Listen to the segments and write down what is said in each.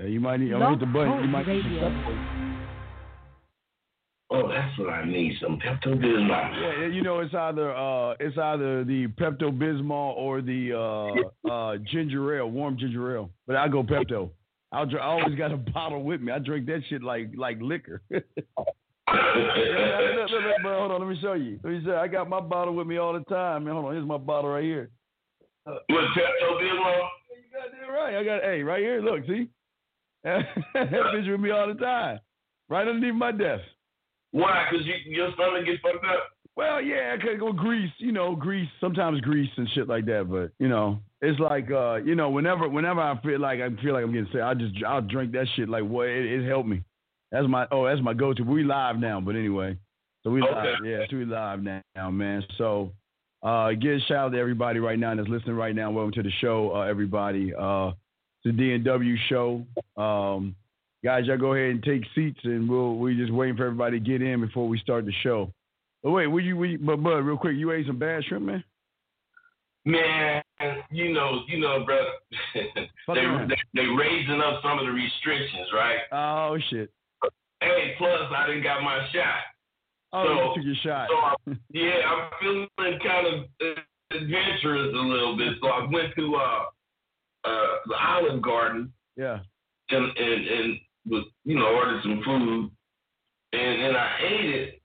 Yeah, you might need. I'll hit the button. You might need some Oh, that's what I need. Some Pepto Bismol. Yeah, you know, it's either uh, it's either the Pepto Bismol or the uh, uh, ginger ale, warm ginger ale. But I go Pepto. I'll dr- I always got a bottle with me. I drink that shit like like liquor. yeah, look, look, look, bro, hold on, let me show you. Let me show you. I got my bottle with me all the time. Man, hold on, here's my bottle right here. Uh, With Pepto Bismol. You got that right. I got hey right here. Look, see that bitch with me all the time, right underneath my desk. Why? Cause you, your stomach gets fucked up. Well, yeah, I could go grease, you know, grease, sometimes grease and shit like that. But you know, it's like, uh, you know, whenever, whenever I feel like I feel like I'm getting sick, I just, I'll drink that shit. Like, what? It, it helped me. That's my, oh, that's my go-to. We live now, but anyway, so we Okay. live, yeah, so we live now, man. So, uh, give a shout out to everybody right now that's listening right now. Welcome to the show, uh, everybody. Uh, the D and W show. Um, guys, y'all go ahead and take seats, and we'll we just waiting for everybody to get in before we start the show. But wait, will you, will you but Bud, real quick, you ate some bad shrimp, man? Man, you know, you know, brother. They, they they raising up some of the restrictions, right? Oh shit! Hey, plus I didn't got my shot. Oh, So- you took your shot. So I, yeah, I'm feeling kind of adventurous a little bit. So I went to uh uh the Olive Garden yeah. and and and was you know ordered some food and and I ate it,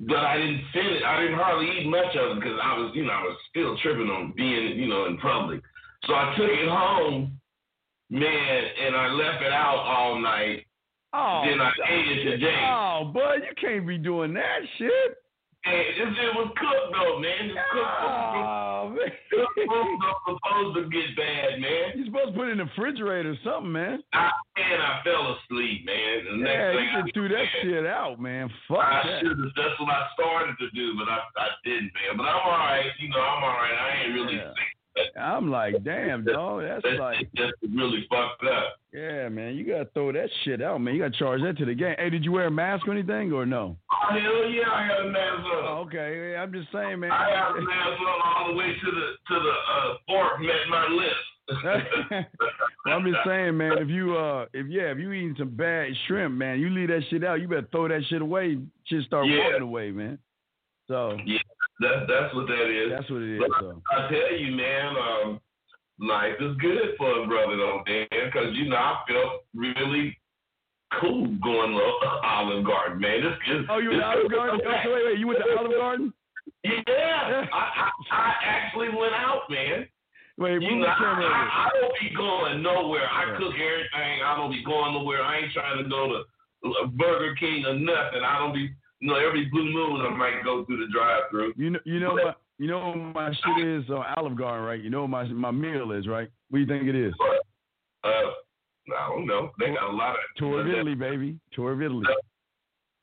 but I didn't finish. I didn't hardly eat much of it because I was you know I was still tripping on being you know in public. So I took it home, man, and I left it out all night. Oh, Then I ate it today. Oh, bud, you can't be doing that shit. And this shit was cooked though, man. This cooked Oh, man. This food was supposed to get bad, man. You're supposed to put it in the refrigerator or something, man. I and I fell asleep, man. The next Yeah, thing you I should threw that shit out, man. Fuck I should have. That's what I started to do, but I, I didn't, man. But I'm all right. You know, I'm all right. I ain't really Yeah. sick. I'm like, damn, dog. That's like, that's really fucked up. yeah, man. You gotta throw that shit out, man. You gotta charge that to the game. Hey, did you wear a mask or anything, or no? Oh, hell yeah, I had a mask on. Oh, okay. I'm just saying, man. I had a mask on all the way to the to the uh, fork met my lips. Well, I'm just saying, man. If you uh, if yeah, if you eating some bad shrimp, man, you leave that shit out. You better throw that shit away. Just start Yeah. walking away, man. So yeah, that's that's what that is. that's what it is. So I tell you, man, um, life is good for a brother though, man, because you know I felt really cool going to Olive Garden, man. This is oh, you went to Olive Garden? So wait, wait, you went to the Olive Garden? Yeah, I, I I actually went out, man. Wait, You know, the I, camera. I, I don't be going nowhere. I Yeah. cook everything. I don't be going nowhere. I ain't trying to go to Burger King or nothing. I don't be, you know, every blue moon I might go through the drive-through. You know, you know what? You know what my shit is on Olive Garden, right? You know what my my meal is, right? What do you think it is? Uh, I don't know. They got a lot of Tour of Italy, baby. Tour of Italy.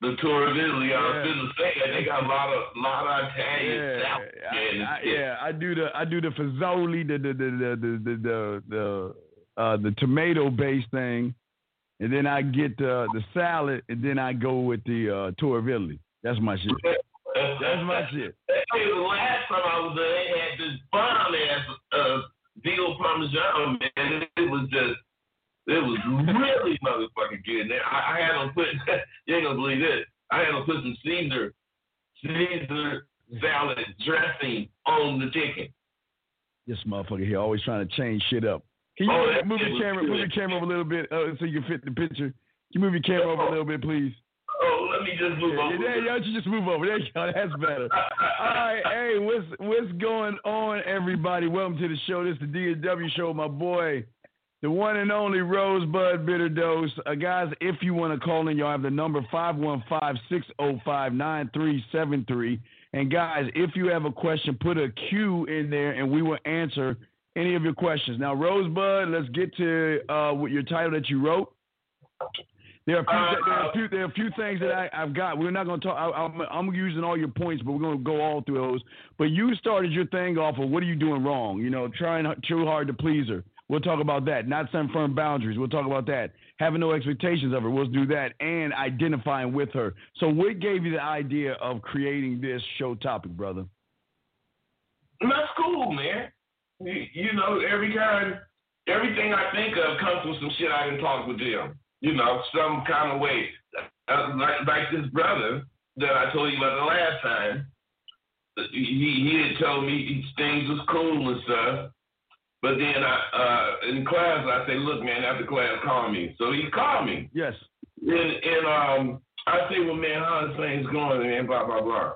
The tour of Italy. I was to say they got a lot of lot of Italian Yeah. I. I, yeah, I do the I do the fazzoli, the the the the the the the, the, uh, the tomato based thing, and then I get the the salad, and then I go with the uh, tour of Italy. That's my shit. That's my shit. Hey, the last time I was there, they had this bomb ass uh, veal parmesan, man. It was just, it was really motherfucking good. And I, I had them put, you ain't gonna believe this. I had them put some Caesar, Caesar salad dressing on the chicken. This motherfucker here always trying to change shit up. Can you Oh, move, your camera, good. move your camera over a little bit uh, so you can fit the picture? Can you move your camera over a little bit, please? Oh, let me just move Yeah, over. yeah, yeah, you just move over. There you go. That's better. All right, hey, what's what's going on, everybody? Welcome to the show. This is the D and W show. My boy, the one and only Rosebud Bitter Dose. Uh, guys, if you want to call in, y'all have the number 515-605-9373. And guys, if you have a question, put a Q in there, and we will answer any of your questions. Now, Rosebud, let's get to uh, what your title that you wrote. There are a few, Uh, there are a few, there are a few things that I, I've got. We're not going to talk. I, I'm, I'm using all your points, but we're going to go all through those. But you started your thing off of what are you doing wrong? You know, trying too hard to please her. We'll talk about that. Not setting firm boundaries. We'll talk about that. Having no expectations of her. We'll do that. And identifying with her. So, what gave you the idea of creating this show topic, brother? That's cool, man. You, know, every kind everything I think of comes from some shit I didn't talk with them. You know, some kind of way. Uh, like, like this brother that I told you about the last time. He he had told me things was cool and stuff. But then I, uh, in class, I say, look, man, after class, call me. So he called me. Yes. And, and um, I say, well, man, how's things going, man, blah, blah, blah.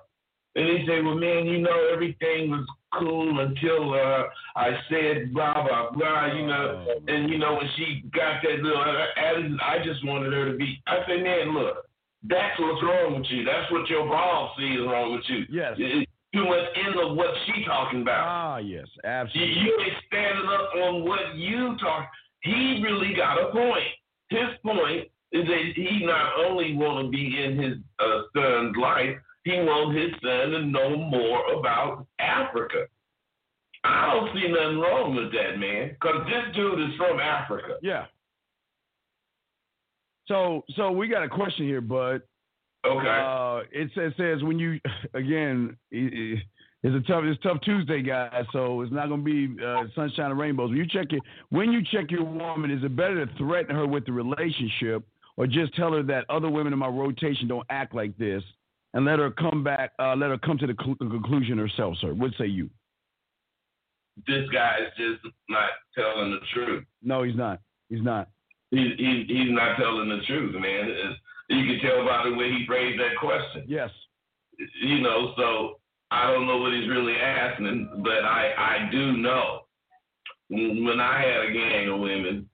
And he say, well, man, you know, everything was cool until uh, I said blah, blah, blah, you know. Oh, and, you know, when she got that little attitude, I just wanted her to be. I say, man, look, that's what's wrong with you. That's what your boss sees wrong with you. Yes. It, too much into what she talking about. Ah, yes, absolutely. You, you ain't standing up on what you talk. He really got a point. His point is that he not only want to be in his uh, son's life, he wants his son to know more about Africa. I don't see nothing wrong with that, man, because this dude is from Africa. Yeah. So, so we got a question here, Bud. Okay. Uh, it, says, says when you again, it's a tough it's tough Tuesday, guys. So it's not going to be uh, sunshine and rainbows. When you check it, when you check your woman, is it better to threaten her with the relationship, or just tell her that other women in my rotation don't act like this, and let her come back, uh, let her come to the, cl- the conclusion herself, sir? What say you? This guy is just not telling the truth. No, he's not. He's not. He's he, he's not telling the truth, man. It's, you can tell by the way he phrased that question. Yes. You know, so I don't know what he's really asking, but I I do know when I had a gang of women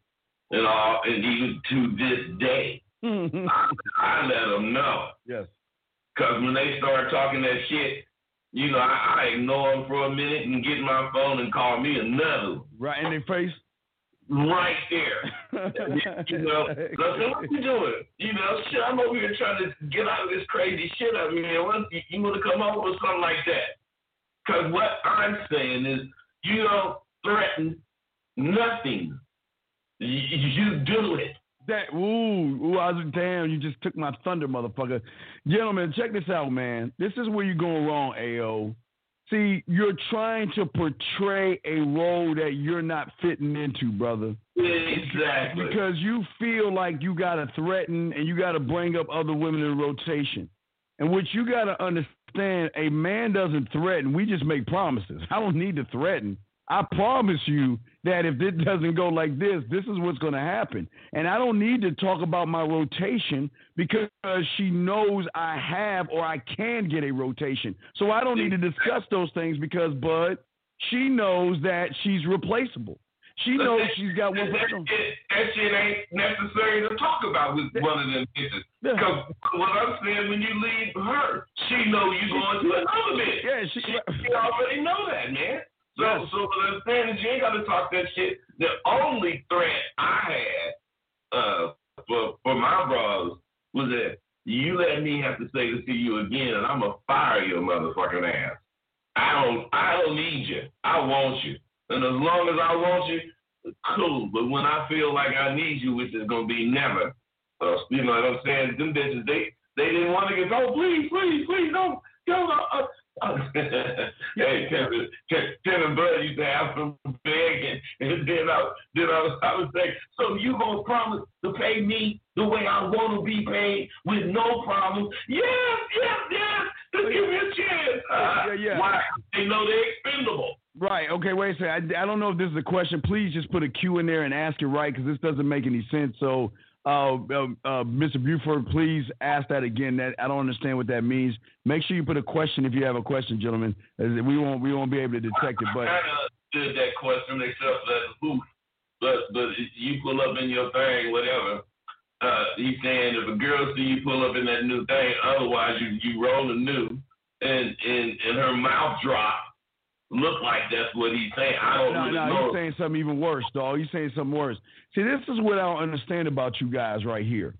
and all, and even to this day, I, I let them know. Yes. Because when they start talking that shit, you know, I, I ignore them for a minute and get my phone and call me another. Right in their face right there. you know, so what you doing? You know, shit, I'm over here trying to get out of this crazy shit I mean, you, you want to come over with something like that? Because what I'm saying is, you don't threaten nothing. You, you do it. That ooh, ooh, I was damn, you just took my thunder, motherfucker. Gentlemen, check this out, man. This is where you're going wrong, AO. See, you're trying to portray a role that you're not fitting into, brother. Exactly. Because you feel like you got to threaten and you got to bring up other women in rotation. And what you got to understand, a man doesn't threaten. We just make promises. I don't need to threaten. I promise you that if it doesn't go like this, this is what's going to happen. And I don't need to talk about my rotation because she knows I have or I can get a rotation. So I don't need to discuss those things because, Bud, she knows that she's replaceable. She knows that, she's got one. That, that shit ain't necessary to talk about with one of them bitches. Because yeah. what I'm saying, when you leave her, she know you going to another bitch. Yeah, she, she, she already know that, man. So, yes. so what I'm saying is you ain't got to talk that shit. The only threat I had uh, for for my bros was that you let me have to say this to you again, and I'm gonna fire your motherfucking ass. I don't I don't need you. I want you, and as long as I want you, cool. But when I feel like I need you, which is gonna be never, uh, you know what I'm saying? Them bitches they they didn't want to get oh please please please don't don't uh, hey, Kevin, Kevin and Bud used to have some begging, and and then I, then I was, I was saying, so you gonna promise to pay me the way I want to be paid with no problem? Yes, yes, yes. Just give me a chance. Uh, yeah, yeah. Why? They know they're expendable. Right. Okay. Wait a second. I, I don't know if this is a question. Please just put a Q in there and ask it right because this doesn't make any sense. So uh, uh, Mr. Buford, please ask that again. That I don't understand what that means. Make sure you put a question if you have a question, gentlemen. We won't we won't be able to detect it. But I did that question except that who, but but you pull up in your thing, whatever. Uh, he's saying if a girl see you pull up in that new thing, otherwise you you roll the new, and and and her mouth drop look like that's what he's saying. I oh, don't no, really no, know. he's saying something even worse, dog. He's saying something worse. See, this is what I don't understand about you guys right here.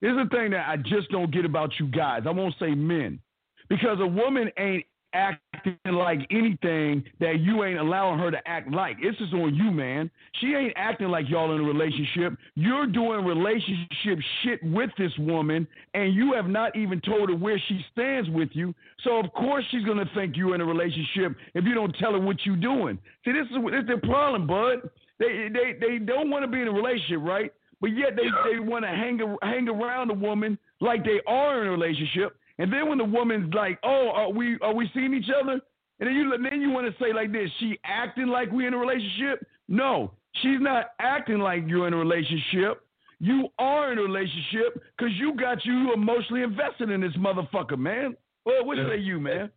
This is the thing that I just don't get about you guys. I won't say men. Because a woman ain't acting like anything that you ain't allowing her to act like. This is on you, man. She ain't acting like y'all in a relationship. You're doing relationship shit with this woman, and you have not even told her where she stands with you. So of course she's gonna think you're in a relationship if you don't tell her what you're doing. See, this is this is the problem, bud. they they they don't want to be in a relationship, right? But yet they, they want to hang hang around a woman like they are in a relationship. And then when the woman's like, "Oh, are we are we seeing each other?" And then you then you want to say like this, "She acting like we in a relationship?" No, she's not acting like you're in a relationship. You are in a relationship because you got you emotionally invested in this motherfucker, man. Well, what say you, man?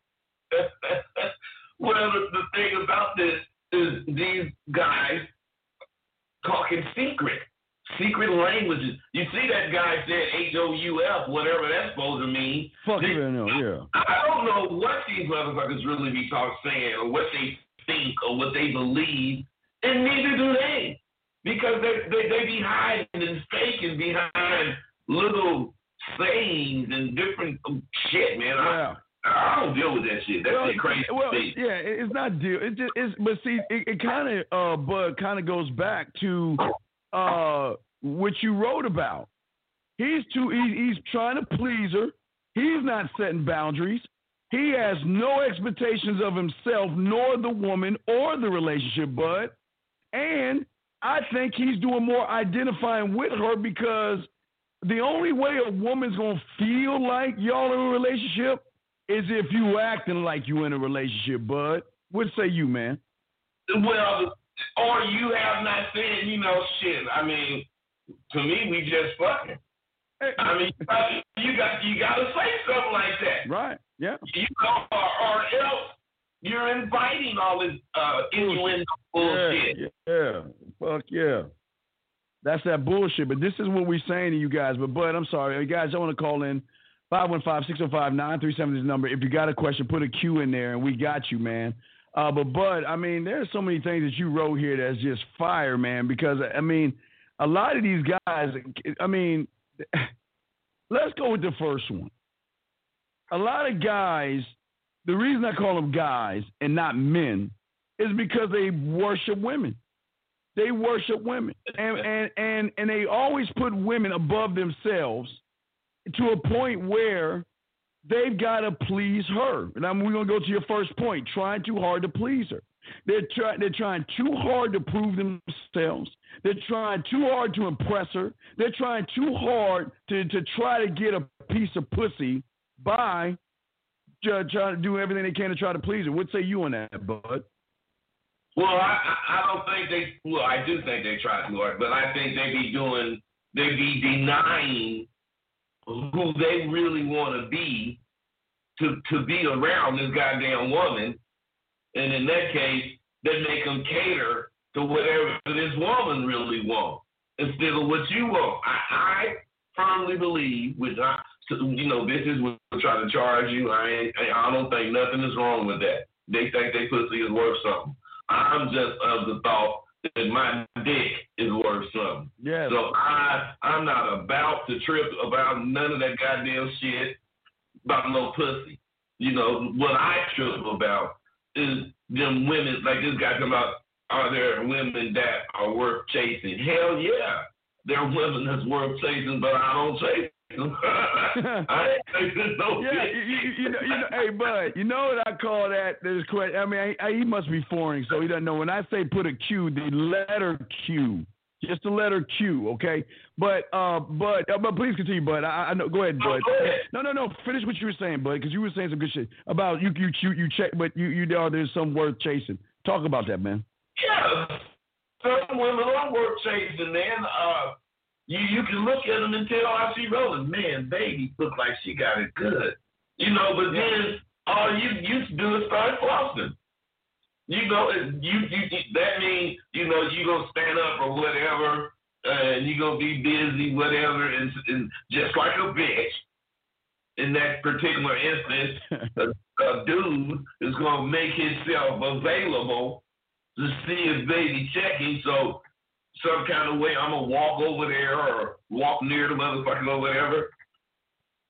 well, the, the thing about this is these guys talking secret, secret languages. You see that guy said H O U F, whatever that's supposed to mean. Fuck This- you, know, yeah. I don't know what these motherfuckers really be talking saying or what they think or what they believe, and neither do they. Because they they, they be hiding and faking behind little sayings and different shit, man. I, Yeah. I don't deal with that shit. That's well, crazy. well, yeah, it's not deal. It just it's but see, it, it kind of uh, but kind of goes back to uh what you wrote about. He's too. He, he's trying to please her. He's not setting boundaries. He has no expectations of himself, nor the woman, or the relationship, bud. And I think he's doing more identifying with her because the only way a woman's gonna feel like y'all in a relationship is if you acting like you in a relationship, bud. What say you, man? Well, or you have not said, you know, shit. I mean, to me, we just fucking. I mean, you got you got to say something like that. Right? Yeah. You know, or, or else you're inviting all this uh, innuendo bullshit. Yeah, yeah. Fuck yeah. That's that bullshit. But this is what we're saying to you guys. But Bud, I'm sorry. You guys, I want to call in 515-605-937 is the number. If you got a question, put a Q in there and we got you, man. Uh, but Bud, I mean, there's so many things that you wrote here that's just fire, man. Because I mean, a lot of these guys, I mean, let's go with the first one. A lot of guys, the reason I call them guys and not men is because they worship women. They worship women, and and and and they always put women above themselves to a point where they've got to please her. And I'm, we're gonna go to your first point: trying too hard to please her. They're trying. They're trying too hard to prove themselves. They're trying too hard to impress her. They're trying too hard to to try to get a piece of pussy by uh, trying to do everything they can to try to please her. What say you on that, Bud? Well, I, I I don't think they. Well, I do think they try too hard, but I think they'd be doing. They'd be denying who they really want to be to to be around this goddamn woman, and in that case, they make them cater to whatever this woman really wants instead of what you want. I, I firmly believe, which I, you know, bitches will try to charge you. I ain't, I don't think nothing is wrong with that. They think they pussy is worth something. I'm just of the thought that my dick is worth something. Yeah. So I I'm not about to trip about none of that goddamn shit about no pussy. You know, what I trip about is them women like this guy talking about are there women that are worth chasing? Hell yeah. There are women that's worth chasing, but I don't chase. I ain't chasing no Yeah, you, you, you know, you know, hey, bud, you know what I call that? This question. I mean, I, I, he must be foreign, so he doesn't know. When I say put a Q, the letter Q, just the letter Q, okay? But, uh, but, uh, but please continue, bud. I, I know. Go ahead, bud. No, no, no. Finish what you were saying, bud, because you were saying some good shit about you, you, you, you check, but you, you know, there's some worth chasing. Talk about that, man. Yeah, some women are worth chasing, man. Uh, you you can look at them and tell how she rolling. Man, baby, look like she got it good. You know, but then all you used to do is start flossing. You know, you, you you that means you know you gonna stand up or whatever, and you gonna be busy, whatever, and, and just like a bitch. In that particular instance, a, a dude is gonna make himself available to see if baby checking. So some kind of way I'm gonna walk over there or walk near the motherfucker or whatever.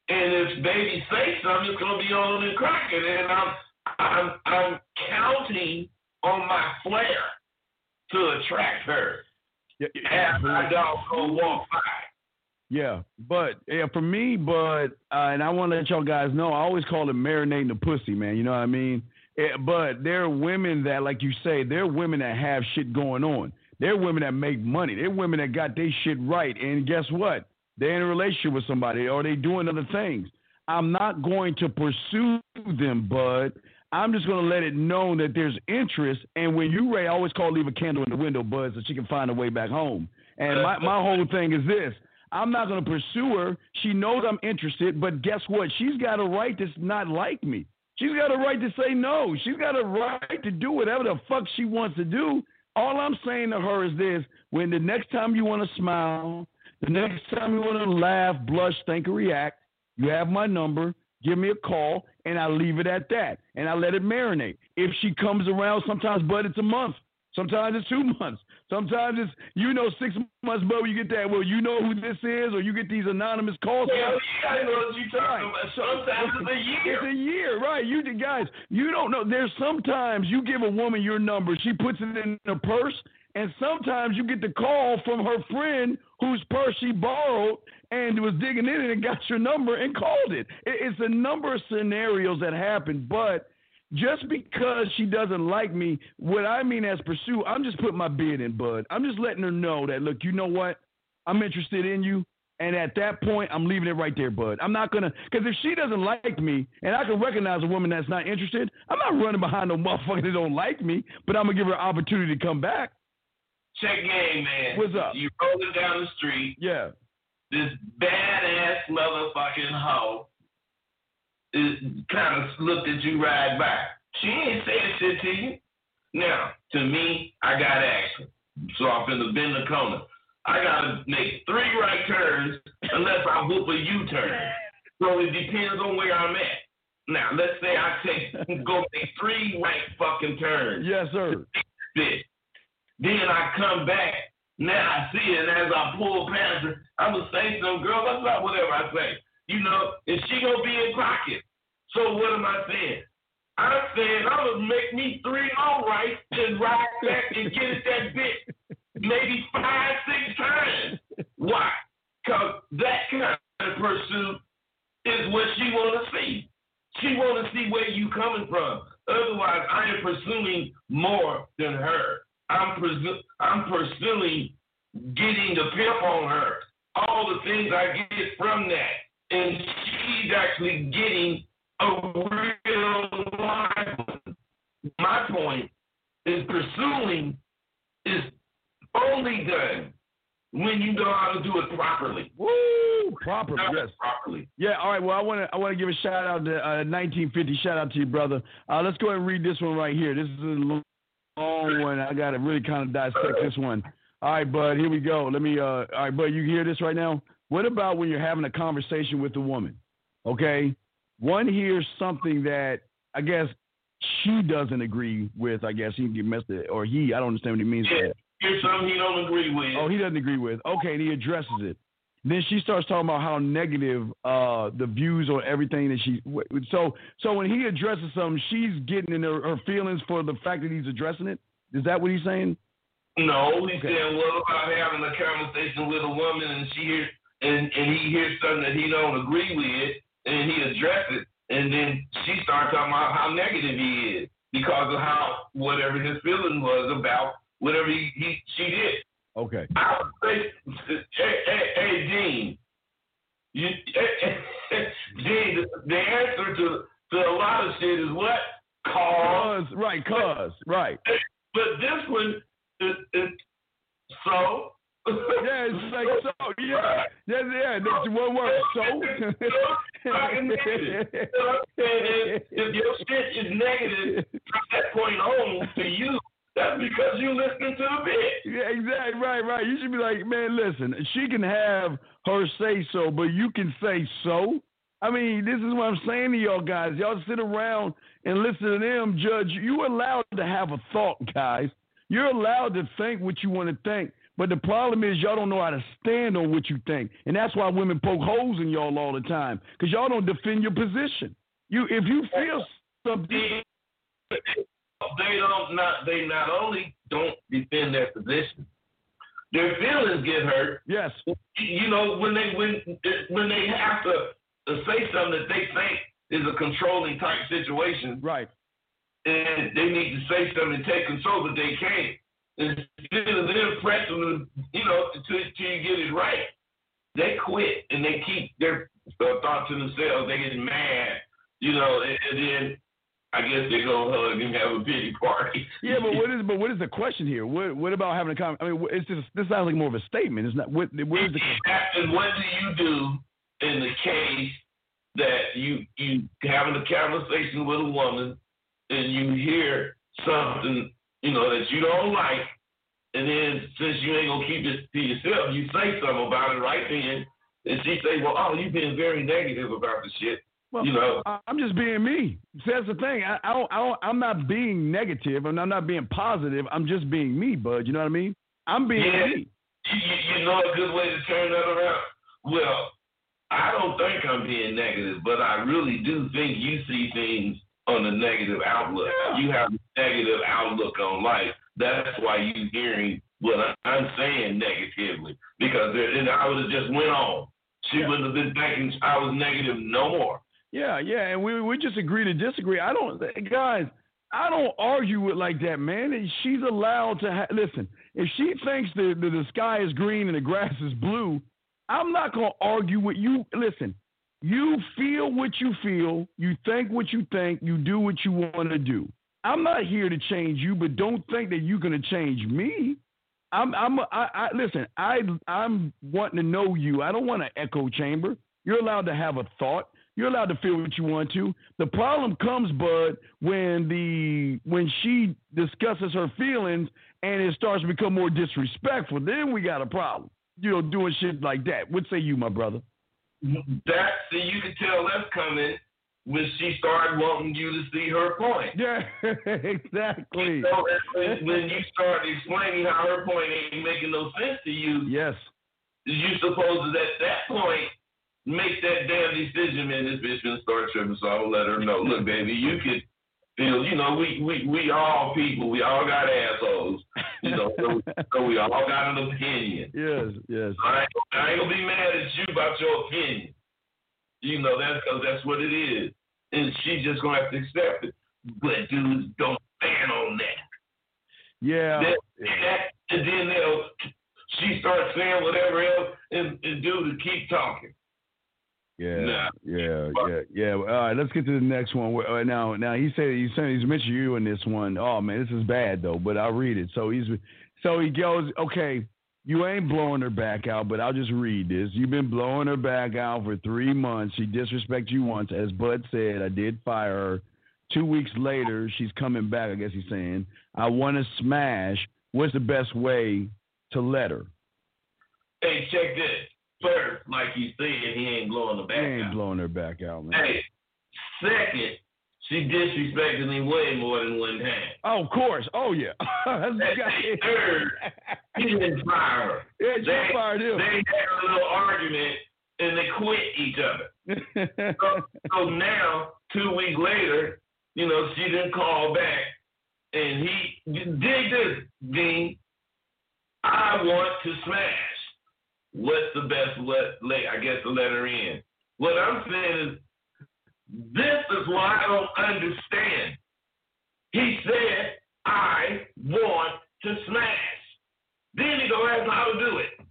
And if baby say something, it's gonna be on and cracking, and I'm I'm I'm counting on my flair to attract her. Yeah, As my dog go walk by. Yeah, but yeah, for me, but uh, and I want to let y'all guys know, I always call it marinating the pussy, man. You know what I mean? Eh, but there are women that, like you say, there are women that have shit going on. They're women that make money. They're women that got their shit right. And guess what? They're in a relationship with somebody or they doing other things. I'm not going to pursue them, bud. I'm just going to let it known that there's interest. And when you Ray, I always call leave a candle in the window, bud, so she can find her way back home. And my, my whole thing is this. I'm not going to pursue her. She knows I'm interested, but guess what? She's got a right to not like me. She's got a right to say no. She's got a right to do whatever the fuck she wants to do. All I'm saying to her is this when the next time you want to smile, the next time you want to laugh, blush, think, or react, you have my number. Give me a call, and I leave it at that, and I let it marinate. If she comes around, sometimes, but it's a month. Sometimes it's two months. Sometimes it's you know six months, but you get that. Well, you know who this is, or you get these anonymous calls. Yeah, I know what you're talking about. Sometimes it's a year. It's a year, right? You guys, you don't know. There's sometimes you give a woman your number, she puts it in her purse, and sometimes you get the call from her friend whose purse she borrowed and was digging in it and got your number and called it. It's a number of scenarios that happen, but just because she doesn't like me, what I mean as pursue, I'm just putting my bid in, bud. I'm just letting her know that, look, you know what? I'm interested in you. And at that point, I'm leaving it right there, bud. I'm not gonna, because if she doesn't like me, and I can recognize a woman that's not interested, I'm not running behind no motherfucker that don't like me. But I'm gonna give her an opportunity to come back. Check game, man. What's up? You rolling down the street. Yeah. This badass motherfucking hoe kind of looked at you ride by. She ain't saying shit to you. Now, to me, I got action. So I'm finna bend the corner. I gotta make three right turns unless I whoop a U-turn. So it depends on where I'm at. Now, let's say I take go make three right fucking turns. Yes, sir. Then I come back. Now I see it, and as I pull past her, I'm gonna say some girl, what's up, whatever I say. You know, and she gonna be in pocket. So what am I saying? I'm saying I'm gonna make me three all right and ride back and get it that bit maybe five, six times. Why? Cause that kind of pursuit is what she wanna see. She wanna see where you coming from. Otherwise, I am pursuing more than her. I'm, presu- I'm pursuing getting the pimp on her. All the things I get from that. And she's actually getting a real life. My point is pursuing is only good when you know how to do it properly. Woo! Proper, yes. Properly. Yeah. All right. Well, I want to I want to give a shout out to uh, 1950. Shout out to you, brother. Uh, let's go ahead and read this one right here. This is a long one. I got to really kind of dissect this one. All right, bud. Here we go. Let me. Uh, all right, bud. You hear this right now? What about when you're having a conversation with a woman? Okay one hears something that I guess she doesn't agree with. I guess he can get messed up, or he. I don't understand what he means. Yeah, here's something he don't agree with. Oh, he doesn't agree with. Okay, and he addresses it. Then she starts talking about how negative uh, the views or everything that she. So, so when he addresses something, she's getting in her, her feelings for the fact that he's addressing it. Is that what he's saying? No, he's okay. saying what about having a conversation with a woman and she hears and, and he hears something that he don't agree with, and he addressed it, and then she started talking about how negative he is because of how whatever his feeling was about whatever he, he she did. Okay. I would say, hey, hey, hey Dean, you, hey, Dean, the, the answer to to a lot of shit is what? Cause. Cause, right, cause, right. But this one, is, is so yeah, it's like so. Yeah, yeah, yeah. That's one word. So. if your shit is negative from that point on to you, that's because you listening to the bit. Yeah, exactly. Right, right. You should be like, man, listen. She can have her say so, but you can say so. I mean, this is what I'm saying to y'all guys. Y'all sit around and listen to them judge. You're allowed to have a thought, guys. You're allowed to think what you want to think. But the problem is y'all don't know how to stand on what you think, and that's why women poke holes in y'all all the time because y'all don't defend your position. You, if you feel something, they don't not they not only don't defend their position, their feelings get hurt. Yes, you know when they when when they have to say something that they think is a controlling type situation, right? And they need to say something and take control, but they can't instead of them pressing them, you know, until, until you get it right, they quit and they keep their uh, thoughts to themselves. They get mad, you know, and, and then I guess they go hug and have a pity party. yeah, but what is but what is the question here? What what about having a con? I mean, it's just this sounds like more of a statement. It's not. What is the? And what do you do in the case that you you having a conversation with a woman and you hear something you know that you don't like, and then since you ain't gonna keep it to yourself, you say something about it right then, and she say, "Well, oh, you've been very negative about the shit." Well, you know, I'm just being me. See, that's the thing. I, I, don't, I don't, I'm not being negative, and I'm not being positive. I'm just being me, bud. You know what I mean? I'm being yeah. me. You, you know a good way to turn that around? Well, I don't think I'm being negative, but I really do think you see things on a negative outlook. Yeah. You have a negative outlook on life. That's why you hearing what I'm saying negatively. Because there, and I would have just went on. She Yeah. wouldn't have been thinking I was negative no more. Yeah, yeah, and we we just agree to disagree. I don't, guys. I don't argue with like that, man. And She's allowed to ha- listen. If she thinks the, the the sky is green and the grass is blue, I'm not gonna argue with you. Listen, you feel what you feel, you think what you think, you do what you want to do. I'm not here to change you, but don't think that you're gonna change me. I'm I'm I, I listen. I I'm wanting to know you. I don't want an echo chamber. You're allowed to have a thought. You're allowed to feel what you want to. The problem comes, Bud, when the when she discusses her feelings and it starts to become more disrespectful. Then we got a problem. You know, doing shit like that. What say you, my brother? That see, you can tell that's coming when she started wanting you to see her point. Yeah, exactly. So when, when you start explaining how her point ain't making no sense to you, Yes. you supposed to at that point make that damn decision, man. This bitch gonna start tripping, so I'll let her know. Look, baby, you could feel, you know, we we we all people, we all got assholes, you know, so, so we all got an opinion. Yes, yes. I ain't, I ain't gonna be mad at you about your opinion. You know, that's because that's what it is, and she's just gonna have to accept it. But dudes don't stand on that. Yeah. That, that, and then they'll she starts saying whatever else, and, and dude keep talking. Yeah, Nah. yeah, yeah, yeah. All right, let's get to the next one. Uh, Now, now he said he's saying he's mentioned you in this one. Oh man, this is bad though, but I'll read it. So he's so he goes, okay, you ain't blowing her back out, but I'll just read this. You've been blowing her back out for three months. She disrespected you once, as Bud said. I did fire her. Two weeks later, she's coming back. I guess he's saying, I want to smash. What's the best way to let her? Hey, check this. First, like you said, he ain't blowing the back out. He ain't out. blowing her back out, man. Hey, second, she disrespected me way more than one time. Oh, of course. Oh yeah. That's third, he didn't fire her. Yeah, she They, fired him. they had a little argument and they quit each other. So, so now, two weeks later, you know, she didn't call back, and he did this, Dean. I want to smash. What's the best let, let I guess the letter in? What I'm saying is, this is what I don't understand. He said, I want to smash. Then he go ask how to do it.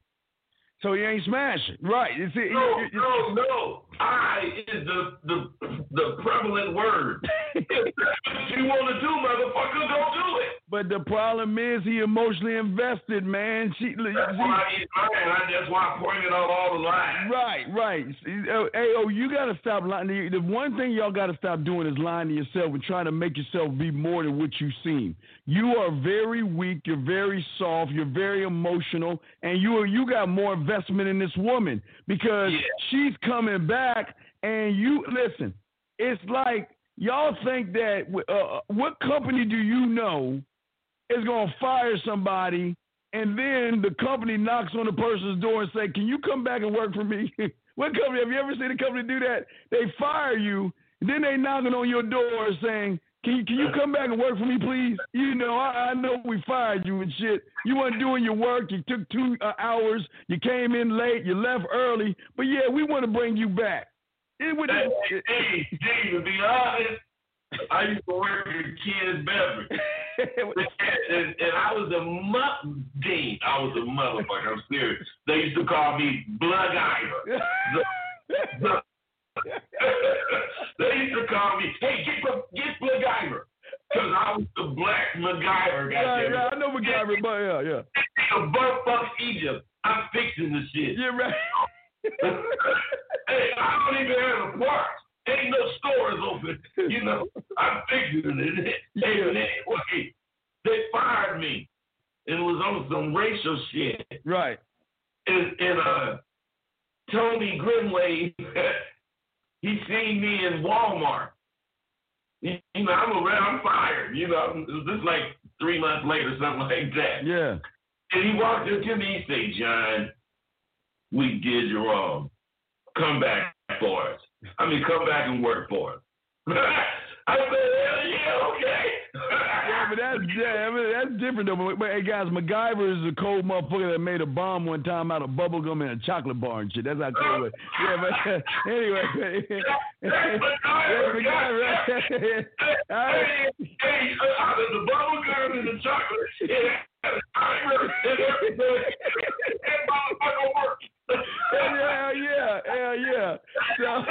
so he ain't smashing, right? You see, No, no, no. I is the the the prevalent word. if that's what you want to do, motherfucker, go do it. But the problem is he emotionally invested, man. She, That's see- why he's lying. I- That's why I pointed out all the lines. Right, right. Uh, Hey, oh, you got to stop lying. The the one thing y'all got to stop doing is lying to yourself and trying to make yourself be more than what you seem. You are very weak. You're very soft. You're very emotional, and you are, you got more investment in this woman because Yeah. she's coming back. And you listen. It's like y'all think that uh, what company do you know is going to fire somebody and then the company knocks on the person's door and say, "Can you come back and work for me?" what company? Have you ever seen a company do that? They fire you, then they knocking on your door saying, "Can you can you come back and work for me, please?" You know, I, I know we fired you and shit. You weren't doing your work. You took two uh, hours. You came in late. You left early. But yeah, we want to bring you back. It would. Hey, hey, hey, to be honest, I used to work at Ken's Beverage. And, and I was a mu- Dean. I was a motherfucker. I'm serious. They used to call me Blood Ivor. they used to call me, hey, get get MacGyver. Because I was the black MacGyver. Yeah, yeah, I know MacGyver, but yeah, yeah. A butt fuck Egypt. I'm fixing the shit. Yeah, right. hey, I don't even have a parts. Ain't no stores open. You know, I'm fixing it. Yeah. Anyway, they fired me. And It was on some racial shit. Right. And, and uh, Tony Grimway, he seen me in Walmart. You know, I'm around, I'm fired. You know, it was just like three months later, something like that. Yeah. And he walked up to me, he said, John, we did you wrong. Come back for us. I mean, come back and work for us. I said, hell yeah, okay. Yeah, but that's yeah, I mean, that's different though. But, but hey, guys, MacGyver is a cold motherfucker that made a bomb one time out of bubble gum in a chocolate bar and shit. That's how cold it. Yeah, but anyway. that's MacGyver. Yeah, MacGyver. hey, hey, out of the bubble gum and the chocolate, yeah, and everything. that motherfucker worked hell yeah, hell yeah. So,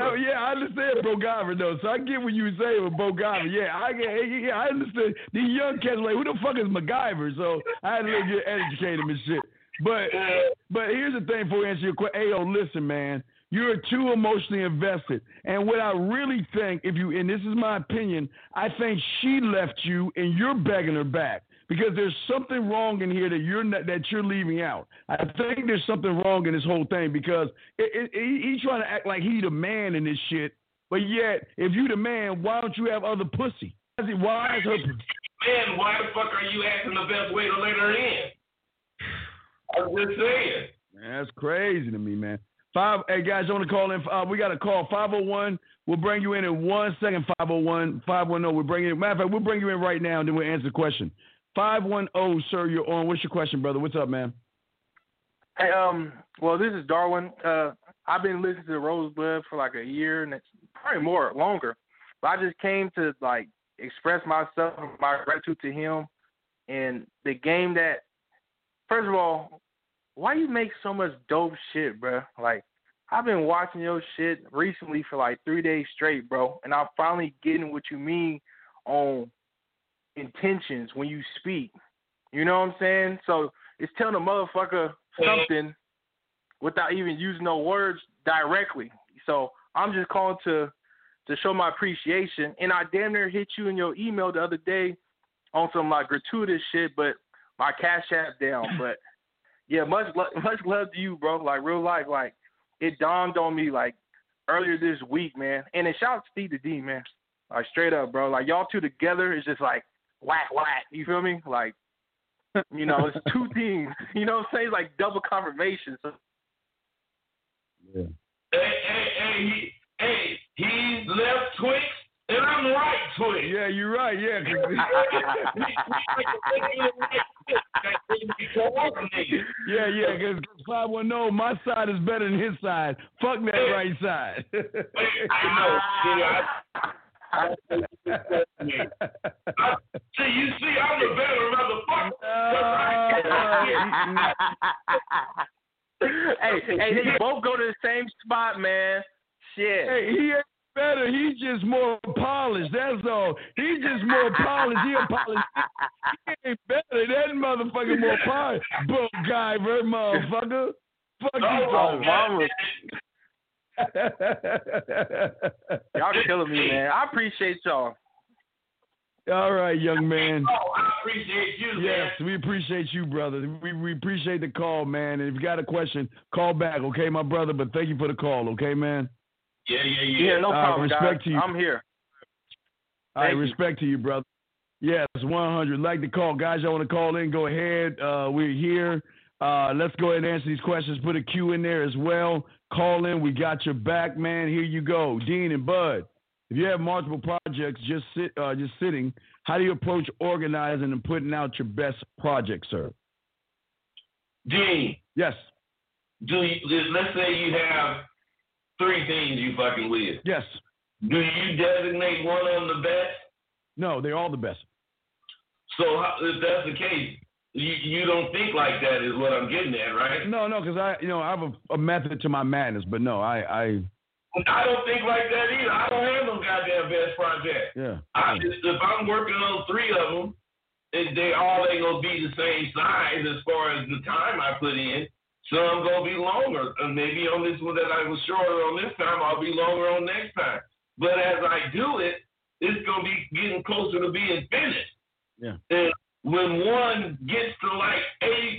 Oh, yeah, I understand Bogava though. So I get what you say with Bogava. Yeah, I get, yeah, I understand. These young cats like, who the fuck is MacGyver? So I had to get educated and shit. But but here's the thing for we answer your question. Hey, yo, listen, man. You're too emotionally invested. And what I really think, if you, and this is my opinion, I think she left you and you're begging her back because there's something wrong in here that you're not, that you're leaving out. I think there's something wrong in this whole thing because it, it, he's trying to act like he's the man in this shit, but yet if you the man, why don't you have other pussy? Why is her man? Why the fuck are you acting the best way to let her in? I'm just saying. Man, that's crazy to me, man. Five, hey guys, you want to call in? Uh, we got a call 501. We'll bring you in in one second. 501 510. We'll bring you. Matter of fact, we'll bring you in right now, and then we'll answer the question. 510, sir, you're on. What's your question, brother? What's up, man? Hey, um, well, this is Darwin. Uh, I've been listening to Rosebud for like a year, and it's probably more longer. But I just came to like express myself, and my gratitude to him, and the game that. First of all, why you make so much dope shit, bro? Like, I've been watching your shit recently for like three days straight, bro, and I'm finally getting what you mean on intentions when you speak. You know what I'm saying? So it's telling a motherfucker something without even using no words directly. So I'm just calling to to show my appreciation. And I damn near hit you in your email the other day on some like gratuitous shit, but my cash app down. But yeah, much much love to you, bro. Like real life, like it dawned on me like earlier this week, man. And it shout out to Steve the D, man. Like straight up, bro. Like y'all two together is just like whack whack. You feel me? Like you know, it's two teams. You know what I'm saying? like double confirmation. So yeah. Hey, hey, hey, he, hey, he's left Twix and I'm right Twix. Yeah, you're right. Yeah. yeah, yeah, because 510, my side is better than his side. Fuck that right side. I know. See, you see, I'm the better motherfucker. hey, hey, they both go to the same spot, man. Shit. Hey, he ain't better. He's just more polished. That's all. He's just more polished. He a polished. He ain't better. That motherfucker more polished. Book guy, motherfucker. Fuck you, oh, mama. y'all killing me, man. I appreciate y'all. All right, young man. Oh, I appreciate you. Yes, man. we appreciate you, brother. We we appreciate the call, man. And if you got a question, call back, okay, my brother. But thank you for the call, okay, man. Yeah, yeah, yeah. Yeah, no problem, uh, respect guys. to you. I'm here. All right, respect to you, brother. Yes, 100. Like the call, guys. I want to call in. Go ahead. Uh, we're here. Uh, let's go ahead and answer these questions. Put a Q in there as well. Call in. We got your back, man. Here you go, Dean and Bud. If you have multiple projects just sit, uh, just sitting, how do you approach organizing and putting out your best project, sir? Dean. Yes. do you, let's say you have three things you fucking with. Yes. Do you designate one of them the best? No, they're all the best. So how, if that's the case, you you don't think like that is what I'm getting at, right? No, no, because I, you know, I have a, a, method to my madness, but no, I, I. I don't think like that either. I don't have no goddamn best project. Yeah. I just, if I'm working on three of them, they all ain't gonna be the same size as far as the time I put in. Some gonna be longer, and maybe on this one that I was shorter on this time, I'll be longer on next time. But as I do it, it's gonna be getting closer to being finished. Yeah. And when one gets to like 80%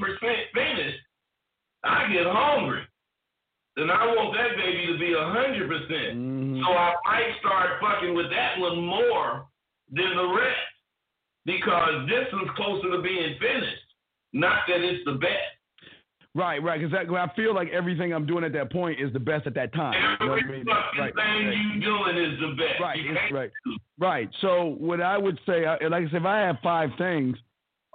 finished, I get hungry. And I want that baby to be 100%. percent mm-hmm. So I might start fucking with that one more than the rest because this one's closer to being finished. Not that it's the best. Right, right. Because I feel like everything I'm doing at that point is the best at that time. Every you know I mean? fucking right, thing right. you doing is the best. Right, right, right. So what I would say, like I said, if I have five things,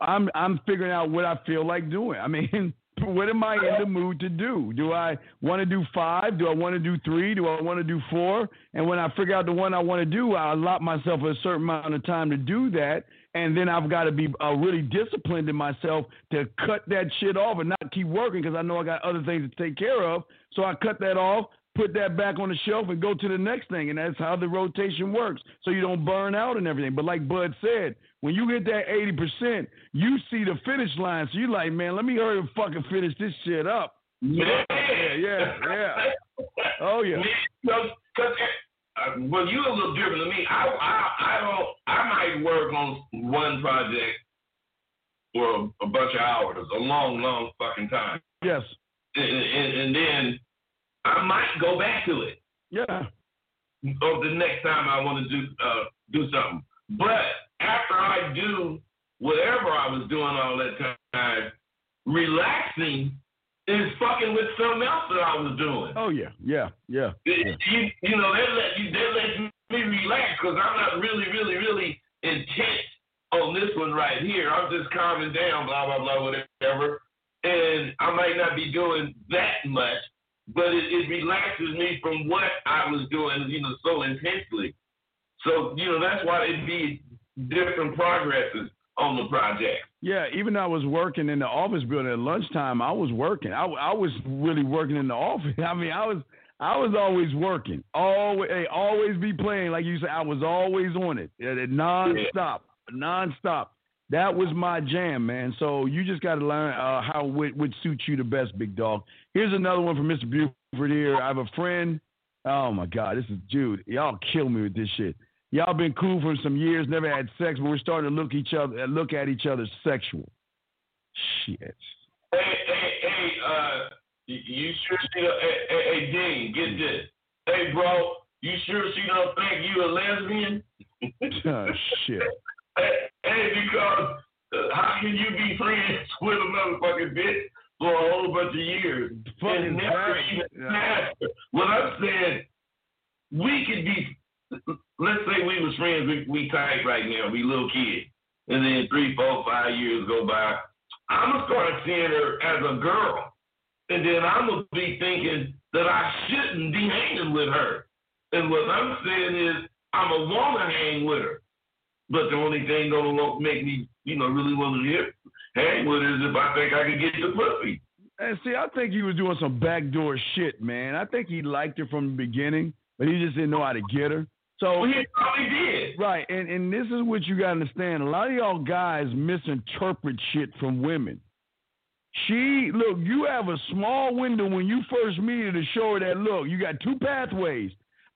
I'm I'm figuring out what I feel like doing. I mean, what am I in the mood to do? Do I want to do five? Do I want to do three? Do I want to do four? And when I figure out the one I want to do, I allot myself a certain amount of time to do that and then I've got to be uh, really disciplined in myself to cut that shit off and not keep working because I know I got other things to take care of. So I cut that off, put that back on the shelf, and go to the next thing. And that's how the rotation works. So you don't burn out and everything. But like Bud said, when you hit that eighty percent, you see the finish line. So you're like, man, let me hurry and fucking finish this shit up. Yeah, yeah, yeah. yeah. Oh yeah. Because uh, well, you a little different than me. I, I, I don't. I might work on one project for a, a bunch of hours, a long, long fucking time. Yes. And, and, and then I might go back to it. Yeah. Or the next time I want to do uh, do something. But after I do whatever I was doing all that time, relaxing is fucking with something else that I was doing. Oh yeah, yeah, yeah. You, you know, they let you they let me relax because I'm not really, really, really intent on this one right here. I'm just calming down, blah blah blah, whatever. And I might not be doing that much, but it, it relaxes me from what I was doing, you know, so intensely. So you know, that's why it'd be different progresses on the project. Yeah, even I was working in the office building at lunchtime, I was working. I, I was really working in the office. I mean, I was I was always working. Always, hey, always be playing like you said. I was always on it, nonstop, nonstop. That was my jam, man. So you just got to learn uh, how would, would suit you the best, big dog. Here's another one from Mr. Buford here. I have a friend. Oh my God, this is Jude. Y'all kill me with this shit. Y'all been cool for some years, never had sex, but we're starting to look each other look at each other sexual. Shit. Hey, hey, hey, uh, you sure she? Hey, hey, hey, Dean, get this. Hey, bro, you sure she don't think you a lesbian? oh shit. Hey, hey because uh, how can you be friends with a motherfucking bitch for a whole bunch of years Fucking and never even yeah. What I'm saying, we could be let's say we was friends, we, we tight right now, we little kids. And then three, four, five years go by. I'm to start seeing her as a girl. And then I'm to be thinking that I shouldn't be hanging with her. And what I'm saying is, I'm a want to hang with her. But the only thing to make me, you know, really want to hang with her is if I think I can get the pussy. And see, I think he was doing some backdoor shit, man. I think he liked her from the beginning, but he just didn't know how to get her. So oh, well, he probably did. Right, and and this is what you gotta understand. A lot of y'all guys misinterpret shit from women. She look, you have a small window when you first meet her to show her that look, you got two pathways.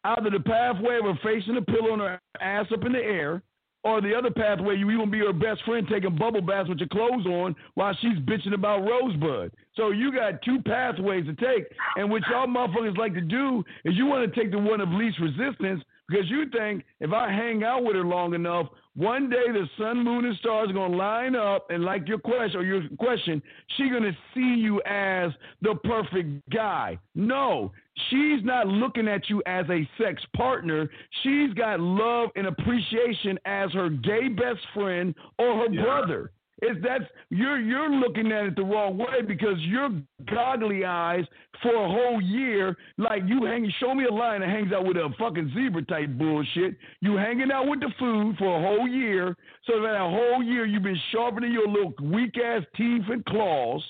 Either the pathway of her facing the pillow and her ass up in the air, or the other pathway, you even be her best friend taking bubble baths with your clothes on while she's bitching about Rosebud. So you got two pathways to take, and what y'all motherfuckers like to do is you want to take the one of least resistance because you think if I hang out with her long enough, one day the sun, moon, and stars are gonna line up, and like your question or your question, she's gonna see you as the perfect guy. No, she's not looking at you as a sex partner. She's got love and appreciation as her gay best friend or her yeah. brother. Is that you're you're looking at it the wrong way because you're goggly eyes for a whole year. Like you hang, show me a lion that hangs out with a fucking zebra type bullshit. You hanging out with the food for a whole year. So that a whole year you've been sharpening your little weak ass teeth and claws.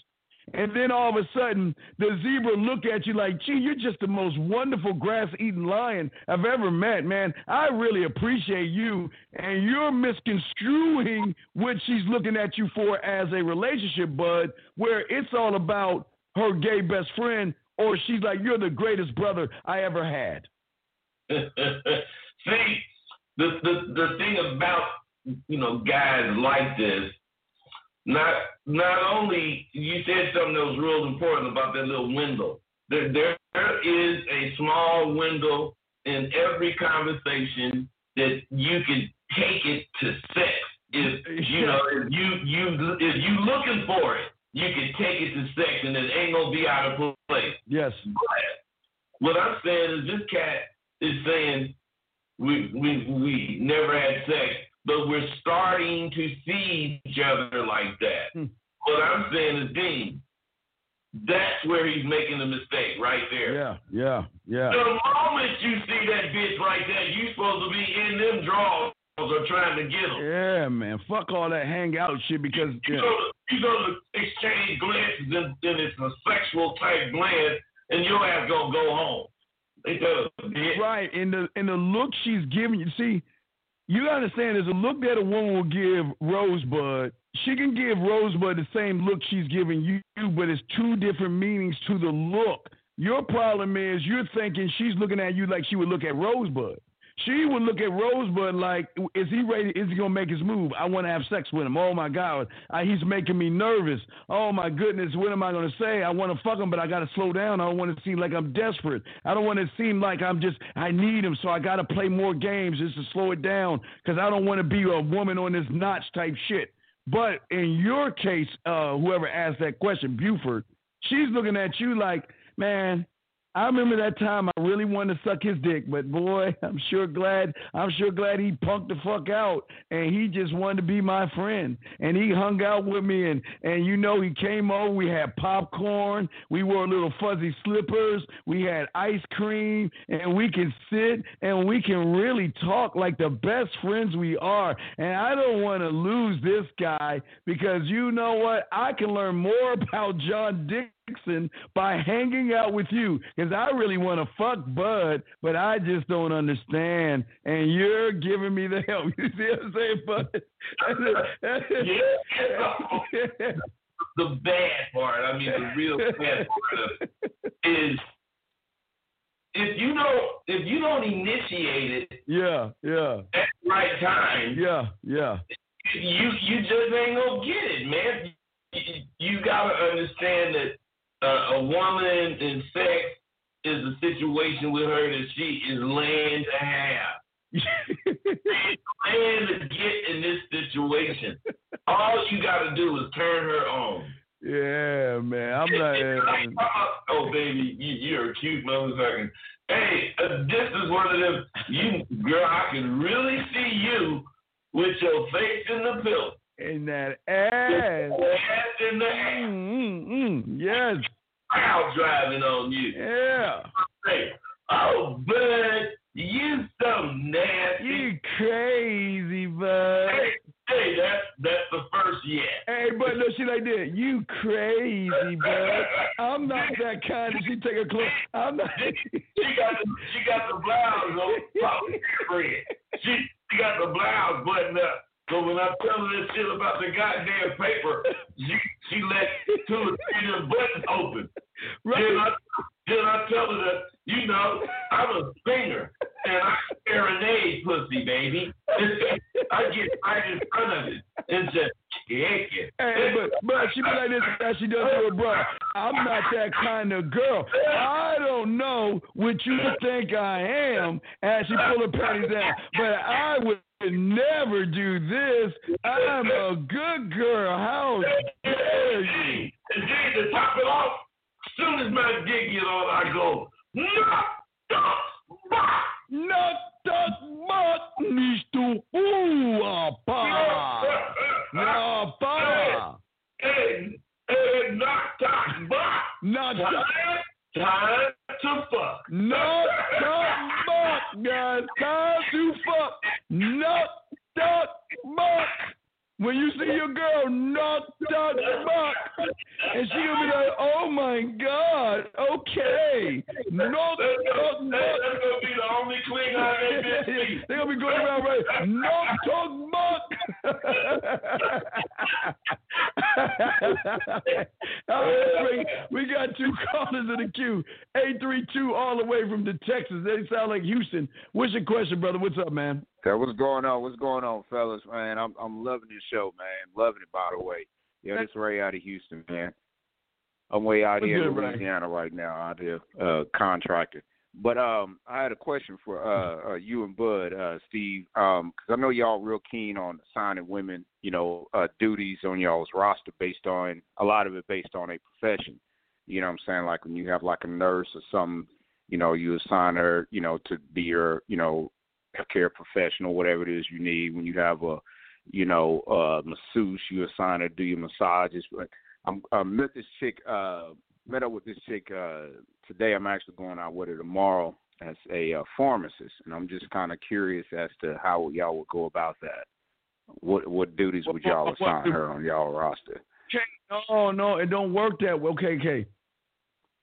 And then all of a sudden, the zebra look at you like, gee, you're just the most wonderful grass-eating lion I've ever met, man. I really appreciate you. And you're misconstruing what she's looking at you for as a relationship, bud, where it's all about her gay best friend, or she's like, you're the greatest brother I ever had. See, the, the, the thing about, you know, guys like this not not only you said something that was real important about that little window. There there is a small window in every conversation that you can take it to sex. If you know if you you if you looking for it, you can take it to sex and it ain't gonna be out of place. Yes. But what I'm saying is this cat is saying we we we never had sex but we're starting to see each other like that. Hmm. What I'm saying is, Dean, that's where he's making the mistake right there. Yeah, yeah, yeah. The moment you see that bitch right there, you supposed to be in them drawers or trying to get them. Yeah, man. Fuck all that hangout shit because you, yeah. go, to, you go to exchange glances and then it's a sexual type glance, and your ass gonna go home. It does Right, and the and the look she's giving you. See, you understand there's a look that a woman will give Rosebud. She can give Rosebud the same look she's giving you, but it's two different meanings to the look. Your problem is you're thinking she's looking at you like she would look at Rosebud. She would look at Rosebud like, is he ready? Is he gonna make his move? I want to have sex with him. Oh my God, he's making me nervous. Oh my goodness, what am I gonna say? I want to fuck him, but I gotta slow down. I don't want to seem like I'm desperate. I don't want to seem like I'm just I need him, so I gotta play more games just to slow it down because I don't want to be a woman on this notch type shit. But in your case, uh, whoever asked that question, Buford, she's looking at you like, man, I remember that time I really wanted to suck his dick, but boy, I'm sure glad I'm sure glad he punked the fuck out and he just wanted to be my friend. And he hung out with me and and you know he came over, we had popcorn, we wore little fuzzy slippers, we had ice cream, and we can sit and we can really talk like the best friends we are. And I don't want to lose this guy because you know what? I can learn more about John Dick Dixon by hanging out with you because I really want to fuck Bud, but I just don't understand. And you're giving me the help. You see what I'm saying, Bud? yeah. the bad part, I mean, the real bad part is if you don't if you don't initiate it, yeah, yeah, at the right time, yeah, yeah, you you just ain't gonna get it, man. You, you gotta understand that uh, a woman in sex is a situation with her that she is laying to have. laying to get in this situation. All you got to do is turn her on. Yeah, man. I'm not. oh, baby, you, you're a cute motherfucker. Hey, uh, this is one of them. You, girl, I can really see you with your face in the pillow. In that ass. Ass in the ass. Mm-hmm. Yes. Crowd driving on you. Yeah. Oh, bud, you so nasty. You crazy, bud. Hey, hey, that's that's the first yes. Hey, but no, she like that. You crazy, bud. I'm not that kind. She take a close. I'm not. she got the she got the blouse on. She she got the blouse buttoned up. So when I tell her this shit about the goddamn paper, she she let two of them buttons open. Right. Then I then I tell her that, you know, I'm a singer and I serenade pussy, baby. I get right in front of it and just kick it. Hey, but but she be like this as she does to her brother. I'm not that kind of girl. I don't know what you think I am as she pull her panties down, but I would never do this. I'm a good girl. How dare you? And then to top it off, soon as my dick get on, I go, knock, knock, knock. Knock, knock, knock, nicht du Uapa. Uapa. Hey, Hey, knock, talk, buck. Not Time, time to fuck. Not talk buck, guys. Time to fuck. Not talk buck. When you see your girl not talk buck, and she'll be like, "Oh my God, okay, not That's talk gonna, that- that's gonna be the only Klingon they been see. They're gonna be going around right. Not talk buck. All right, we got two callers in the queue. Eight three two, all the way from the Texas. They sound like Houston. What's question, brother? What's up, man? So what's going on? What's going on, fellas? Man, I'm I'm loving this show, man. Loving it, by the way. Yo, this Ray out of Houston, man. I'm way out What's here in? Louisiana right now, out here uh, contracting. But um, I had a question for uh, uh you and Bud, uh, Steve, um, because I know y'all real keen on assigning women, you know, uh, duties on y'all's roster based on a lot of it based on a profession. You know what I'm saying? Like when you have like a nurse or something, you know, you assign her, you know, to be your, you know, care professional, whatever it is you need. When you have a, you know, uh, masseuse, you assign her to do your massages. But I'm, I met this chick, uh, met up with this chick uh, today. I'm actually going out with her tomorrow as a uh, pharmacist, and I'm just kind of curious as to how y'all would go about that. What what duties would y'all assign her on y'all roster? No, no, it don't work that way. Okay, okay.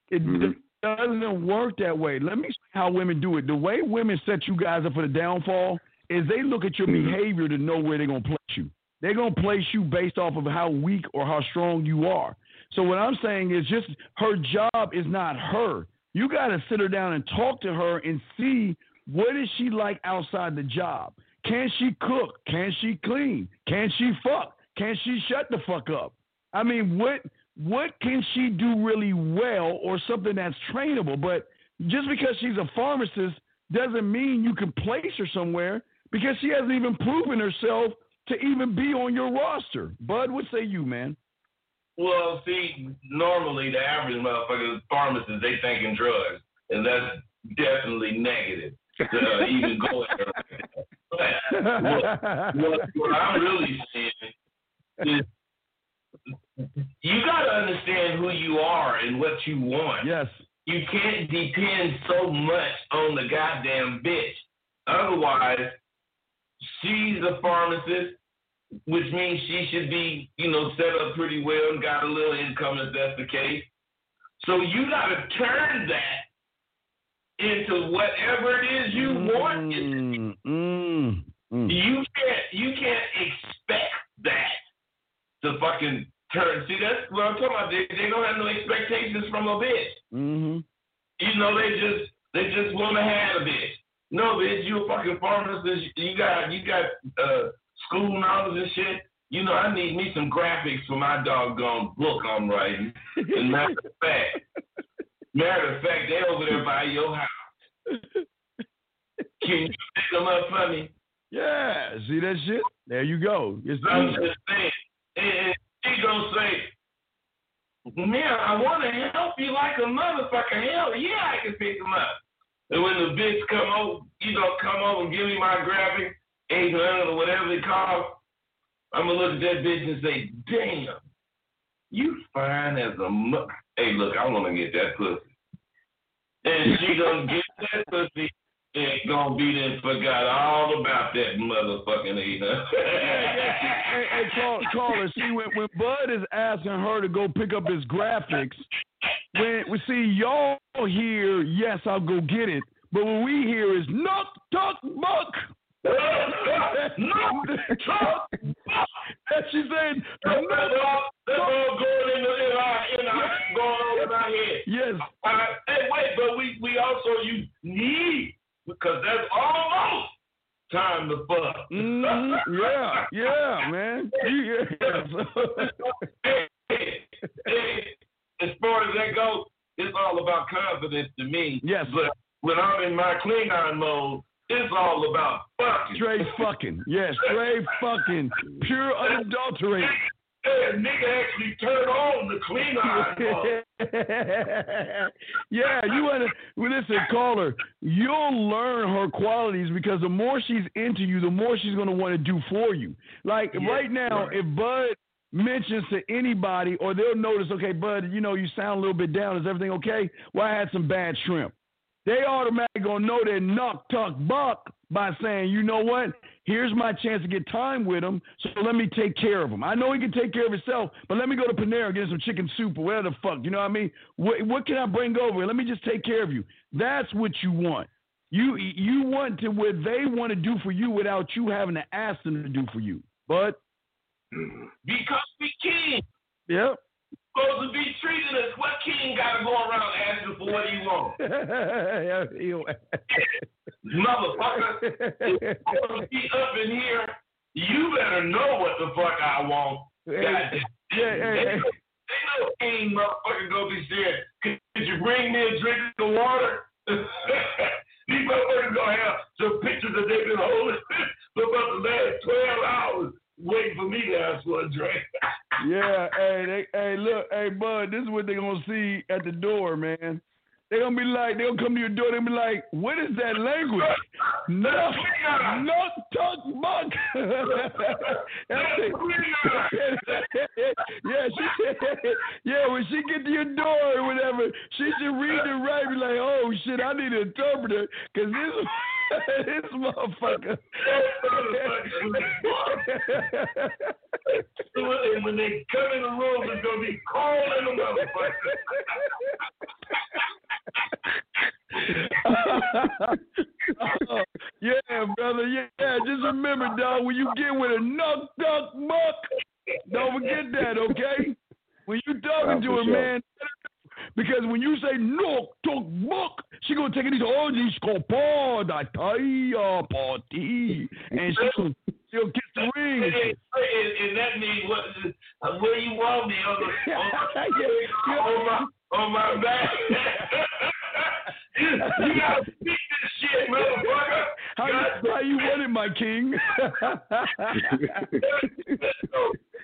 It Mhm. Doesn't work that way. Let me show how women do it. The way women set you guys up for the downfall is they look at your Mhm. behavior to know where they're gonna place you. They're gonna place you based off of how weak or how strong you are. So what I'm saying is just her job is not her. You gotta sit her down and talk to her and see what is she like outside the job. Can she cook? Can she clean? Can she fuck? Can she shut the fuck up? I mean, what what can she do really well or something that's trainable? But just because she's a pharmacist doesn't mean you can place her somewhere because she hasn't even proven herself to even be on your roster. Bud, what say you, man? Well, see, normally the average motherfucker, pharmacist, they thinking drugs, and that's definitely negative to uh, even go there. But what, what, what I'm really saying is, you got to understand who you are and what you want. yes. You can't depend so much on the goddamn bitch. Otherwise, she's a pharmacist, which means she should be, you know, set up pretty well and got a little income if that's the case. So you got to turn that into whatever it is you want. to be. Mm, mm, mm. You can't you can't expect to fucking turn. See, that's what I'm talking about. They, they don't have no expectations from a bitch. hmm You know, they just they just want to have a bitch. No, bitch, you a fucking pharmacist. You got you got uh, school knowledge and shit. You know, I need me some graphics for my doggone book I'm writing. And matter of fact, matter of fact, they over there by your house. Can you pick them up for me? Yeah, see that shit? There you go. It's I'm just saying. And she gonna say, mm-hmm. man, I want to help you like a motherfucker. Hell yeah, I can pick them up. And when the bitch come over, you know, come over and give me my graphic, 800 or whatever it costs, I'm to look at that bitch and say, damn, you fine as a mu- Hey, look, I want to get that pussy. And she going to get that pussy going to be then forgot all about that motherfucking 800. hey, hey, call, caller. See, when, when Bud is asking her to go pick up his graphics, when we see y'all hear, yes, I'll go get it. But what we hear is knock, tuck, buck. no, talk. And she said, That's knock, all, that's all going in, the, in our, in our, going on in our head. yes. Uh, hey, wait, but we, we also you need because that's almost time to fuck. Mhm, Yeah, yeah, man. Yeah. as far as that goes, it's all about confidence to me. Yes. But when I'm in my Klingon mode, it's all about fucking. Straight fucking. Yes, straight fucking. Pure unadulterated. Hey, a nigga actually turn on the mode. yeah, you want to well, listen, caller. You'll learn her qualities because the more she's into you, the more she's going to want to do for you. Like Yeah, right now, right. if Bud mentions to anybody, or they'll notice, okay, bud, you know, you sound a little bit down. Is everything okay? Well, I had some bad shrimp. They automatically gonna know they're knock tuck buck by saying, you know what? Here's my chance to get time with him, so let me take care of him. I know he can take care of himself, but let me go to Panera and get some chicken soup or whatever the fuck. You know what I mean? What, what can I bring over? Let me just take care of you. That's what you want. You you want to what they want to do for you without you having to ask them to do for you. But mm. because we can. Yep. Supposed to be treating us. What king got to go around asking for what he wants? Motherfucker, if I'm gonna be up in here, you better know what the fuck I want. God, they, know, they know king motherfucker gonna be saying, could, could you bring me a drink of water? These motherfuckers gonna have some pictures that they've been holding for about the last 12 hours waiting for me to ask for a drink. Yeah, hey, they, hey, look, hey, bud, this is what they're gonna see at the door, man. They're gonna be like, they'll come to your door, they'll be like, what is that language? No, no, tuck buck. Yeah, she, yeah, when she get to your door or whatever, she should read it right. Be like, oh shit, I need an interpreter, cause this, this motherfucker. and when they come in the room, it's gonna be calling the motherfucker. Oh, yeah, brother. Yeah, just remember, dog. When you get with a nuck duck buck, don't forget that, okay? When you talking to for her, sure. man, because when you say nuck duck buck, she gonna take it. These oh, these copod, I tell party, and she'll she'll kiss the ring. and shit. and, and that means what? Where you want me on the on my, Yeah. on my, on my back? you, you gotta speak this shit, motherfucker. How you, how you want it, my king? so,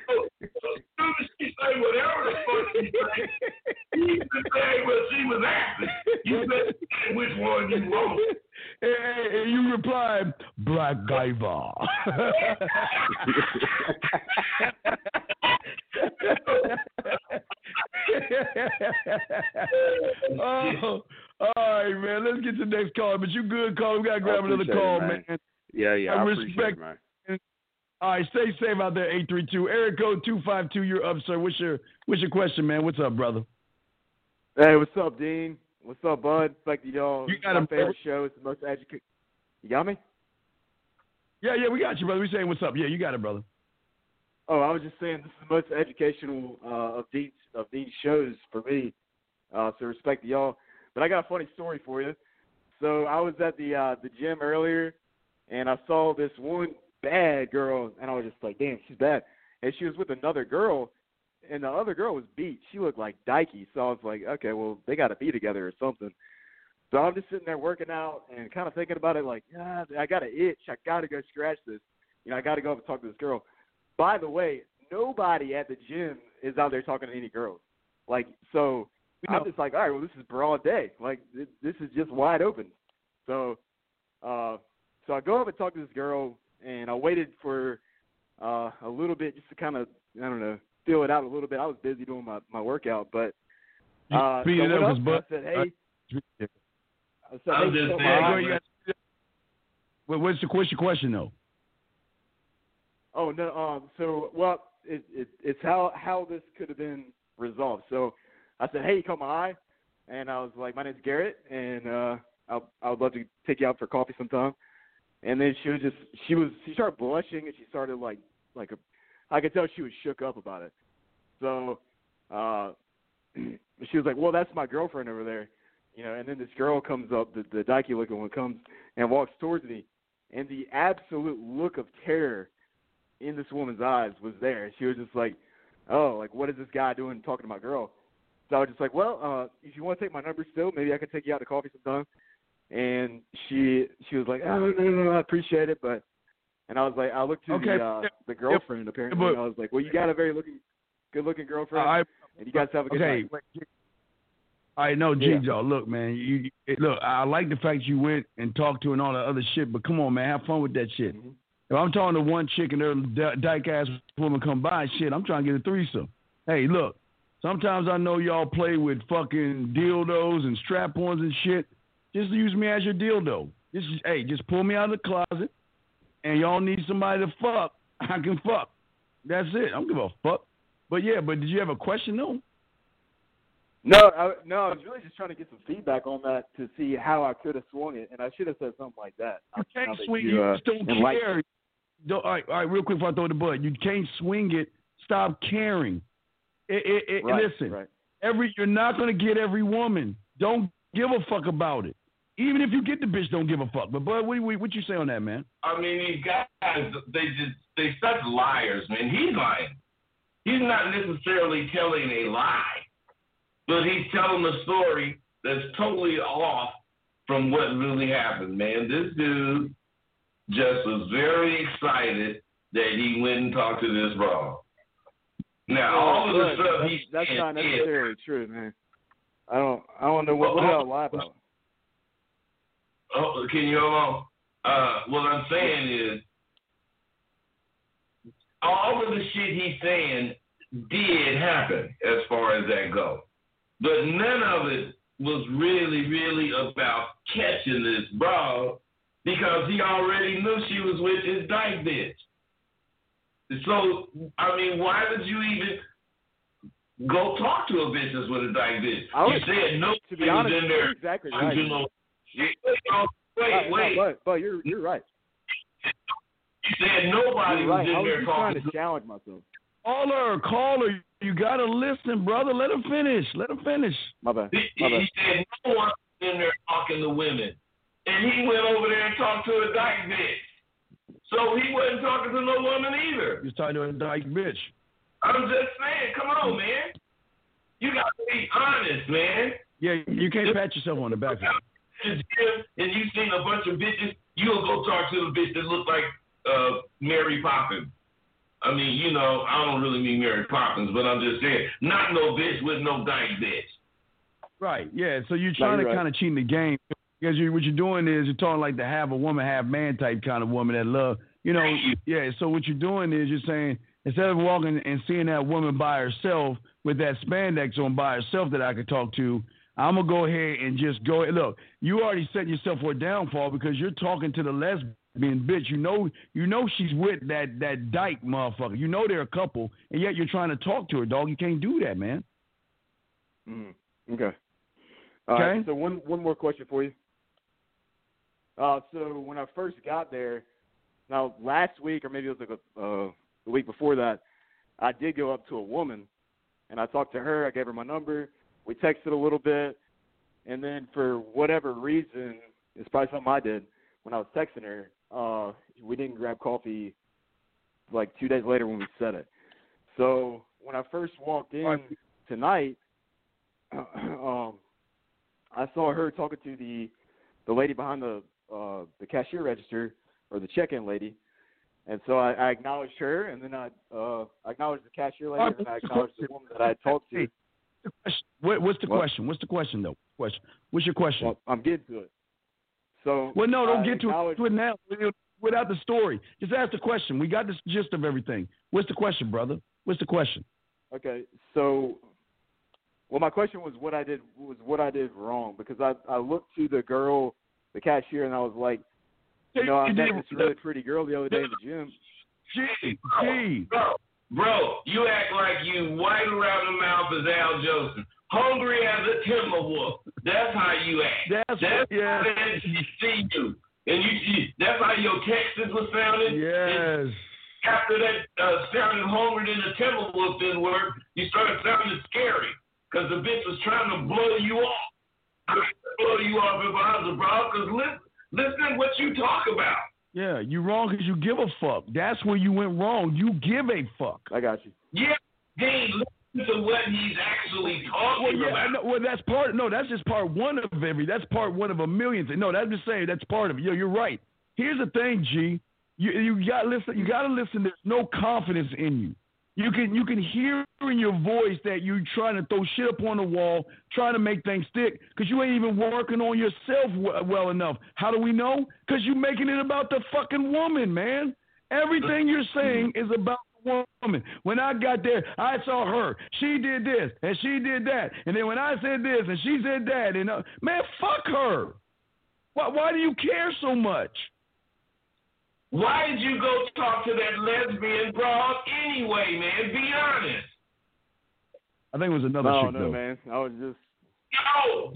so, so soon as she say whatever the fuck she say, can say what she was asking. You say which one you want. and, and you reply, Black Guyver. oh, all right, man. Let's get to the next call. But you good, call. We gotta grab another appreciate it, call, man. man. Yeah, yeah, I I, appreciate respect- it, man. All right, stay safe out there. Eight three two. Eric code two five two. You're up, sir. What's your What's your question, man? What's up, brother? Hey, what's up, Dean? What's up, Bud? Like y'all, You got my him, favorite bro. show. It's the most educated. You got me? Yeah, yeah, we got you, brother. We saying what's up. Yeah, you got it, brother. Oh, I was just saying this is the most educational uh, of Dean's of Dean's shows for me. Uh, so respect to y'all. But I got a funny story for you. So I was at the uh, the gym earlier, and I saw this one bad girl, and I was just like, damn, she's bad. And she was with another girl, and the other girl was beat. She looked like Dikey. So I was like, okay, well they got to be together or something. So I'm just sitting there working out and kind of thinking about it, like, ah, I got an itch. I got to go scratch this. You know, I got to go up and talk to this girl. By the way, nobody at the gym is out there talking to any girls. Like, so I'm just like, all right, well, this is broad day. Like, th- this is just wide open. So, uh, so I go up and talk to this girl, and I waited for uh, a little bit just to kind of, I don't know, feel it out a little bit. I was busy doing my my workout, but You uh, so it I up, went his butt. I said, hey, I said, I'm hey, just so saying, Yeah, my- go, you got- What- What's the what's your question though? Oh no. Um. So well, it, it it's how how this could have been resolved. So I said, hey, you caught my eye, and I was like, my name's Garrett, and uh, I I would love to take you out for coffee sometime. And then she was just she was she started blushing and she started like like a I could tell she was shook up about it. So uh she was like, Well that's my girlfriend over there you know, and then this girl comes up, the the dykey looking one comes and walks towards me and the absolute look of terror in this woman's eyes was there. She was just like, Oh, like what is this guy doing talking to my girl? So I was just like, Well, uh if you want to take my number still, maybe I could take you out to coffee sometime and she she was like, Oh no no no, I appreciate it but and I was like I looked to Okay. the uh the girlfriend apparently but- and I was like, Well you got a very looking good looking girlfriend I, and you guys have a good okay. night. I know, Yeah. G Joe. Look, man. You, look. I like the fact you went and talked to her and all that other shit. But come on, man. Have fun with that shit. Mhm. If I'm talking to one chick and their dyke ass woman come by, shit, I'm trying to get a threesome. Hey, look, sometimes I know y'all play with fucking dildos and strap-ons and shit. Just use me as your dildo. Just hey, just pull me out of the closet, and y'all need somebody to fuck. I can fuck. That's it. I don't give a fuck. But yeah, but did you have a question though? No, I, no, I was really just trying to get some feedback on that to see how I could have swung it, and I should have said something like that. You can't swing you, it. uh, You just don't care. Don't, all, right, all right, real quick before I throw the butt. You can't swing it. Stop caring. It, it, it, Right, listen, right. every you're not gonna get every woman. Don't give a fuck about it. Even if you get the bitch, don't give a fuck. But bud, what, what, what you say on that, man? I mean, these guys, they just, they such liars, man. He's lying. He's not necessarily telling a lie, but he's telling a story that's totally off from what really happened, man. This dude just was very excited that he went and talked to this bra. Now, all of the stuff that's, he that's not is- necessarily true, man. I don't, I don't know what, what did I lie about. Oh, can you hold on? Uh, what I'm saying is, all of the shit he's saying did happen as far as that goes. but none of it was really, really about catching this broad because he already knew she was with his dyke bitch. So, I mean, why would you even go talk to a business with a dyke bitch? I you said no To be honest, was in there. exactly You right. know, wait, wait, Right, wait. no, but, but you're, you're right. You said nobody You're was right. in I was there just trying to to challenge myself. Call her, call her. You gotta listen, brother. Let her finish. Let her finish. My bad. he, My bad. he said no one was in there talking to women. And he went over there and talked to a dyke bitch. So he wasn't talking to no woman either. You're talking to a dyke bitch. I'm just saying, come on, man. You got to be honest, man. Yeah, you can't pat yourself on the back. And you seen a bunch of bitches, you'll go talk to the bitch that look like uh, Mary Poppins. I mean, you know, I don't really mean Mary Poppins, but I'm just saying, not no bitch with no dyke bitch. Right. Yeah. So you're trying you're to right. kind of cheat the game because you, what you're doing is you're talking like the have a woman, have man type kind of woman that love. You know. Yeah. So what you're doing is you're saying instead of walking and seeing that woman by herself with that spandex on by herself that I could talk to. I'm gonna go ahead and just go. Look, you already set yourself for a downfall because you're talking to the lesbian bitch. You know, you know she's with that that dyke motherfucker. You know they're a couple, and yet you're trying to talk to her, dog. You can't do that, man. Mm, okay. All right, Okay. So one one more question for you. Uh, so when I first got there, now last week or maybe it was like a, uh, the week before that, I did go up to a woman, and I talked to her. I gave her my number. We texted a little bit, and then for whatever reason, it's probably something I did when I was texting her. Uh, we didn't grab coffee like two days later when we said it. So when I first walked in tonight, um, I saw her talking to the the lady behind the uh, the cashier register or the check-in lady, and so I, I acknowledged her, and then I uh, acknowledged the cashier lady, and I acknowledged the woman that I had talked to. The question- What, what's the question? What's the question though? Question. What's your question? Well, I'm getting to it. So Well, no, don't I get to acknowledged- it now. Without the story, just ask the question. We got the gist of everything. What's the question, brother? What's the question? Okay, so well, my question was what I did was what I did wrong because I I looked to the girl, the cashier, and I was like, you know, I met this really pretty girl the other day in the gym. Gee, gee. Bro, bro, you act like you white around the mouth as Al Jolson. Hungry as a timber wolf. That's how you act. That's That's yeah. how they see you. And you, you that's how your Texas was sounding. And Yes. after that uh, sounding hungry than a timber wolf didn't work, you started sounding scary. Because the bitch was trying to blow you off. I would blow you off if I was a bro. Because listen, listen what you talk about. Yeah, you wrong because you give a fuck. That's where you went wrong. You give a fuck. I got you. Yeah, Dean, listen to what he's actually Well, talking yeah, about. no, well, that's part. No, that's just part one of every. That's part one of a million. Things. No, that's just saying that's part of it. Yo, you're right. Here's the thing, G. You you got listen. You got to listen. There's no confidence in you. You can you can hear in your voice that you're trying to throw shit up on the wall, trying to make things stick, because you ain't even working on yourself well enough. How do we know? Because you're making it about the fucking woman, man. Everything you're saying is about the woman. When I got there, I saw her. She did this and she did that, and then when I said this and she said that, and uh, man, fuck her. Why, why do you care so much? Why did you go talk to that lesbian broad anyway, man? Be honest. I think it was another no, chick no, though. man. I was just No,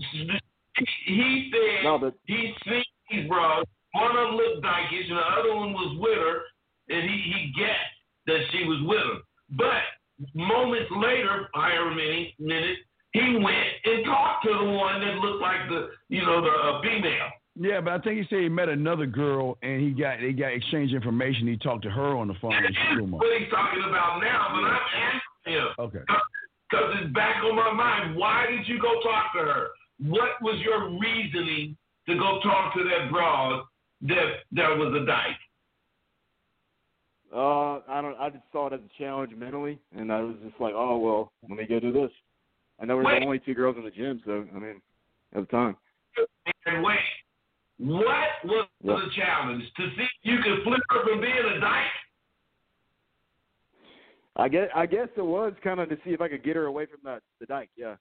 he said no, but he seen these bros. One of them looked dykish, and the other one was with her, and he he guessed that she was with him. But moments later, however many minutes, he went and talked to the one that looked like the you know the uh, female. Yeah, but I think he said he met another girl and he got they got exchanged information. He talked to her on the phone and she threw him off. what he's talking about now, but I'm asking him Okay. because it's back on my mind. Why did you go talk to her? What was your reasoning to go talk to that broad that that was a dyke? uh, I don't. I just saw it as a challenge mentally, and I was just like, oh well, let me go do this. I know we're the only two girls in the gym, so I mean, at the time. And wait, what was Yeah. the challenge? To see if you could flip her from being a dyke? I guess I guess it was kind of to see if I could get her away from that the dyke. Yeah.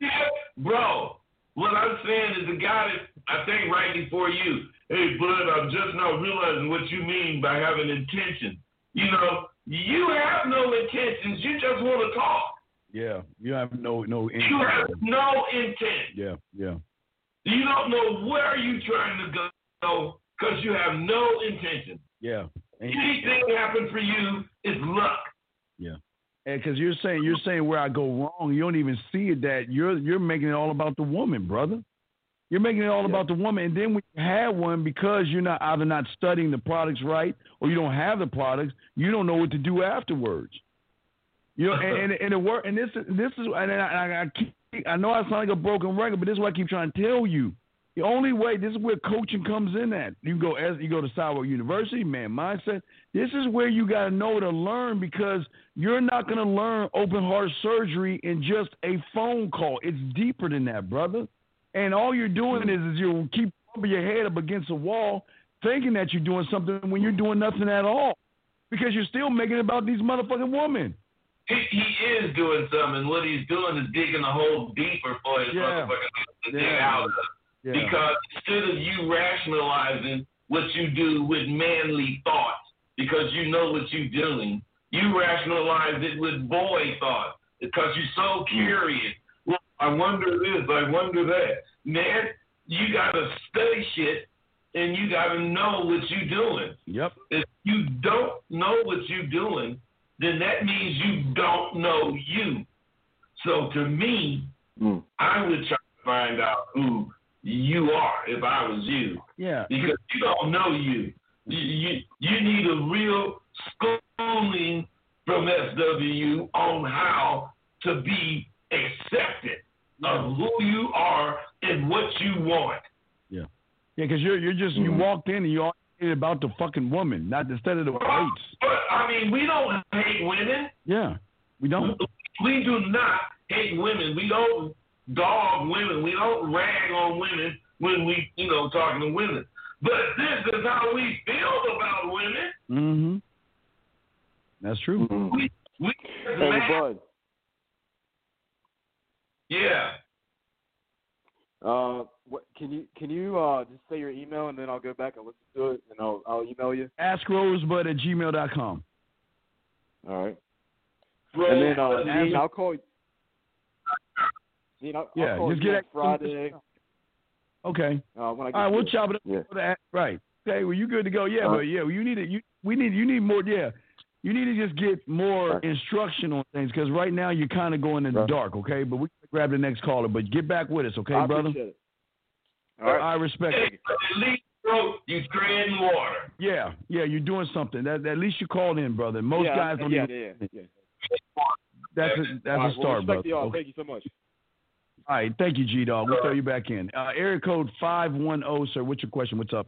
Yeah, bro. What I'm saying is the guy that I think right before you, hey, bud, I'm just now realizing what you mean by having intention. You know, you have no intentions. You just want to talk. Yeah, you have no no. Intent. You have no intent. Yeah, yeah. You don't know where you're trying to go because you have no intention. Yeah. And Anything happen for you is luck. Yeah. And because you're saying you're saying where I go wrong, you don't even see it that you're you're making it all about the woman, brother. You're making it all Yeah. about the woman, and then when you have one, because you're not either not studying the products right or you don't have the products, you don't know what to do afterwards. You know, and and, and it work. And this is this is and I, I, I keep I know I sound like a broken record, but this is what I keep trying to tell you. The only way this is where coaching comes in at. You go as you go to Sidewalk University, man, mindset. This is where you got to know to learn because you're not to learn open heart surgery in just a phone call. It's deeper than that, brother. And all you're doing is, is you keep bumping your head up against a wall, thinking that you're doing something when you're doing nothing at all, because you're still making about these motherfucking women. He, he is doing something. What he's doing is digging a hole deeper for his Yeah. motherfucking ass to dig Yeah. out of. Yeah. Because instead of you rationalizing what you do with manly thoughts, because you know what you're doing, you rationalize it with boy thoughts because you're so mm. curious. Well, I wonder this, I wonder that. Man, you gotta study shit and you gotta know what you're doing. Yep. If you don't know what you're doing, then that means you don't know you. So to me, Mm. I would try to find out who you are if I was you, Yeah. because you don't know you. You you, you need a real schooling from SWU on how to be accepted of who you are and what you want. Yeah, Yeah, because you're you're just you Mhm. walked in and you all about the fucking woman, not instead of the weights. But I mean, we don't hate women. Yeah, we don't. We do not hate women. We don't dog women. We don't rag on women when we, you know, talking to women. But this is how we feel about women. Mm-hmm. That's true. Mhm. We, we Hey, laugh. Bud. Yeah. Uh, what, can you can you uh just say your email and then I'll go back and listen to it and I'll I'll email you. Ask Rosebud at gmail dot com. All right. And then uh, Rose- Dean, I'll call you. Dean, I'll, Yeah, I'll call just you get on Friday Okay. uh, when I get All right, we'll to- chop it up Yeah. for that. Right. Okay. Well, you good to go? Yeah, Uh, but yeah, well, you need it. You we need you need more. Yeah, you need to just get more Right. instruction on things because right now you're kind of going in the dark. Okay, but we can grab the next caller. But get back with us, okay, I brother? appreciate it. All right. I respect Hey, it. at least bro, you treading water. Yeah, yeah, you're doing something. That at least you called in, brother. Most yeah, guys don't yeah, even. yeah, yeah, yeah. That's a, that's right, a well, start, respect brother. y'all. Okay. Thank you so much. All right, thank you, G Dog. We'll throw you back in. Uh, area code five one zero, sir. What's your question? What's up?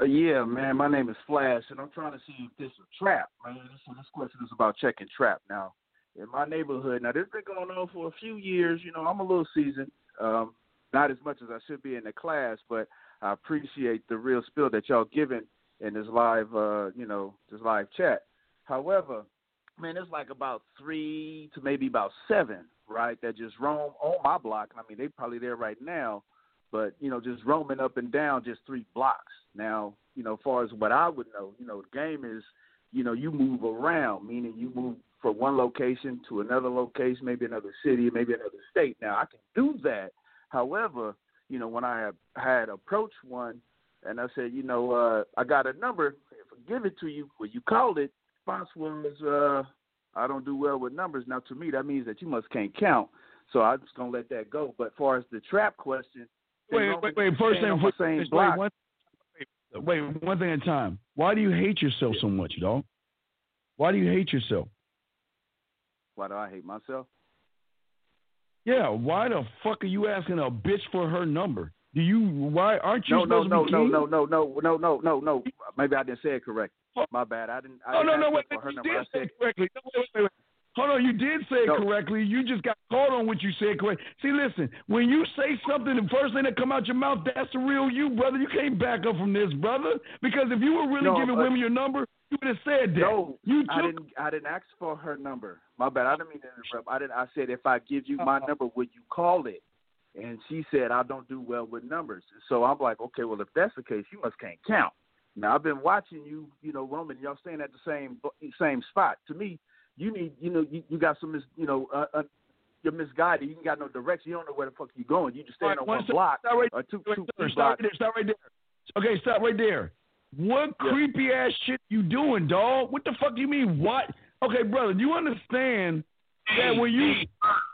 Uh, yeah, man. My name is Flash, and I'm trying to see if this is a trap, man. This, this question is about checking trap. Now, in my neighborhood, now this has been going on for a few years. You know, I'm a little seasoned, um, not as much as I should be in the class, but I appreciate the real spill that y'all giving in this live, uh, you know, this live chat. However, man, it's like about three to maybe about seven, right, that just roam on my block. I mean, they probably there right now, but you know, just roaming up and down just three blocks. Now, you know, as far as what I would know, you know, the game is, you know, you move around, meaning you move from one location to another location, maybe another city, maybe another state. Now, I can do that. However, you know, when I had approached one and I said, you know, uh, I got a number, if I give it to you, when you called it, response was, uh, I don't do well with numbers. Now, to me, that means that you must can't count. So I'm just gonna let that go. But as far as the trap question, wait, wait, wait. First thing, first, same wait, block. One, wait, wait, one thing at a time. Why do you hate yourself so much, dog? Why do you hate yourself? Why do I hate myself? Yeah, why the fuck are you asking a bitch for her number? Do you? Why aren't you no, supposed no, to be no, no, no, no, no, no, no, no. Maybe I didn't say it correct. My bad. I didn't. I oh, didn't no, no, wait, her you did say it correctly. No, wait, wait, wait. Hold on, you did say it No. correctly. You just got caught on what you said correct. See, listen, when you say something, the first thing that come out your mouth, that's the real you, brother. You can't back up from this, brother. Because if you were really No, giving uh, women your number, you would have said that. No, you I didn't. I didn't ask for her number. My bad. I didn't mean to interrupt. I didn't. I said if I give you my number, would you call it? And she said I don't do well with numbers. So I'm like, okay, well if that's the case, you must can't count. Now I've been watching you, you know, Roman. Y'all staying at the same same spot. To me, you need, you know, you, you got some, mis, you know, uh, uh, you're misguided. You ain't got no direction. You don't know where the fuck you going. You just staying right, on one one block stop right or two, stop, two stop blocks. right there. Stop right there. Okay, stop right there. What Yeah. creepy ass shit you doing, dog? What the fuck do you mean? What? Okay, brother, do you understand that when you? D,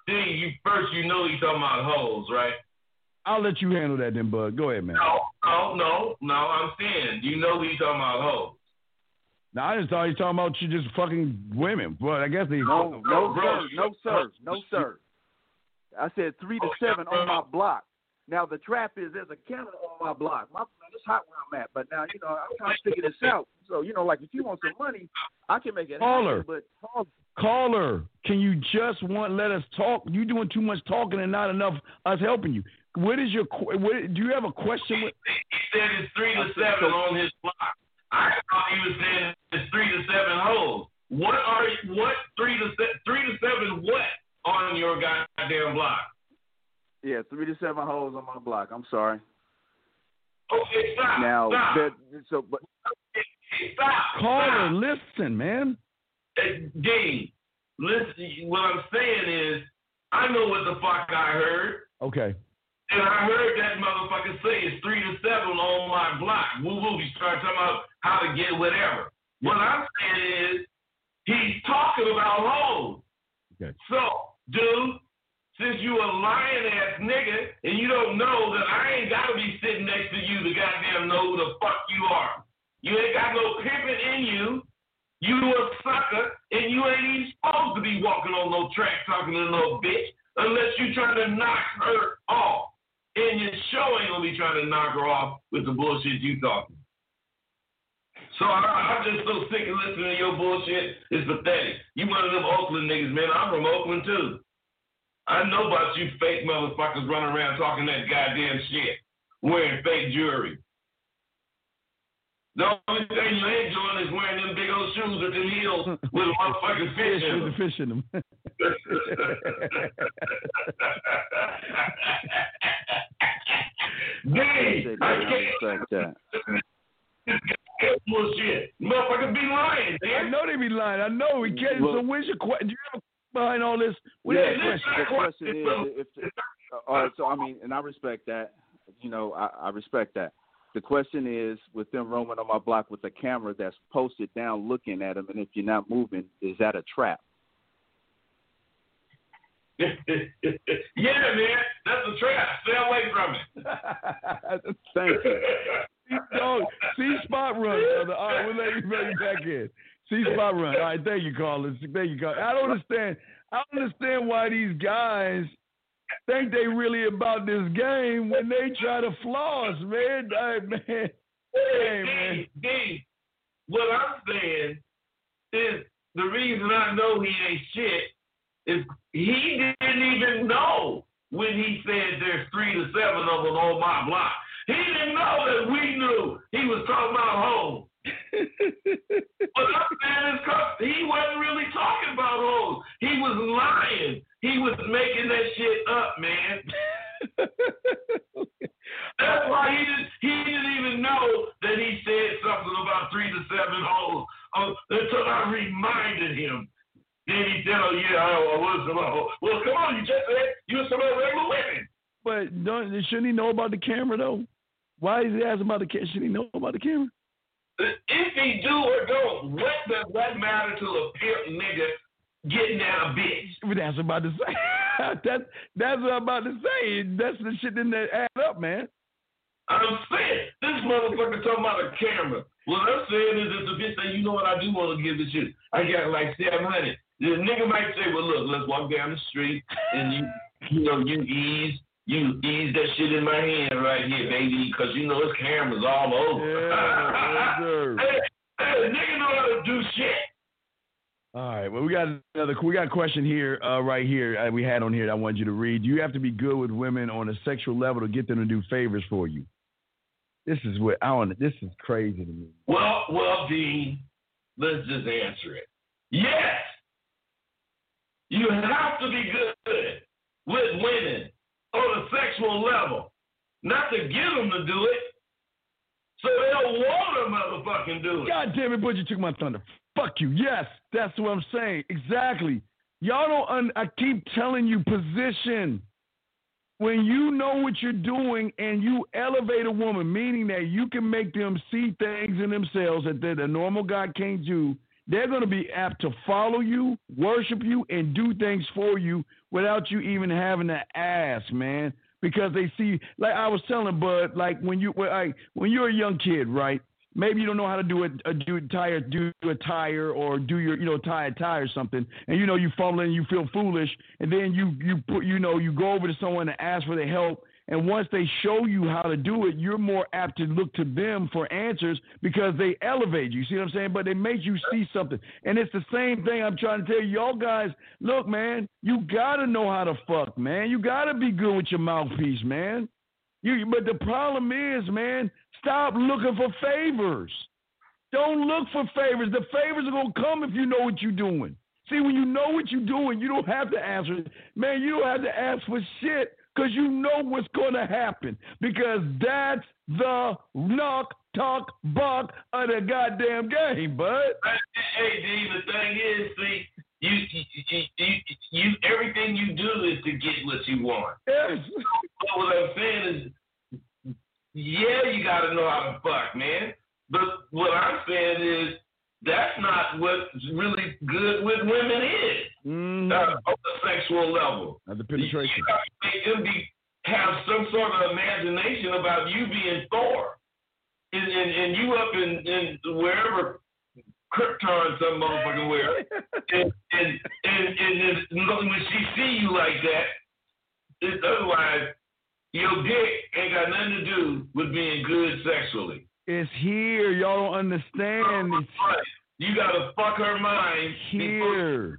D, you first you know you talking about hoes, right? I'll let you handle that then, bud. Go ahead, man. No, no, no, no. I'm saying you know you talking about hoes. Now I just thought he was talking about you just fucking women, but I guess they. No, no, bro. sir, no, sir, no, sir. I said three to seven on my block. Now the trap is there's a camera on my block. My man, it's hot where I'm at, but now you know I'm trying to figure this out. So you know, like if you want some money, I can make it Caller. happen. But Caller, can you just want let us talk? You doing too much talking and not enough us helping you. What is your? What, do you have a question? With, He said it's three to seven on his block. I thought he was saying it's three to seven hoes. What are what three to se- three to seven what on your goddamn block? Yeah, three to seven holes on my block. I'm sorry. Okay, stop. Now, stop. that, so but stop. caller, Stop. listen, man. Hey, Dean, listen. What I'm saying is, I know what the fuck I heard. Okay. And I heard that motherfucker say it's three to seven on my block. Woo woo. He started talking about how to get whatever. What I'm saying is, he's talking about hoes. Okay. So, dude, since you a lying ass nigga and you don't know that I ain't gotta be sitting next to you to goddamn know who the fuck you are. You ain't got no pimping in you. You a sucker, and you ain't even supposed to be walking on no track talking to no bitch unless you trying to knock her off. And your show ain't gonna be trying to knock her off with the bullshit you talking. So I, I'm just so sick of listening to your bullshit. It's pathetic. You one of them Oakland niggas, man. I'm from Oakland too. I know about you fake motherfuckers running around talking that goddamn shit, wearing fake jewelry. The only thing you ain't doing is wearing them big old shoes with them heels with a motherfucking fish in with them. the fish in them. Dang. I I can't respect that. bullshit. Motherfuckers be lying, I know they be lying. I know. We can't. so Well- where's your question? Do you have a behind all this? What Yeah, is your question? The question is, if, uh, all right. So I mean, and I respect that. You know, I, I respect that. The question is, with them roaming on my block with a camera that's posted down, looking at them, and if you're not moving, is that a trap? yeah, man, that's a trap. Stay away from it. Thank you. Yo, C spot run, brother. All right, we'll let you bring you back in. C spot run. All right, thank you, Carlos. Thank you, Carlos. I don't understand. I don't understand why these guys think they really about this game when they try to floss, man. All right, man. Hey, man. D, D, what I'm saying is the reason I know he ain't shit is he didn't even know when he said there's three to seven of them on my block. He didn't know that we knew he was talking about home. Shouldn't he know about the camera though? Why is he asking about the camera? Shouldn't he know about the camera? If he do or don't, what does that matter to a pimp nigga getting down a bitch? That's what I'm about to say. that, that's what I'm about to say. That's the shit that add up, man. I'm saying this motherfucker talking about a camera. What I'm saying is if the bitch say, you know what, I do want to give this shit. I got like seven hundred. The nigga might say, well, look, let's walk down the street and you, you know, you ease you ease that shit in my hand right here, baby, because you know it's cameras all over. Yeah, hey, hey, nigga know how to do shit. All right. Well, we got another. We got a question here, uh, right here. Uh, we had on here that I wanted you to read. Do you have to be good with women on a sexual level to get them to do favors for you? This is what I want. This is crazy to me. Well, well, Dean, let's just answer it. Yes, you have to be good with women on a sexual level. Not to get them to do it, so they'll want to motherfucking do it. God damn it, but you took my thunder. Fuck you. Yes, that's what I'm saying. Exactly. Y'all don't. Un- I keep telling you, position. When you know what you're doing and you elevate a woman, meaning that you can make them see things in themselves that the normal guy can't do, they're going to be apt to follow you, worship you, and do things for you without you even having to ask, man. Because they see, like I was telling Bud, like when you like when you're a young kid, right? Maybe you don't know how to do a, a do a tire do a tire or do your you know tie a tie or something, and you know you fumbling, and you feel foolish, and then you you put you know you go over to someone and ask for their help, and once they show you how to do it, you're more apt to look to them for answers because they elevate you. See what I'm saying? But they make you see something. And it's the same thing I'm trying to tell. Y'all guys, look, man, you gotta know how to fuck, man. You gotta be good with your mouthpiece, man. You but the problem is, man, stop looking for favors. Don't look for favors. The favors are gonna come if you know what you're doing. See, when you know what you're doing, you don't have to answer. Man, you don't have to ask for shit because you know what's going to happen. Because that's the knock, talk, buck of the goddamn game, bud. Hey, D, the thing is, see, you, you, you, you, everything you do is to get what you want. Yes. But what I'm saying is, yeah, you got to know how to fuck, man. But what I'm saying is, that's not what really good with women is mm. uh, on the sexual level. At the penetration. You got to make them be, have some sort of imagination about you being Thor. And, and, and you up in, in wherever Krypton some motherfucking where. and, and, and, and, and when she see you like that, it's otherwise your dick ain't got nothing to do with being good sexually. It's here. Y'all don't understand. It's you gotta fuck her mind here.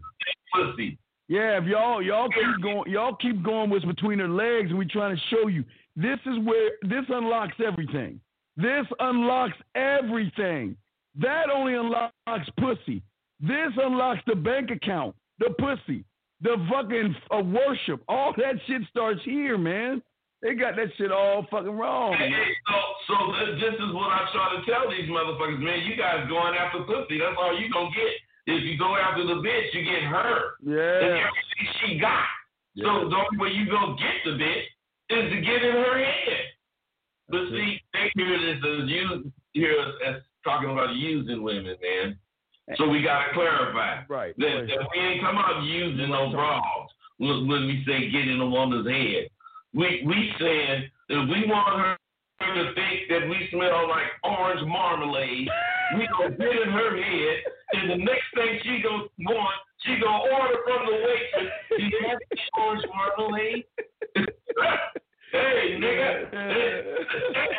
Pussy. Yeah, if y'all y'all keep going y'all keep going what's between her legs and we trying to show you. This is where this unlocks everything. This unlocks everything. That only unlocks pussy. This unlocks the bank account, the pussy, the fucking uh, worship. All that shit starts here, man. They got that shit all fucking wrong. Hey, so, so this is what I try to tell these motherfuckers, man. You guys going after pussy. That's all you gonna get. If you go after the bitch, you get her. Yeah. And everything she got. Yeah. So the only way you gonna get the bitch is to get in her head. But see, they hear this as you hear us as talking about using women, man. So we gotta clarify. Right. That, that we ain't talking about using no bras when we say get in a woman's head we we said that we want her to think that we smell like orange marmalade, we gonna get in her head, and the next thing she gonna want, she gonna order from the waitress. Do you have orange marmalade? hey, nigga,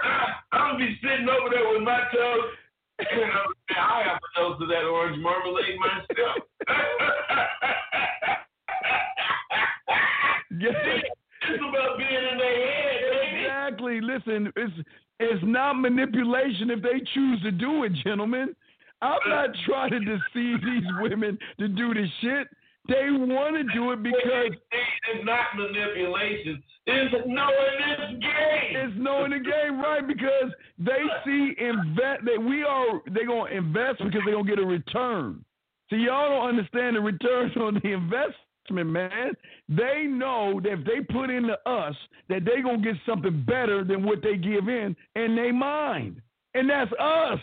I, I'm gonna be sitting over there with my toes. And I have a dose of that orange marmalade myself. yeah. It's about being in their head, baby. Exactly. Listen, it's it's not manipulation if they choose to do it, gentlemen. I'm not uh. trying to deceive these women to do this shit. They want to do it because it's not manipulation. It's knowing this game. It's knowing the game, right? Because they see invest that we are they gonna invest because they're gonna get a return. See, y'all don't understand the returns on the investment, man. They know that if they put into us, that they gonna get something better than what they give in, and they mind, and that's us.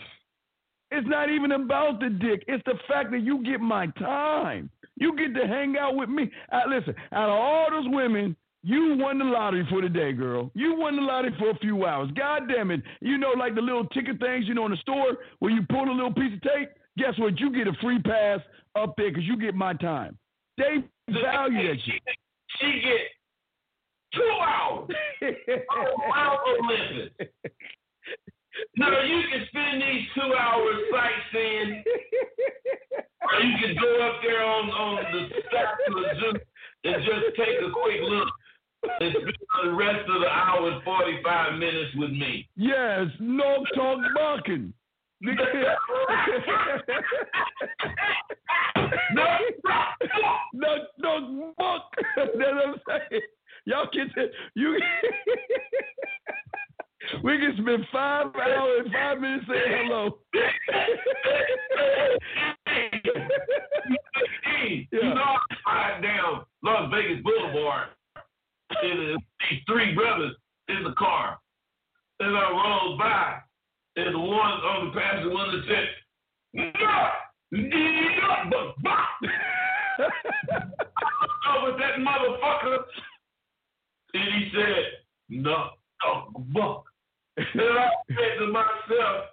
It's not even about the dick. It's the fact that you get my time. You get to hang out with me. Uh, listen, out of all those women, you won the lottery for the day, girl. You won the lottery for a few hours. God damn it. You know, like the little ticket things, you know, in the store where you pull a little piece of tape? Guess what? You get a free pass up there because you get my time. They value that shit. She get two hours. Wow, Olympic. No, you can spend these two hours sightseeing, or you can go up there on, on the steps of the zoo and just take a quick look and spend the rest of the hour and 45 minutes with me. Yes, no talk bucking. No, no, no, buck. That's what I'm saying. Y'all get to, you. We can spend five hours and five minutes saying hello. hey, you know, I ride down Las Vegas Boulevard, and these three brothers in the car. And I rolled by, and the one on the passenger window said, "No, no, but bop." I was that motherfucker, and he said, "No, no, buck." And I said to myself,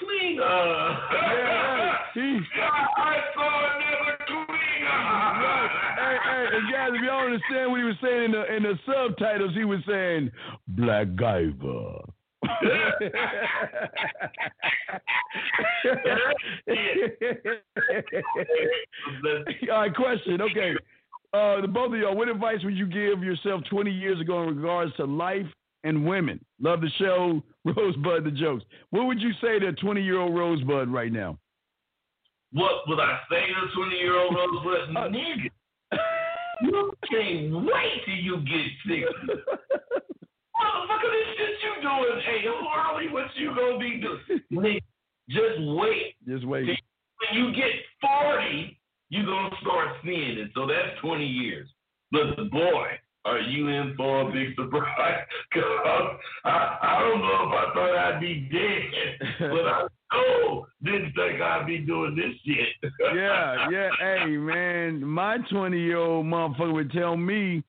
cleaner. Yeah, he, I saw another cleaner. hey, hey, and guys, if y'all understand what he was saying in the in the subtitles, he was saying Black Guyver. All right, question. Okay. Uh, the both of y'all, what advice would you give yourself 20 years ago in regards to life and women? Love the show, Rosebud the jokes. What would you say to a 20 year old Rosebud right now? What would I say to a 20 year old Rosebud? Nigga, you can't wait till you get 60. Motherfucker, this shit you doing, hey, Harley, what you gonna be doing? Just wait. Just wait. When you get 40, you're gonna start seeing it. So that's 20 years. But boy, are you in for a big surprise? Cause I, I don't know if I thought I'd be dead, but I oh didn't think I'd be doing this shit. yeah, yeah. Hey, man, my 20 year old motherfucker would tell me,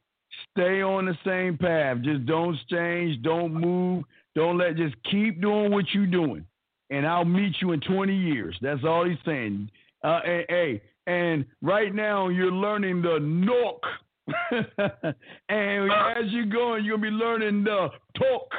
stay on the same path. Just don't change. Don't move. Don't let, just keep doing what you're doing. And I'll meet you in 20 years. That's all he's saying. Uh, and, hey, and right now you're learning the knock. and as you're going, you're going to be learning the talk.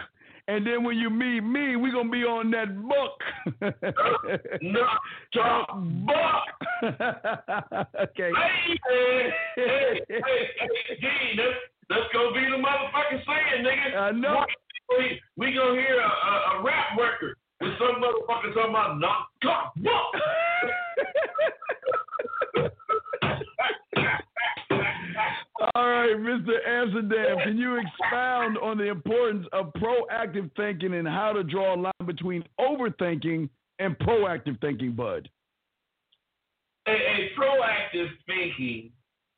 And then when you meet me, we're gonna be on that book. no, talk book. okay. Hey, hey, hey, hey, hey, That's gonna be the motherfucking saying, nigga. I know. We, we gonna hear a, a, a rap record with some motherfucker talking about knock, talk buck. All right, Mr. Amsterdam, can you expound on the importance of proactive thinking and how to draw a line between overthinking and proactive thinking, Bud? A, a proactive thinking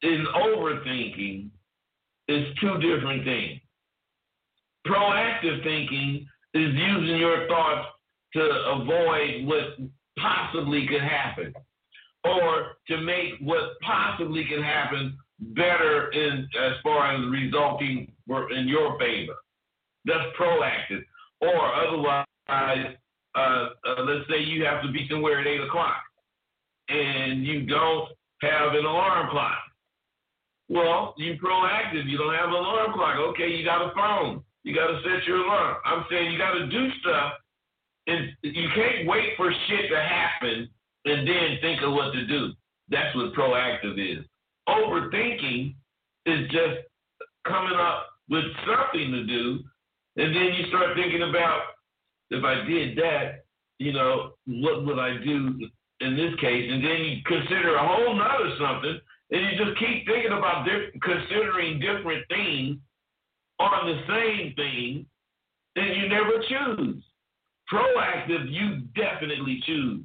is overthinking is two different things. Proactive thinking is using your thoughts to avoid what possibly could happen or to make what possibly can happen better in as far as resulting in your favor. That's proactive. Or otherwise, uh, uh, let's say you have to be somewhere at eight o'clock and you don't have an alarm clock. Well, you proactive. You don't have an alarm clock. Okay, you got a phone. You got to set your alarm. I'm saying you got to do stuff, and you can't wait for shit to happen and then think of what to do. That's what proactive is. Overthinking is just coming up with something to do, and then you start thinking about if I did that, you know, what would I do in this case? And then you consider a whole nother something, and you just keep thinking about considering different things on the same thing, and you never choose. Proactive, you definitely choose.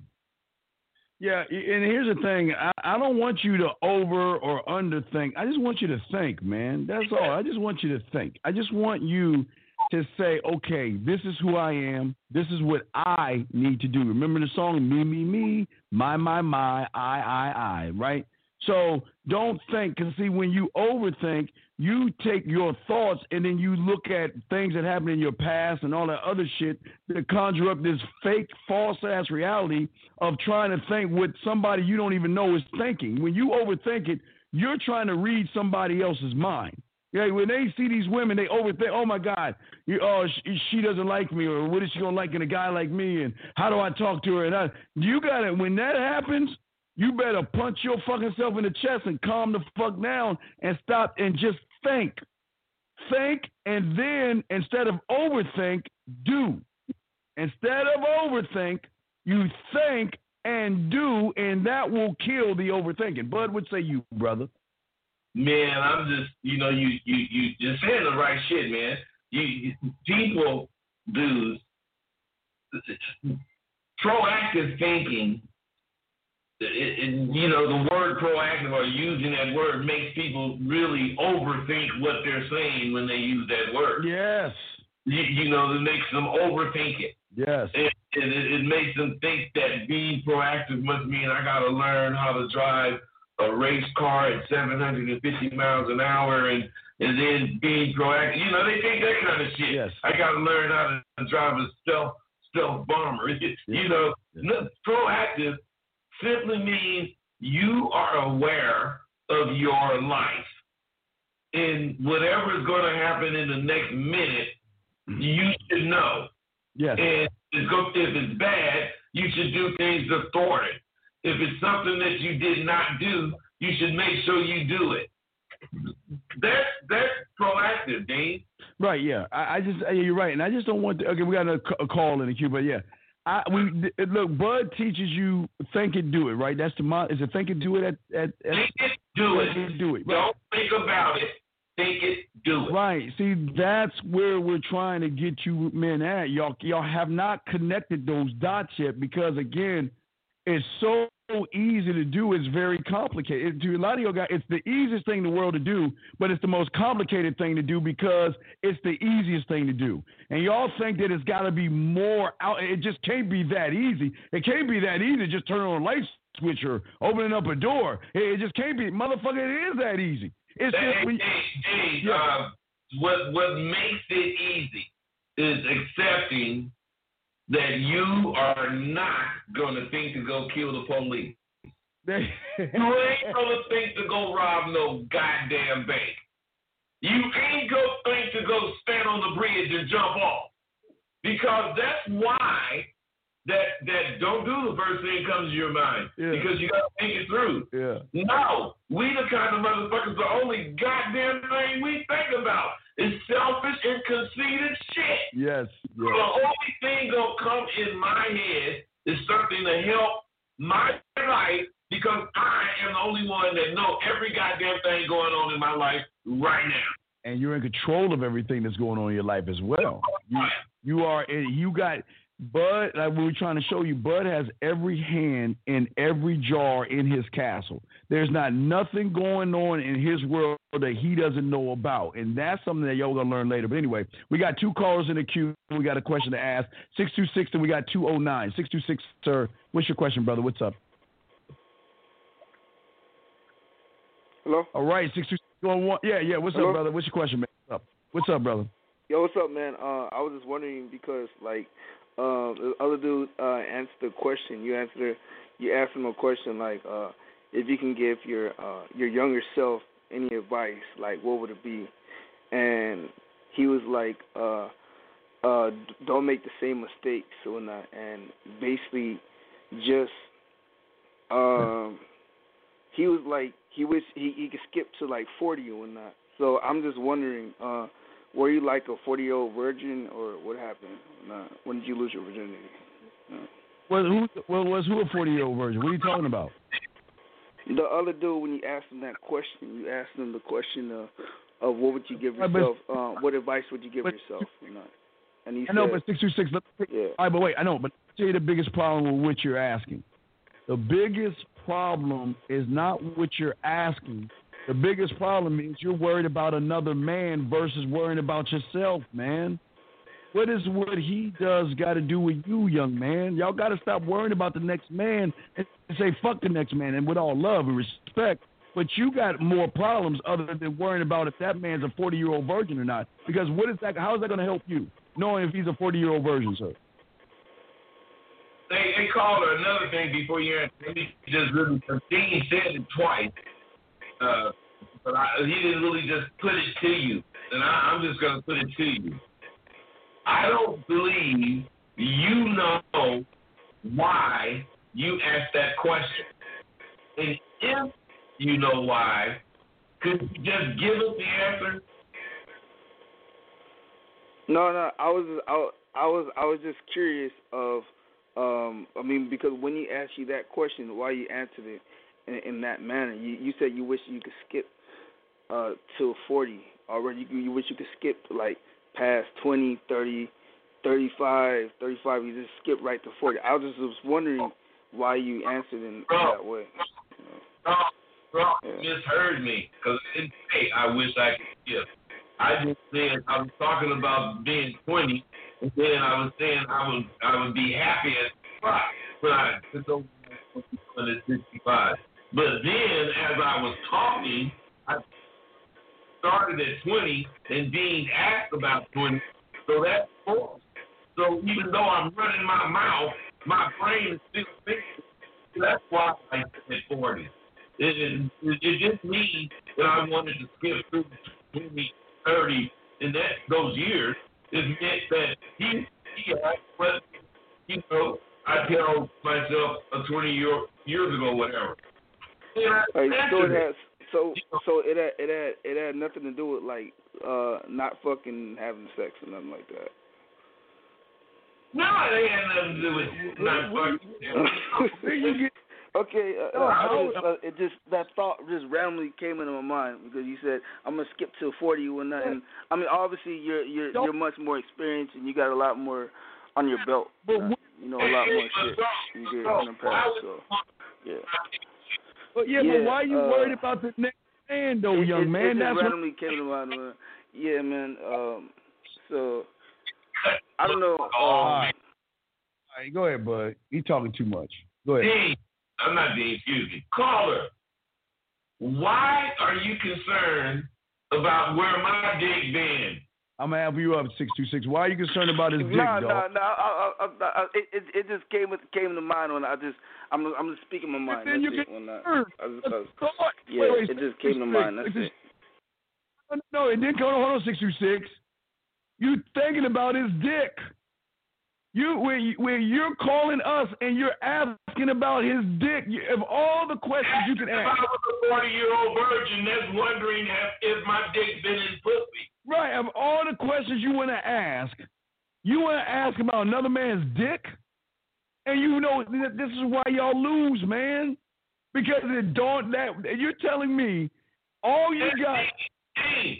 Yeah, and here's the thing. I, I don't want you to over or underthink. I just want you to think, man. That's all. I just want you to think. I just want you to say, okay, this is who I am. This is what I need to do. Remember the song, me, me, me, my, my, my, I, I, I, right? So don't think, because see, when you overthink, you take your thoughts and then you look at things that happened in your past and all that other shit that conjure up this fake, false ass reality of trying to think what somebody you don't even know is thinking. When you overthink it, you're trying to read somebody else's mind. Yeah, when they see these women, they overthink. Oh my God, you, oh she, she, doesn't like me, or what is she gonna like in a guy like me? And how do I talk to her? And I, you got it. When that happens, you better punch your fucking self in the chest and calm the fuck down and stop and just think. Think and then instead of overthink, do. Instead of overthink, you think and do, and that will kill the overthinking. Bud would say you, brother. Man, I'm just you know, you you you just saying the right shit, man. You, you people do proactive thinking it, it, you know, the word proactive or using that word makes people really overthink what they're saying when they use that word. Yes. You, you know, it makes them overthink it. Yes. It, it, it makes them think that being proactive must mean I got to learn how to drive a race car at 750 miles an hour and and then being proactive. You know, they think that kind of shit. Yes. I got to learn how to drive a stealth stealth bomber. you know, yes. proactive simply means you are aware of your life. And whatever is going to happen in the next minute, mm-hmm. you should know. Yes. And if it's bad, you should do things to thwart it. If it's something that you did not do, you should make sure you do it. That's that's proactive, Dean. Right. Yeah. I, I just you're right, and I just don't want to. Okay, we got a, a call in the queue, but yeah, I, we look. Bud teaches you think and do it. Right. That's the mod. Is it think and do it? At, at, at think it, do it. Do it. Right. Don't think about it. Think it, do it. Right. See, that's where we're trying to get you men at. Y'all, y'all have not connected those dots yet because again, it's so easy to do. It's very complicated. To a lot of your guys, it's the easiest thing in the world to do, but it's the most complicated thing to do because it's the easiest thing to do. And y'all think that it's got to be more out. It just can't be that easy. It can't be that easy to just turn on a light switch or opening up a door. It just can't be. Motherfucker, it is that easy. It's hey, just we, hey, hey, yeah. uh, what what makes it easy is accepting that you are not going to think to go kill the police. you ain't going to think to go rob no goddamn bank. You ain't going to think to go stand on the bridge and jump off. Because that's why that that don't do the first thing comes to your mind. Yeah. Because you got to think it through. Yeah. No, we the kind of motherfuckers, the only goddamn thing we think about is selfish and conceited shit. Yes. yes. So the only thing gonna come in my head is something to help my life because I am the only one that know every goddamn thing going on in my life right now. And you're in control of everything that's going on in your life as well. You, you are. You got Bud, like we were trying to show you, Bud has every hand in every jar in his castle. There's not nothing going on in his world that he doesn't know about. And that's something that y'all gonna learn later. But anyway, we got two callers in the queue. We got a question to ask. 626 and we got 209. 626, sir. What's your question, brother? What's up? Hello? All right, 626. Yeah, yeah. What's Hello? up, brother? What's your question, man? What's up? What's up, brother? Yo, what's up, man? Uh, I was just wondering because, like, uh, the other dude uh, answered the question. You answered. You asked him a question like, uh, if you can give your uh, your younger self any advice, like what would it be? And he was like, uh, uh, don't make the same mistakes or not, and basically just um, he was like he wish he he could skip to like forty or not. So I'm just wondering. Uh, were you like a 40 year old virgin, or what happened? Nah. When did you lose your virginity? Well, who well, was who a forty year old virgin? What are you talking about? The other dude, when you asked him that question, you asked him the question of, of what would you give yourself? um, what advice would you give but- yourself? You know, and he I know, but six two six. Yeah. All right, but wait, I know, but I'll tell you the biggest problem with what you're asking. The biggest problem is not what you're asking. The biggest problem is you're worried about another man versus worrying about yourself, man. What is what he does got to do with you, young man? Y'all got to stop worrying about the next man and say fuck the next man, and with all love and respect. But you got more problems other than worrying about if that man's a 40 year old virgin or not. Because what is that? How is that going to help you, knowing if he's a 40 year old virgin, sir? They called her another thing before you me just really Dean said it twice. Uh but I, he didn't really just put it to you. And I, I'm just gonna put it to you. I don't believe you know why you asked that question. And if you know why, could you just give us the answer? No, no, I was, I, I was, I was just curious of, um, I mean, because when he asked you that question, why you answered it in, in that manner, you, you said you wish you could skip uh till forty already. You, you wish you could skip like past twenty, thirty, thirty-five, thirty-five. You just skip right to forty. I was just was wondering why you answered in Bro. that way. No, bro, Yeah. you misheard me. Because I didn't say I wish I could skip. I just said I was talking about being 20, and then I was saying I would I would be happy at spot when I took over at 65. But then as I was talking, started at 20, and Dean asked about 20, so that's four. So even though I'm running my mouth, my brain is still thinking. That's why I said 40. It, it, it just means that I wanted to skip through 20, 30, and that those years. It meant that he, he asked, but, you know, I tell myself uh, 20 year, years ago, whatever. And I Like, so it answered it. has, so so it had it had it had nothing to do with like uh not fucking having sex or nothing like that. No, they had nothing to do with not fucking. okay, uh, No, uh, I just, uh, it just that thought just randomly came into my mind because you said I'm gonna skip to 40 or nothing. I mean, obviously you're you're you're much more experienced and you got a lot more on your belt. But Uh, you know a lot more shit you did in the past. So yeah, But yeah, Yeah, but why are you uh, worried about the next man, though, it, young it, man? It just That's what, randomly came to mind. uh, Yeah, man. Um, so I don't know. Um, All right. All right, go ahead, bud. He talking too much. Go ahead. Dean, I'm not Dean, excuse me. Caller, why are you concerned about where my dick been? I'm gonna have you up six two six. Why are you concerned about his dick, No, no, dog? no. It, it it just came with, came to mind when I just I'm I'm just speaking my mind. then That's you it. get When I. I just, I was- yeah, Wait, wait, it just came to mind. That's it. No, it didn't come. Hold on, six two six. You thinking about his dick? You where, you- where you're calling us and you're asking about his dick. You, of all the questions you can If ask, I was a 40 year old virgin that's wondering if, if my dick been in pussy. right? Of all the questions you want to ask, you want to ask about another man's dick, and you know th- this is why y'all lose, man. Because it don't that you're telling me all you got. Dean,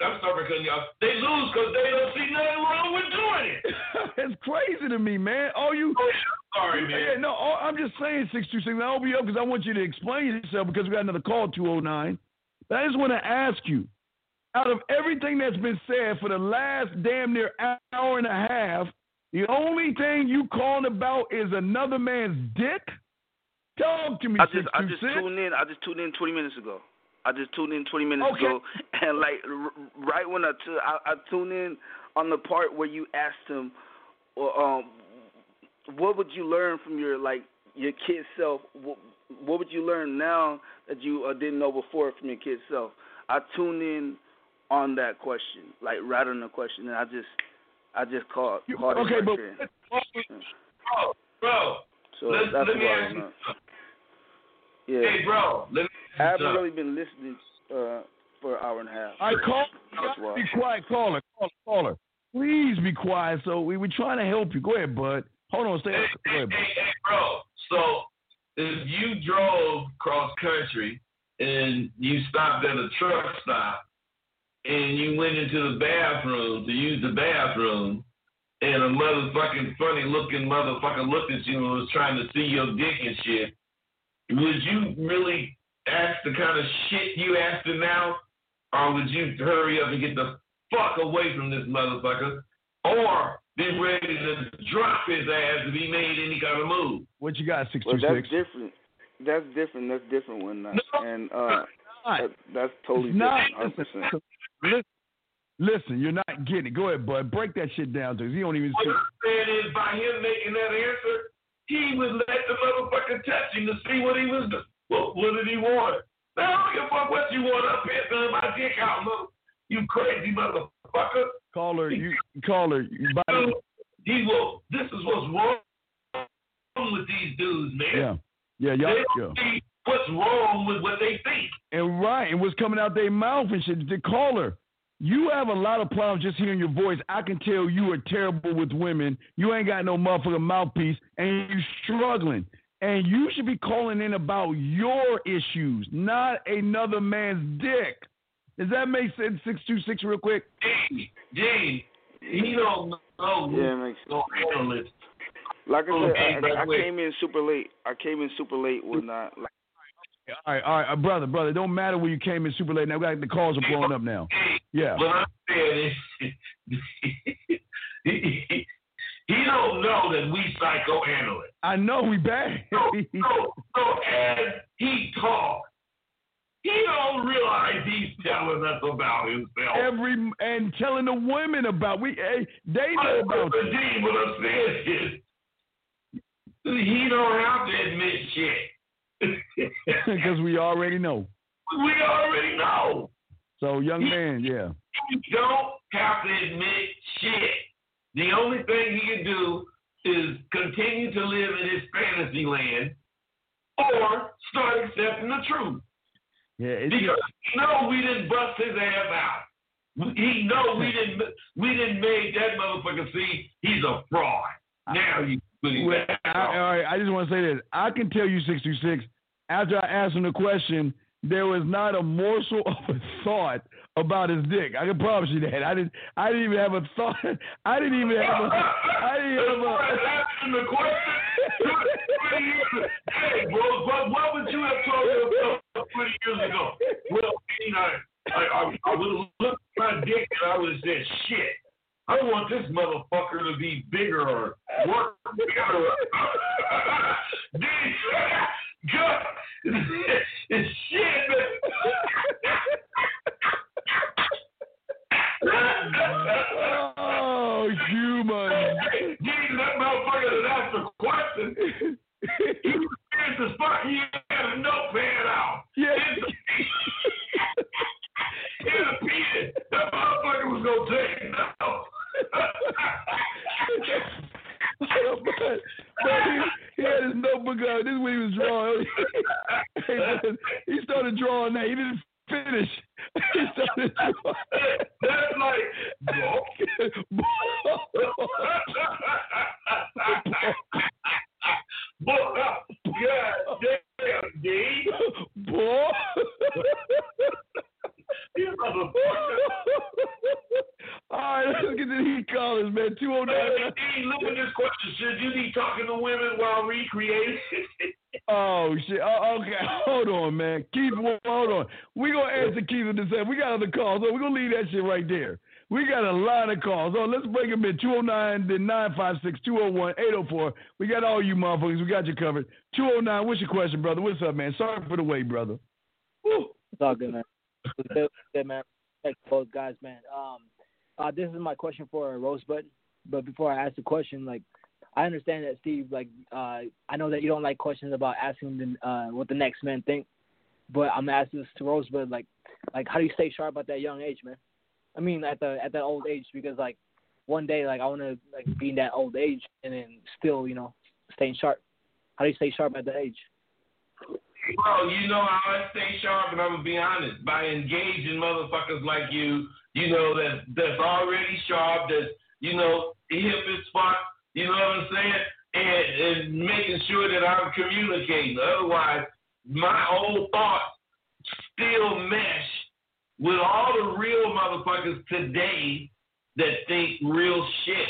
I'm sorry for cutting you off. They lose because they don't see nothing wrong with doing it. it's crazy to me, man. All you Oh, yeah, I'm sorry, Yeah, no, all- I'm just saying six two six. I'll be up because I want you to explain yourself because we got another call two oh nine. But I just want to ask you, out of everything that's been said for the last damn near hour and a half, the only thing you calling about is another man's dick. Talk to me, I six just I just six. tuned in. I just tuned in 20 minutes ago. I just tuned in 20 minutes Okay. ago, and like r- right when I, tu- I I tuned in on the part where you asked him, or um, what would you learn from your like your kid self? What, what would you learn now that you uh, didn't know before from your kid self? I tuned in on that question, like right on the question, and I just I just caught caught called it okay, but. Bro, bro, So let, that's let me ask you. Yeah. Hey, bro, let me I haven't you something. really been listening uh, for an hour and a half. I call. That's why. Be quiet, caller, caller, caller. Please be quiet. So we were trying to help you. Go ahead, bud. Hold on, stay. Hey, Go ahead, hey, hey, hey, bro. So if you drove cross country and you stopped at a truck stop and you went into the bathroom to use the bathroom and a motherfucking funny looking motherfucker looked at you and was trying to see your dick and shit, would you really ask the kind of shit you asking now? Or would you hurry up and get the fuck away from this motherfucker? Or be ready to drop his ass if he made any kind of move? What you got, six Well, two that's six? different. That's different. That's different when not. No, and uh, that, that's totally It's not. different. 100%. Listen, listen, you're not getting it. Go ahead, bud. Break that shit down to us. He don't even What see. I'm saying is, by him making that answer, he would let the motherfucker touch him to see what he was doing. What, what did he want? Now, I don't give a fuck what you want up here, throwing my dick out, mother. You crazy motherfucker. Caller, you caller, you the, He will. This is what's wrong with these dudes, man. yeah, yeah, y'all, don't yeah. see what's wrong with what they think. And right, and what's coming out their mouth and shit. The caller, you have a lot of problems just hearing your voice. I can tell you are terrible with women. You ain't got no motherfucking mouthpiece, and you're struggling. And you should be calling in about your issues, not another man's dick. Does that make sense? Six two six, real quick. Gene, Gene, he don't know. Yeah, it makes sense. Like I said, I, I, I came in super late. I came in super late when not like All right, all right, uh, brother, brother. Don't matter where you came in super late. Now, we got the calls are blowing up now. Yeah. What I'm saying is, he, he, don't know that we psychoanalysts. I know we bad. So, so, so as he talks, he don't realize he's telling us about himself. Every and telling the women about we, hey, they know about But you Gene, what I'm saying is, he don't have to admit shit. Because we already know. we already know. So, young man, yeah. He don't have to admit shit. The only thing he can do is continue to live in his fantasy land or start accepting the truth. Yeah, it's Because he know we didn't bust his ass out. He know we didn't we didn't make that motherfucker see he's a fraud. Now you Well, I, all right, I just want to say this. I can tell you, 626, after I asked him the question, there was not a morsel of a thought about his dick. I can promise you that. I didn't. I didn't even have a thought. I didn't even have a. I didn't have a. asking the question. 20 years Hey, bro, but what would you have told yourself 20 years ago? Well, you know, I, I, I would have looked at my dick and I would have said, shit. I want this motherfucker to be bigger or work better. Dude, God, it's shit. Oh, human. Jesus, that motherfucker that asked the question, he was serious as fuck. He had a notepad out. Yeah. In a pen. That motherfucker was to take it out. But, but he, he had his notebook out. This is what he was drawing. he started drawing that. He didn't finish. He started drawing. That's like, no. Boy, God damn, D. Boy. You motherfucker. All right, let's get to these callers, man. 209. Hey, look at this question. Should you be talking to women while recreating? Oh shit! Oh, okay, hold on, man. Keith, hold on. We gonna answer Keith in a second. We got other calls. So we gonna leave that shit right there. We got a lot of calls. Oh, let's break them in. 209, then 956, 201, 804. We got all you motherfuckers. We got you covered. 209, what's your question, brother? What's up, man? Sorry for the wait, brother. Woo. It's all good, man. Good, man. Both guys, man. Um, uh, this is my question for Rosebud. But before I ask the question, like, I understand that Steve, like, uh, I know that you don't like questions about asking uh, what the next man think. But I'm asking this to Rosebud, like, like, how do you stay sharp at that young age, man? I mean, at the at that old age, because like, one day, like, I want to like be in that old age and then still, you know, staying sharp. How do you stay sharp at that age? Bro, you know I stay sharp, and I'm gonna be honest. By engaging motherfuckers like you, you know that that's already sharp, that's you know hip as fuck. You know what I'm saying? and, and making sure that I'm communicating. Otherwise, my whole thoughts still mesh with all the real motherfuckers today that think real shit.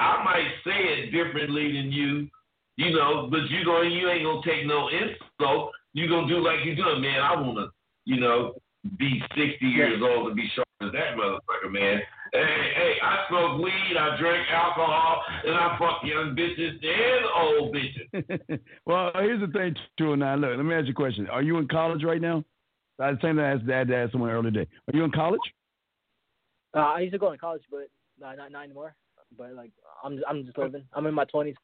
I might say it differently than you, you know, but you going you ain't gonna take no insult. You gonna do like you doing, man. I wanna, you know, be sixty years old and be sharp as that motherfucker, man. Hey, hey, I smoke weed, I drink alcohol, and I fuck young bitches and old bitches. well, here's the thing, too. Now, look, let me ask you a question. Are you in college right now? I was saying that as dad asked someone earlier today. Are you in college? Uh, I used to go in college, but not not, not anymore. But like, I'm I'm just living. I'm in my twenties.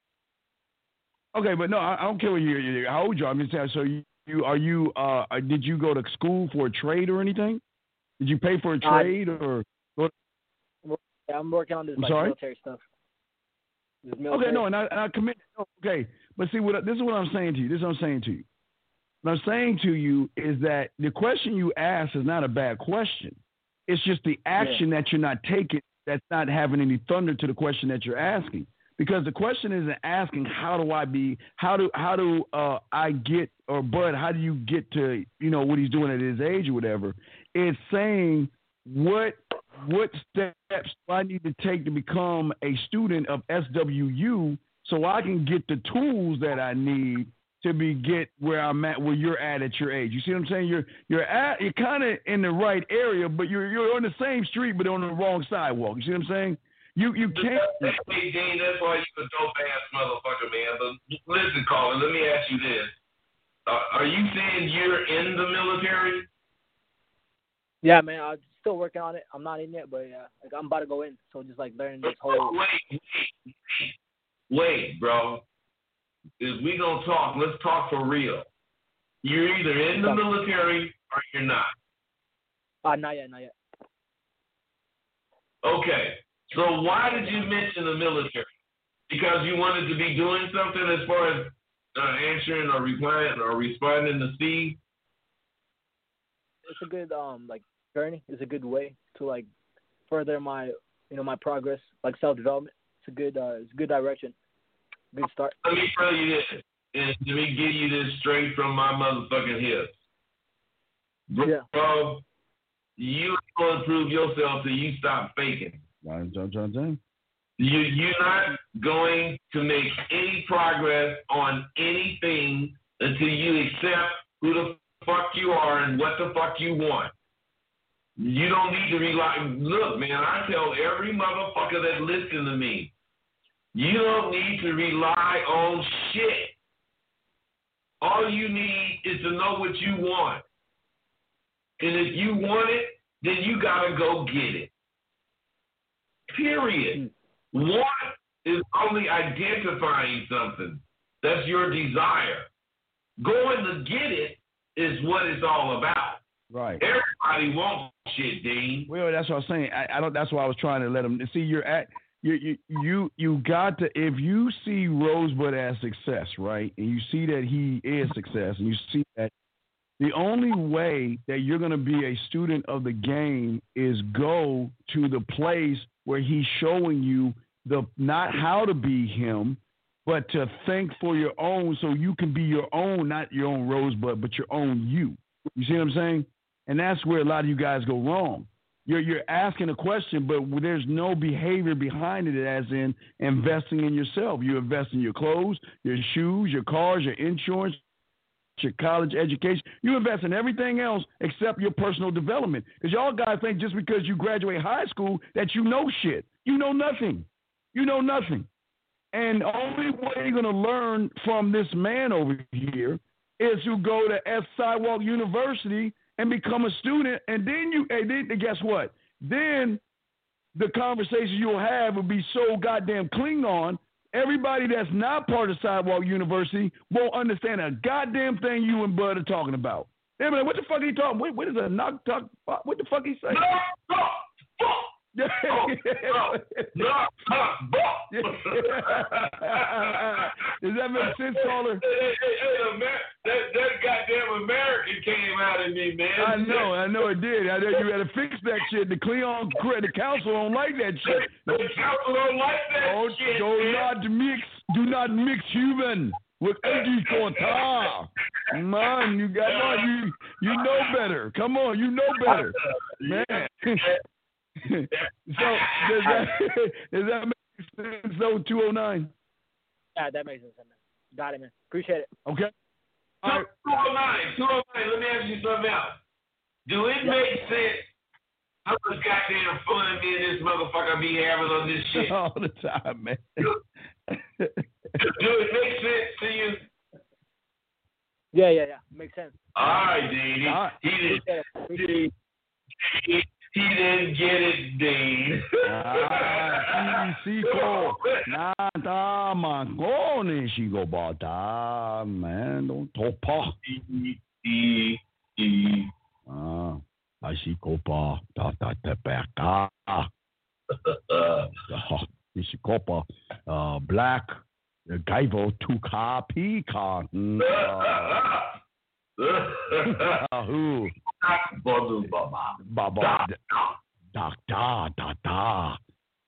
Okay, but no, I, I don't care what you how old you are. I'm just saying. So you, you are you uh did you go to school for a trade or anything? Did you pay for a trade uh, or? Yeah, I'm working on this like, military stuff. This military. Okay, no, and I, and I commit. Okay, but see what this is what I'm saying to you. This is what I'm saying to you. What I'm saying to you is that the question you ask is not a bad question. It's just the action yeah. that you're not taking that's not having any thunder to the question that you're asking. Because the question isn't asking how do I be how do how do uh, I get or Bud how do you get to you know what he's doing at his age or whatever. It's saying what what steps do I need to take to become a student of SWU so I can get the tools that I need to be get where I'm at, where you're at at your age. You see what I'm saying? You're you're at you're kind of in the right area, but you're you're on the same street, but on the wrong sidewalk. You see what I'm saying? You you can't. Hey, Dean, that's why you a dope ass motherfucker, man. But listen, Colin, let me ask you this: uh, Are you saying you're in the military? Yeah, man. I'm still working on it. I'm not in yet, but yeah, like I'm about to go in. So just like learning this whole. Wait, wait, wait, bro is we gonna talk. Let's talk for real. You're either in the military or you're not. Uh, not yet, not yet. Okay. So why did you mention the military? Because you wanted to be doing something as far as uh, answering or replying or responding to Steve. It's a good um like journey. It's a good way to like further my you know my progress like self development. It's a good uh, it's a good direction. Good start. Let me tell you this, and let me give you this straight from my motherfucking hips. Bro, yeah. you going to prove yourself till you stop faking. John, John, John, John. You, you're not going to make any progress on anything until you accept who the fuck you are and what the fuck you want. You don't need to rely. Look, man, I tell every motherfucker that listen to me, you don't need to rely on shit. All you need is to know what you want. And if you want it, then you got to go get it. Period. Hmm. Want is only identifying something. That's your desire. Going to get it is what it's all about. Right. Everybody wants shit, Dean. Well, that's what I was saying. I, I don't. That's why I was trying to let them see. You're at you you you got to if you see Rosebud as success, right, and you see that he is success, and you see that the only way that you're going to be a student of the game is go to the place where he's showing you the not how to be him, but to think for your own, so you can be your own, not your own Rosebud, but your own you. You see what I'm saying? And that's where a lot of you guys go wrong you're you're asking a question, but there's no behavior behind it, as in investing in yourself. You invest in your clothes, your shoes, your cars, your insurance, your college education. You invest in everything else except your personal development. Because y'all guys think just because you graduate high school that you know shit. You know nothing. You know nothing. And the only way you're going to learn from this man over here is to go to S Sidewalk University and become a student, and then you, and then guess what? Then the conversation you'll have will be so goddamn Klingon. Everybody that's not part of Sidewalk University won't understand a goddamn thing you and Bud are talking about. They'll be like, what the fuck are you talking? What, what is a knock talk? What the fuck he saying? No, no, yeah. No, no, no, Does that make sense, caller? Hey, hey, hey, Amer- that, that goddamn American came out of me, man. I know, I know it did. I know you had to fix that shit. The Cleon, the council don't like that shit. The council don't like that Don't, shit, do man. not mix, do not mix human with agriculture. Man, you got on, you you know better. Come on, you know better, man. so does that does that make sense? So two oh nine. Yeah, that makes sense, man. Got it, man. Appreciate it. Okay. Oh All right. 209, 209, let me ask you something else. Do it make sense how much goddamn fun me and this motherfucker be having on this shit? All the time, man. Do it make sense to you? Yeah, yeah, yeah. Makes sense. All right, Dean. All right. He, he, Appreciate it. Appreciate it. he, didn't get it, Dean. Ah, Chico. Nada mancone, Chico Bata. Man, don't talk pa. E, e, e. Ah, I see copa. Da da da back. Ah, copa. Uh, black. The Gaivo two car peacock. Mm, uh, who? Baba. Baba. Da da da da.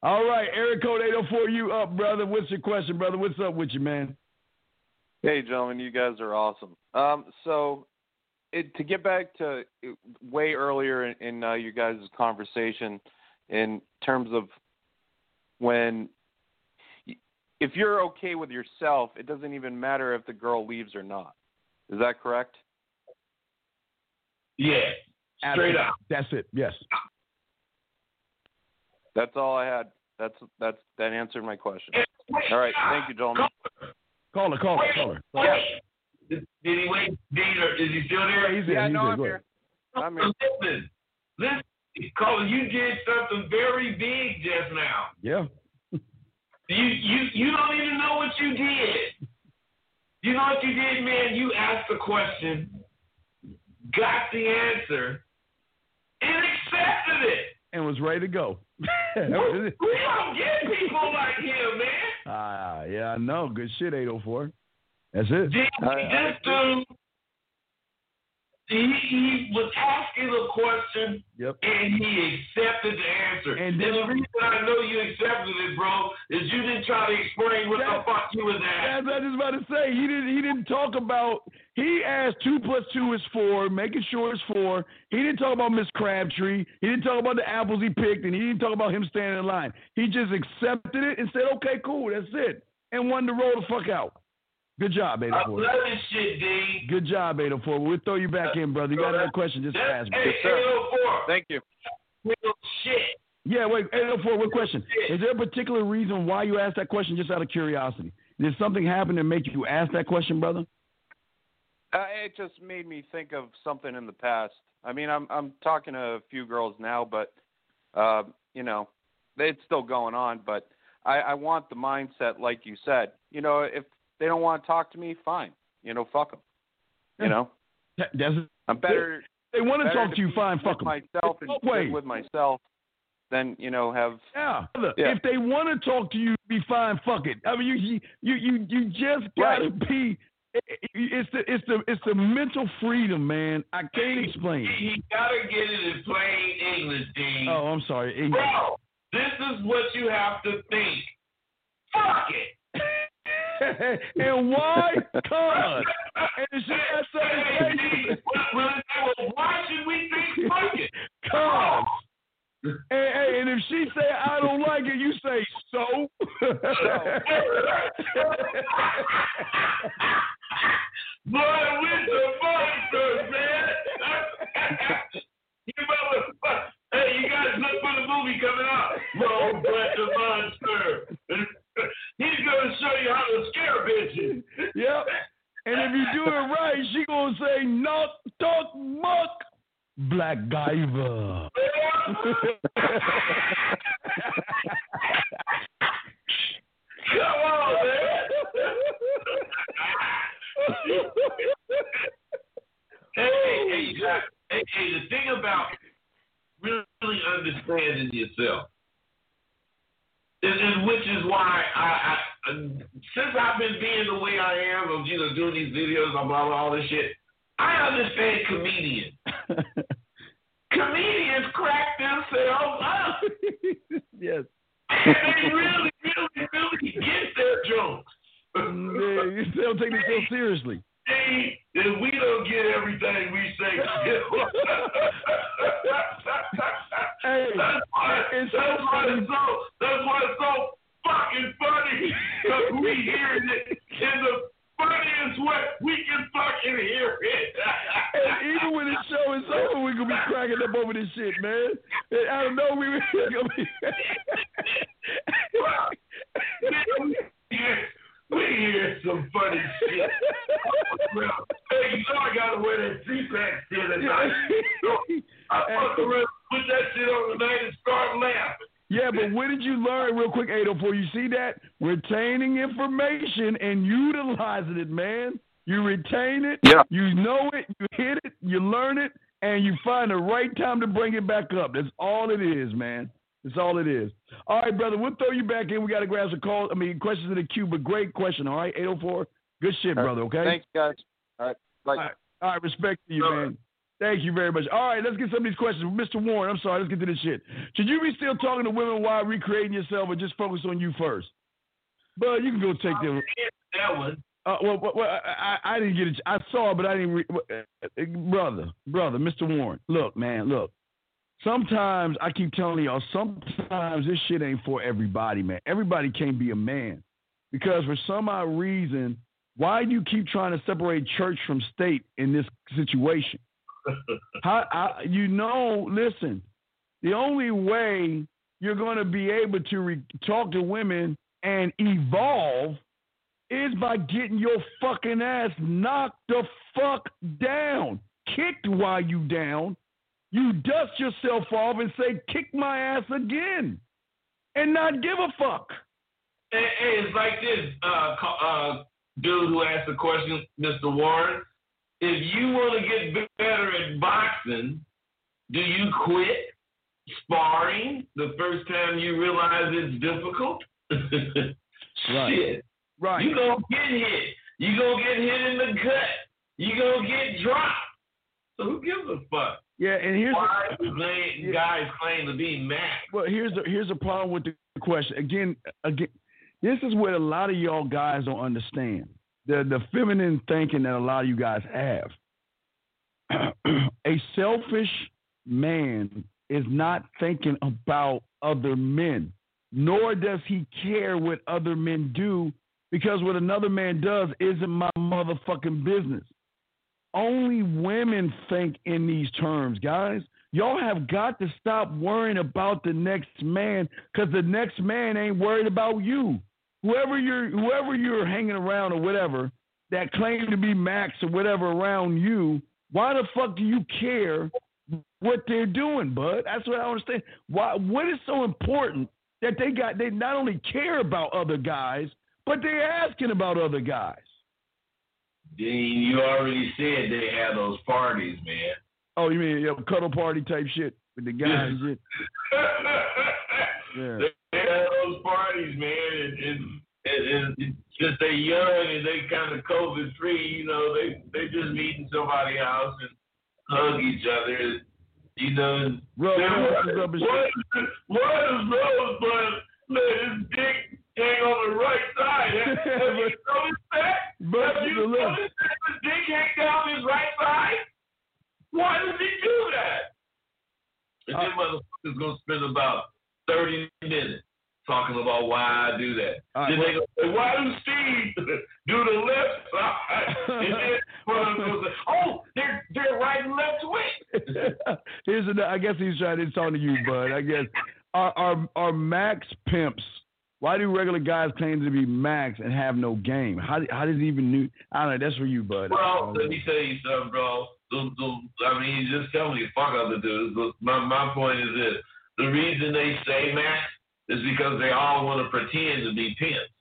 All right, Eric Code 804, you up, brother. What's your question, brother? What's up with you, man? Hey, gentlemen, you guys are awesome. Um, so, it, to get back to uh, way earlier in, in uh, you guys' conversation, in terms of when, if you're okay with yourself, it doesn't even matter if the girl leaves or not. Is that correct? Yeah, straight up. That's it. Yes. That's all I had. That's that's that answered my question. All right, thank you, gentlemen. Caller, caller, Wait, caller. wait. Did, did he wait? Dean, or is he still there? He's there. Yeah, he's no, there. I'm here. I'm here. Listen, listen, Caller, you did something very big just now. Yeah. You you you don't even know what you did. You know what you did, man? You asked the question, got the answer, and accepted it. And was ready to go. We don't get people like him, man. Ah, yeah, I know. Good shit, 804. That's it. This, this dude, he, he was asking a question Yep. and he accepted the answer. And And, then- the reason I know you accepted it, bro, is you didn't try to explain what the fuck you was That's asking. what I was about to say. He didn't. He didn't talk about. He asked two plus two is four, making sure it's four. He didn't talk about Miss Crabtree. He didn't talk about the apples he picked, and he didn't talk about him standing in line. He just accepted it and said, "Okay, cool, that's it," and wanted to roll the fuck out. Good job, I 804. love this shit, D. Good job, 804. We'll throw you back in, brother. You got another question? Just That's ask me. hey, 804. Thank you. Real shit. Yeah, wait, 804, what question? Is there a particular reason why you asked that question just out of curiosity? Did something happen to make you ask that question, brother? Uh, it just made me think of something in the past. I mean, I'm I'm talking to a few girls now, but uh, you know, it's still going on. But I, I want the mindset, like you said. You know, if they don't want to talk to me, fine. You know, fuck them. You know, That- That's, I'm better. they want to talk to you, fine, fuck them. myself and No with myself Then you know have. Yeah. Yeah. If they want to talk to you, be fine. Fuck it. I mean, you you you you, you just gotta be. It's the it's the it's the mental freedom, man. I can't explain. He, he gotta get it in plain English, D. Oh, I'm sorry. English. Bro, this is what you have to think. Fuck it. and why? Cause. And she has something to Hey, D, say. well, well, well, why should we think fuck it? Cause. And, hey, and if she say I don't like it, you say so. Boy, with the monsters, man. you motherfucker. Hey, you guys look for the movie coming out. Roll with the monster. He's gonna show you how to scare bitches. yep. And if you do it right, she gonna say knock, talk, muck, black guyver. Come on, man. hey, hey, you hey, hey, the thing about really understanding yourself is which is why I, I since I've been being the way I am, of you know doing these videos, blah blah blah, all this shit. I understand comedians. comedians crack themselves up. yes. And they really, really, really get their jokes. yeah, you still take so seriously. See, if we don't get everything we say, hey, that's why, it's that's so why funny. it's so that's why it's so fucking funny because we hear it in the funniest way we can fucking hear it. And even when the show is over, we're gonna be cracking up over this shit, man. And I don't know we we're gonna be. we hear some funny shit. hey, you know I gotta wear that CPAP shit at night. I fuck around, put that shit on the night and start laughing. Yeah, but what did you learn, real quick, 804? You see that? Retaining information and utilizing it, man. You retain it, Yeah. you know it, you hit it, you learn it, and you find the right time to bring it back up. That's all it is, man. That's all it is. All right, brother, we'll throw you back in. We got to grab some calls. I mean, questions in the queue, but great question, all right? 804. Good shit, brother, okay? Thanks, guys. All right. Bye. All right, all right respect to you, man. Thank you very much. All right, let's get some of these questions. Mr. Warren, I'm sorry, let's get to this shit. Should you be still talking to women while recreating yourself or just focus on you first? But you can go take them. That one. Uh, well, well, well I, I didn't get it. I saw it, but I didn't. Re- uh, brother, brother, Mr. Warren, look, man, look. Sometimes I keep telling y'all, sometimes this shit ain't for everybody, man. Everybody can't be a man because for some odd reason, why do you keep trying to separate church from state in this situation? How, I, you know, listen, the only way you're going to be able to re- talk to women and evolve is by getting your fucking ass knocked the fuck down, kicked while you down. You dust yourself off and say, "Kick my ass again," and not give a fuck. Hey, hey, it's like this, uh, uh, dude who asked the question, Mr. Warren. If you want to get better at boxing, do you quit sparring the first time you realize it's difficult? Right. Shit. Right. You gonna get hit. You gonna get hit in the gut. You gonna get dropped. So who gives a fuck? Yeah, and here's Why do they, guys claim to be Mac? Well, here's the here's a problem with the question. Again, again, this is what a lot of y'all guys don't understand. The the feminine thinking that a lot of you guys have. a selfish man is not thinking about other men, nor does he care what other men do, because what another man does isn't my motherfucking business. Only women think in these terms, guys. Y'all have got to stop worrying about the next man because the next man ain't worried about you. Whoever you're whoever you're hanging around or whatever that claim to be Max or whatever around you, why the fuck do you care what they're doing, bud? That's what I understand. Why what is so important that they got they not only care about other guys, but they're asking about other guys. Dean, you already said they have those parties, man. Oh, you mean yeah, cuddle party type shit with the guys and shit? Yeah. They have those parties, man, and, and, and, since they're young and they kind of COVID free, you know, they they just meet in somebody's house and hug each other, you know. And Rub then noses up and shit. what, is- what is Rosebud let his dick hang on the right side? Have, you noticed that? But Have you the noticed that his dick hang down his right side? Why does he do that? And uh, then motherfuckers gonna spend about thirty minutes talking about why I do that. Right, then well- they go why do Steve do the left side? and then one goes, oh, they're they're right and left twin. Here's another, I guess he's trying to talk to you, bud. I guess are are are max pimps? Why do regular guys claim to be max and have no game? How how does he even new? I don't know. That's for you, bud. Well, let me tell you something, bro. The, the, I mean, you just tell me fuck other dudes. My my point is this: the reason they say max is because they all want to pretend to be pimps,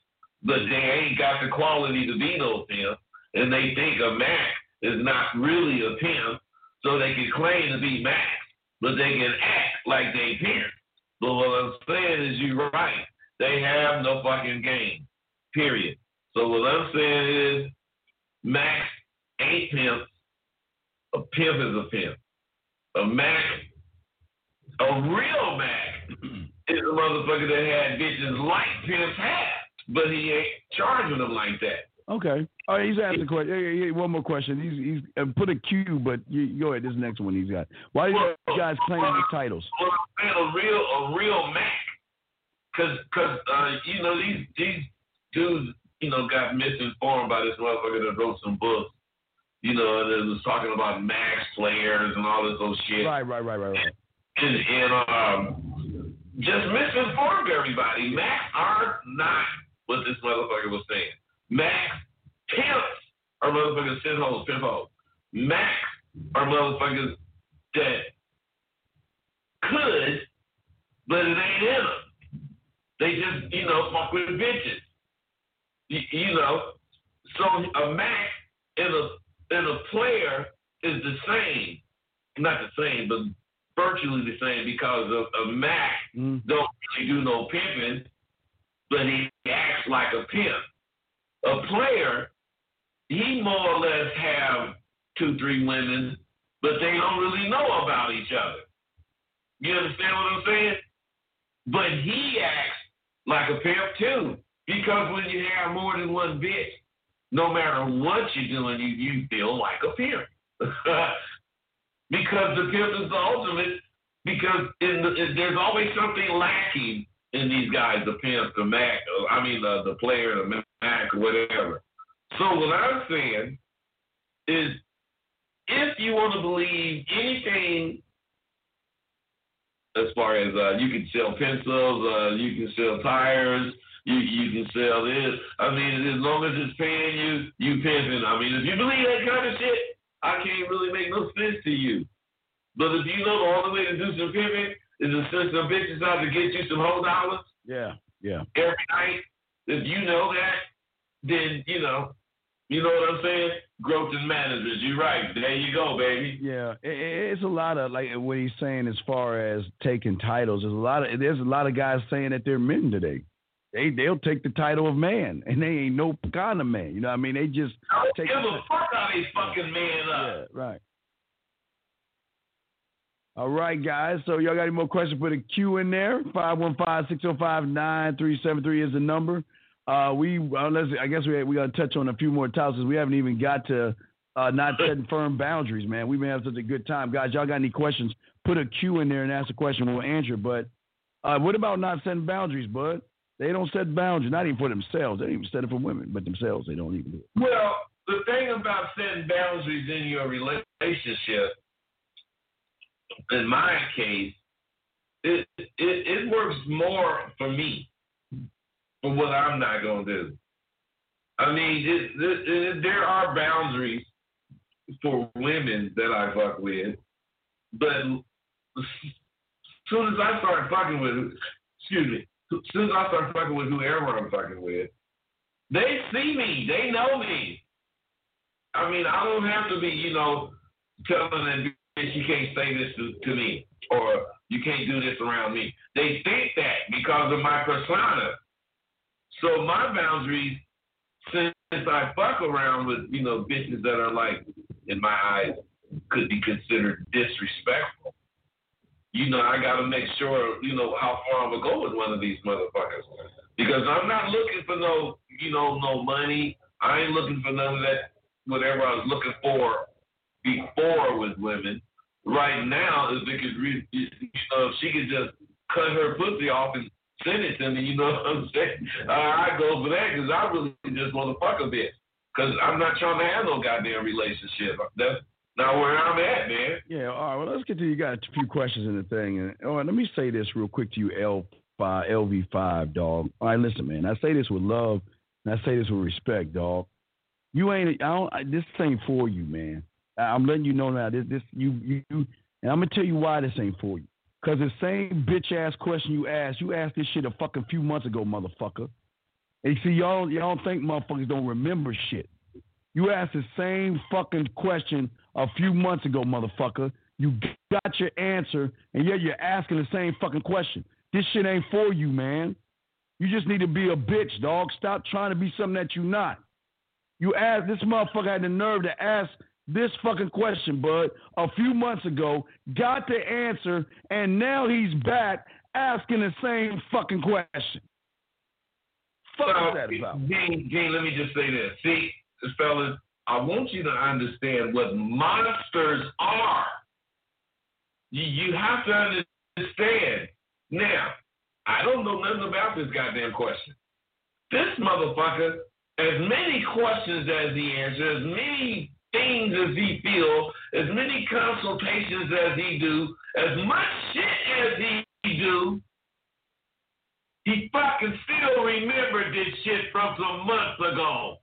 but they ain't got the quality to be no pimp, and they think a max is not really a pimp, so they can claim to be max, but they can act like they pimp. But what I'm saying is, you're right. They have no fucking game. Period. So what I'm saying is, Max ain't pimp. A pimp is a pimp. A Mac, a real Mac, is a motherfucker that had bitches like pimps have, but he ain't charging them like that. Okay. All right, he's asking a question. Hey, hey, hey, one more question. He's he's uh, put a Q, but you, go ahead. This next one he's got. Why do you guys claiming these titles? A real a real Mac, cause cause uh, you know these these dudes you know got misinformed by this motherfucker that wrote some books. You know, and it was talking about Max players and all this old shit. Right, right, right, right, right. And, and um, just misinformed everybody. Max are not what this motherfucker was saying. Max pimps are motherfuckers sin hoes, pimp hoes. Max are motherfuckers that could, but it ain't in them. They just, you know, fuck with bitches. You, you know, so a Mac and a and a player is the same, not the same, but virtually the same because a, of Mac mm. don't really do no pimping, but he acts like a pimp. A player, he more or less have two, three women, but they don't really know about each other. You understand what I'm saying? But he acts like a pimp too, because when you have more than one bitch, no matter what you're doing, you, you feel like a pimp. because the pimp is the ultimate, because in the, in, there's always something lacking in these guys, the pimp, the Mac, uh, I mean, the, the player, the Mac, whatever. So what I'm saying is if you want to believe anything as far as uh, you can sell pencils, uh, you can sell tires, you you can sell this. I mean, as long as it's paying you, you pimping. I mean, if you believe that kind of shit, I can't really make no sense to you. But if you know all the only way to do some pimping is to send some bitches out to get you some whole dollars. Yeah, yeah. Every night, if you know that, then you know, you know what I'm saying. Growth and management. You're right. There you go, baby. Yeah, it's a lot of like what he's saying as far as taking titles. There's a lot of there's a lot of guys saying that they're men today they they'll take the title of man, and they ain't no kind of man. You know what I mean? They just don't take give a fuck how they fucking man up. Yeah, right. All right, guys. So y'all got any more questions? Put a Q in there. 515-605-9373 is the number. Uh, we unless I guess we we got to touch on a few more topics. We haven't even got to uh, not setting firm boundaries, man. We've been having such a good time, guys. Y'all got any questions? Put a Q in there and ask a question. We'll answer. But uh, what about not setting boundaries, bud? They don't set boundaries, not even for themselves. They don't even set it for women, but themselves, they don't even do it. Well, the thing about setting boundaries in your relationship, in my case, it it, it works more for me for what I'm not gonna do. I mean, it, it, there are boundaries for women that I fuck with, but as soon as I start fucking with, excuse me, as soon as I start fucking with whoever I'm fucking with, they see me. They know me. I mean, I don't have to be, you know, telling them you can't say this to, to me or you can't do this around me. They think that because of my persona. So my boundaries, since I fuck around with, you know, bitches that are like, in my eyes, could be considered disrespectful you know, I got to make sure, you know, how far I'm to go with one of these motherfuckers. Because I'm not looking for no, you know, no money. I ain't looking for none of that, whatever I was looking for before with women. Right now, could, re- you know, if she could just cut her pussy off and send it to me, you know what I'm saying? Uh, I go for that because I really just want to fuck a bitch. Because I'm not trying to have no goddamn relationship. That's now where I'm at, man. Yeah, all right. Well, let's get to you. Got a few questions in the thing, and all right, let me say this real quick to you, L five, LV five, dog. All right, listen, man. I say this with love, and I say this with respect, dog. You ain't. I don't. I, this ain't for you, man. I'm letting you know now. This, this, you, you, and I'm gonna tell you why this ain't for you. Cause the same bitch ass question you asked, you asked this shit a fucking few months ago, motherfucker. And see, y'all, y'all think motherfuckers don't remember shit. You asked the same fucking question a few months ago, motherfucker. You got your answer, and yet you're asking the same fucking question. This shit ain't for you, man. You just need to be a bitch, dog. Stop trying to be something that you're not. You asked this motherfucker had the nerve to ask this fucking question, bud, a few months ago, got the answer, and now he's back asking the same fucking question. Fuck is that about? Gene, Gene, let me just say this. See, fellas, I want you to understand what monsters are. You, you have to understand. Now, I don't know nothing about this goddamn question. This motherfucker, as many questions as he answers, as many things as he feels, as many consultations as he do, as much shit as he do, he fucking still remembered this shit from some months ago.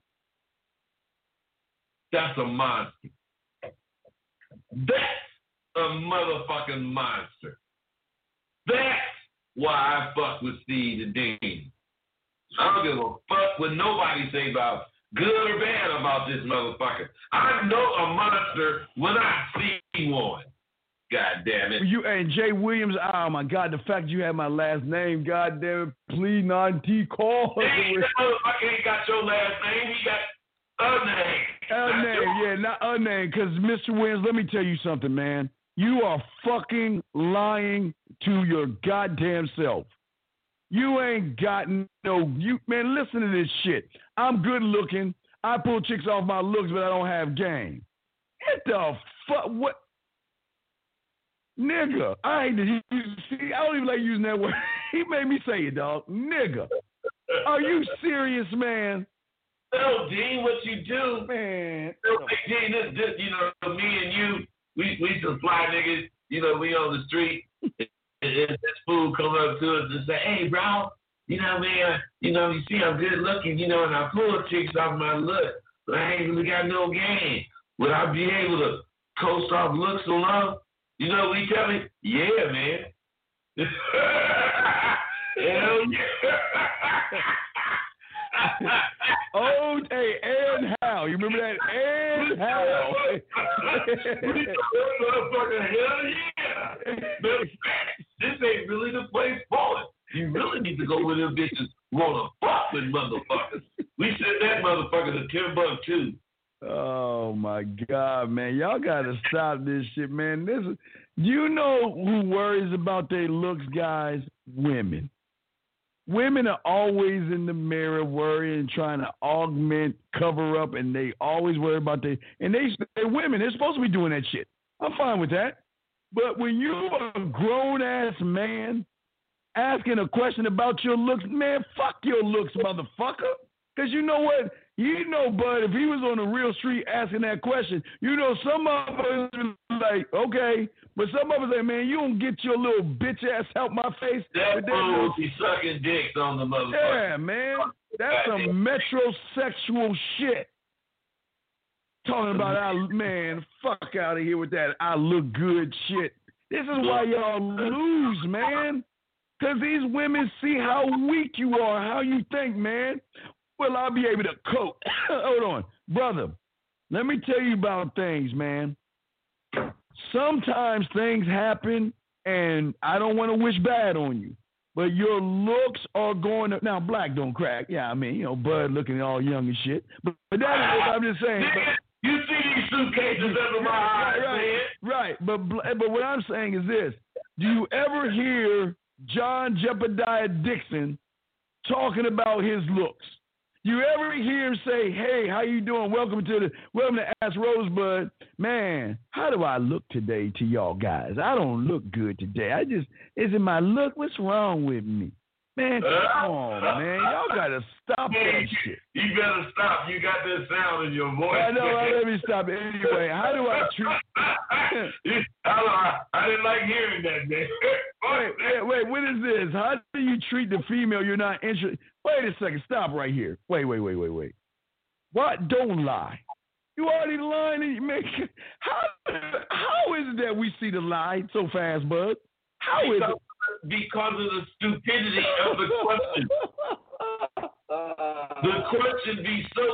That's a monster. That's a motherfucking monster. That's why I fuck with Steve and Dean. I don't give a fuck what nobody say about good or bad about this motherfucker. I know a monster when I see one. God damn it. You and Jay Williams, oh my God, the fact you have my last name, God damn it, please non T call. Hey, that motherfucker ain't got your last name. He got a name. A name, yeah, not a name. Because Mr. Williams, let me tell you something, man. You are fucking lying to your goddamn self. You ain't got no you man. Listen to this shit. I'm good looking. I pull chicks off my looks, but I don't have game. What the fuck? What? Nigga, I ain't see. I don't even like using that word. he made me say it, dog. Nigga, are you serious, man? No, Dean, what you do, man? No, hey, Dean, this, this, you know, me and you, we we some fly niggas. You know, we on the street, and this fool come up to us and say, "Hey, bro, you know, man, you know, you see, I'm good looking, you know, and I pull chicks off my look, but I ain't really got no game. Would I be able to coast off looks alone? You know, what we tell me, yeah, man. Hell yeah. Oh, hey, and how? You remember that? And how? Motherfucker, hell yeah. This ain't really the place for it. You really need to go with them bitches wanna fuck with motherfuckers. We sent that motherfucker to Timbuktu. Oh my God, man! Y'all gotta stop this shit, man. This is, you know who worries about their looks, guys? Women. Women are always in the mirror worrying, trying to augment, cover up, and they always worry about their and they they're women. They're supposed to be doing that shit. I'm fine with that. But when you are a grown ass man asking a question about your looks, man, fuck your looks, motherfucker. Cause you know what? You know, Bud, if he was on the real street asking that question, you know, some of us would be like, okay, but some of us say, man, you don't get your little bitch ass out my face. That fool would be sucking dicks on the motherfucker. yeah, man. That's some metrosexual shit. Talking about I man, fuck out of here with that I look good shit. This is why y'all lose, man. Cause these women see how weak you are, how you think, man. Well, I'll be able to cope. Hold on, brother. Let me tell you about things, man. Sometimes things happen, and I don't want to wish bad on you. But your looks are going to now. Black don't crack. Yeah, I mean, you know, Bud looking all young and shit. But, but that is what I'm just saying. Nigga, you see these suitcases under my eyes, right, man. right. But eh, but what I'm saying is this: Do you ever hear John Jebediah Dixon talking about his looks? You ever hear him say, "Hey, how you doing? Welcome to the welcome to Ask Rosebud." Man, how do I look today to y'all guys? I don't look good today. I just is it my look? What's wrong with me? Man, uh, come on, man. Y'all gotta stop that shit. You better stop. You got that sound in your voice. I know. right, Let me stop it. Anyway, how do I treat? I, I didn't like hearing that, man. wait, wait, wait. What is this? How do you treat the female you're not interested? Wait a second. Stop right here. Wait, wait, wait, wait, wait. What? Don't lie. You already lying and you make. How how is it that we see the lie so fast, Bud? How is it? Because of the stupidity of the question. The question be so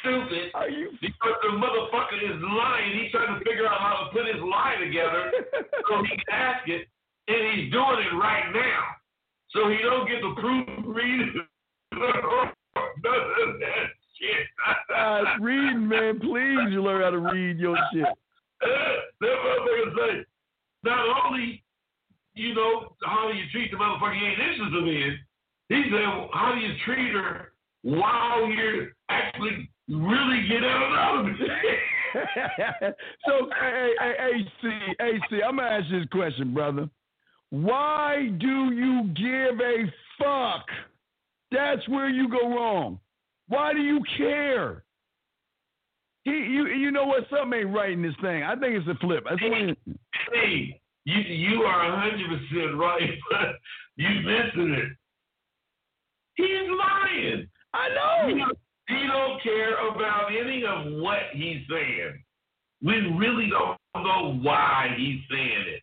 stupid Are you? because the motherfucker is lying. He's trying to figure out how to put his lie together so he can ask it, and he's doing it right now. so he don't get to proofread none of that shit. Uh, reading, man, please you learn how to read your shit. that motherfucker say, not only, you know, how do you treat the motherfucker you ain't interested in, he said, well, how do you treat her while you're actually really get out of it? so, hey, hey, hey, AC, AC, I'm gonna ask you this question, brother. Why do you give a fuck? That's where you go wrong. Why do you care? He, you, you know what? Something ain't right in this thing. I think it's a flip. That's what hey, you you are hundred percent right, but you missing it. He's lying. I know. He, he don't care about any of what he's saying. We really don't know why he's saying it.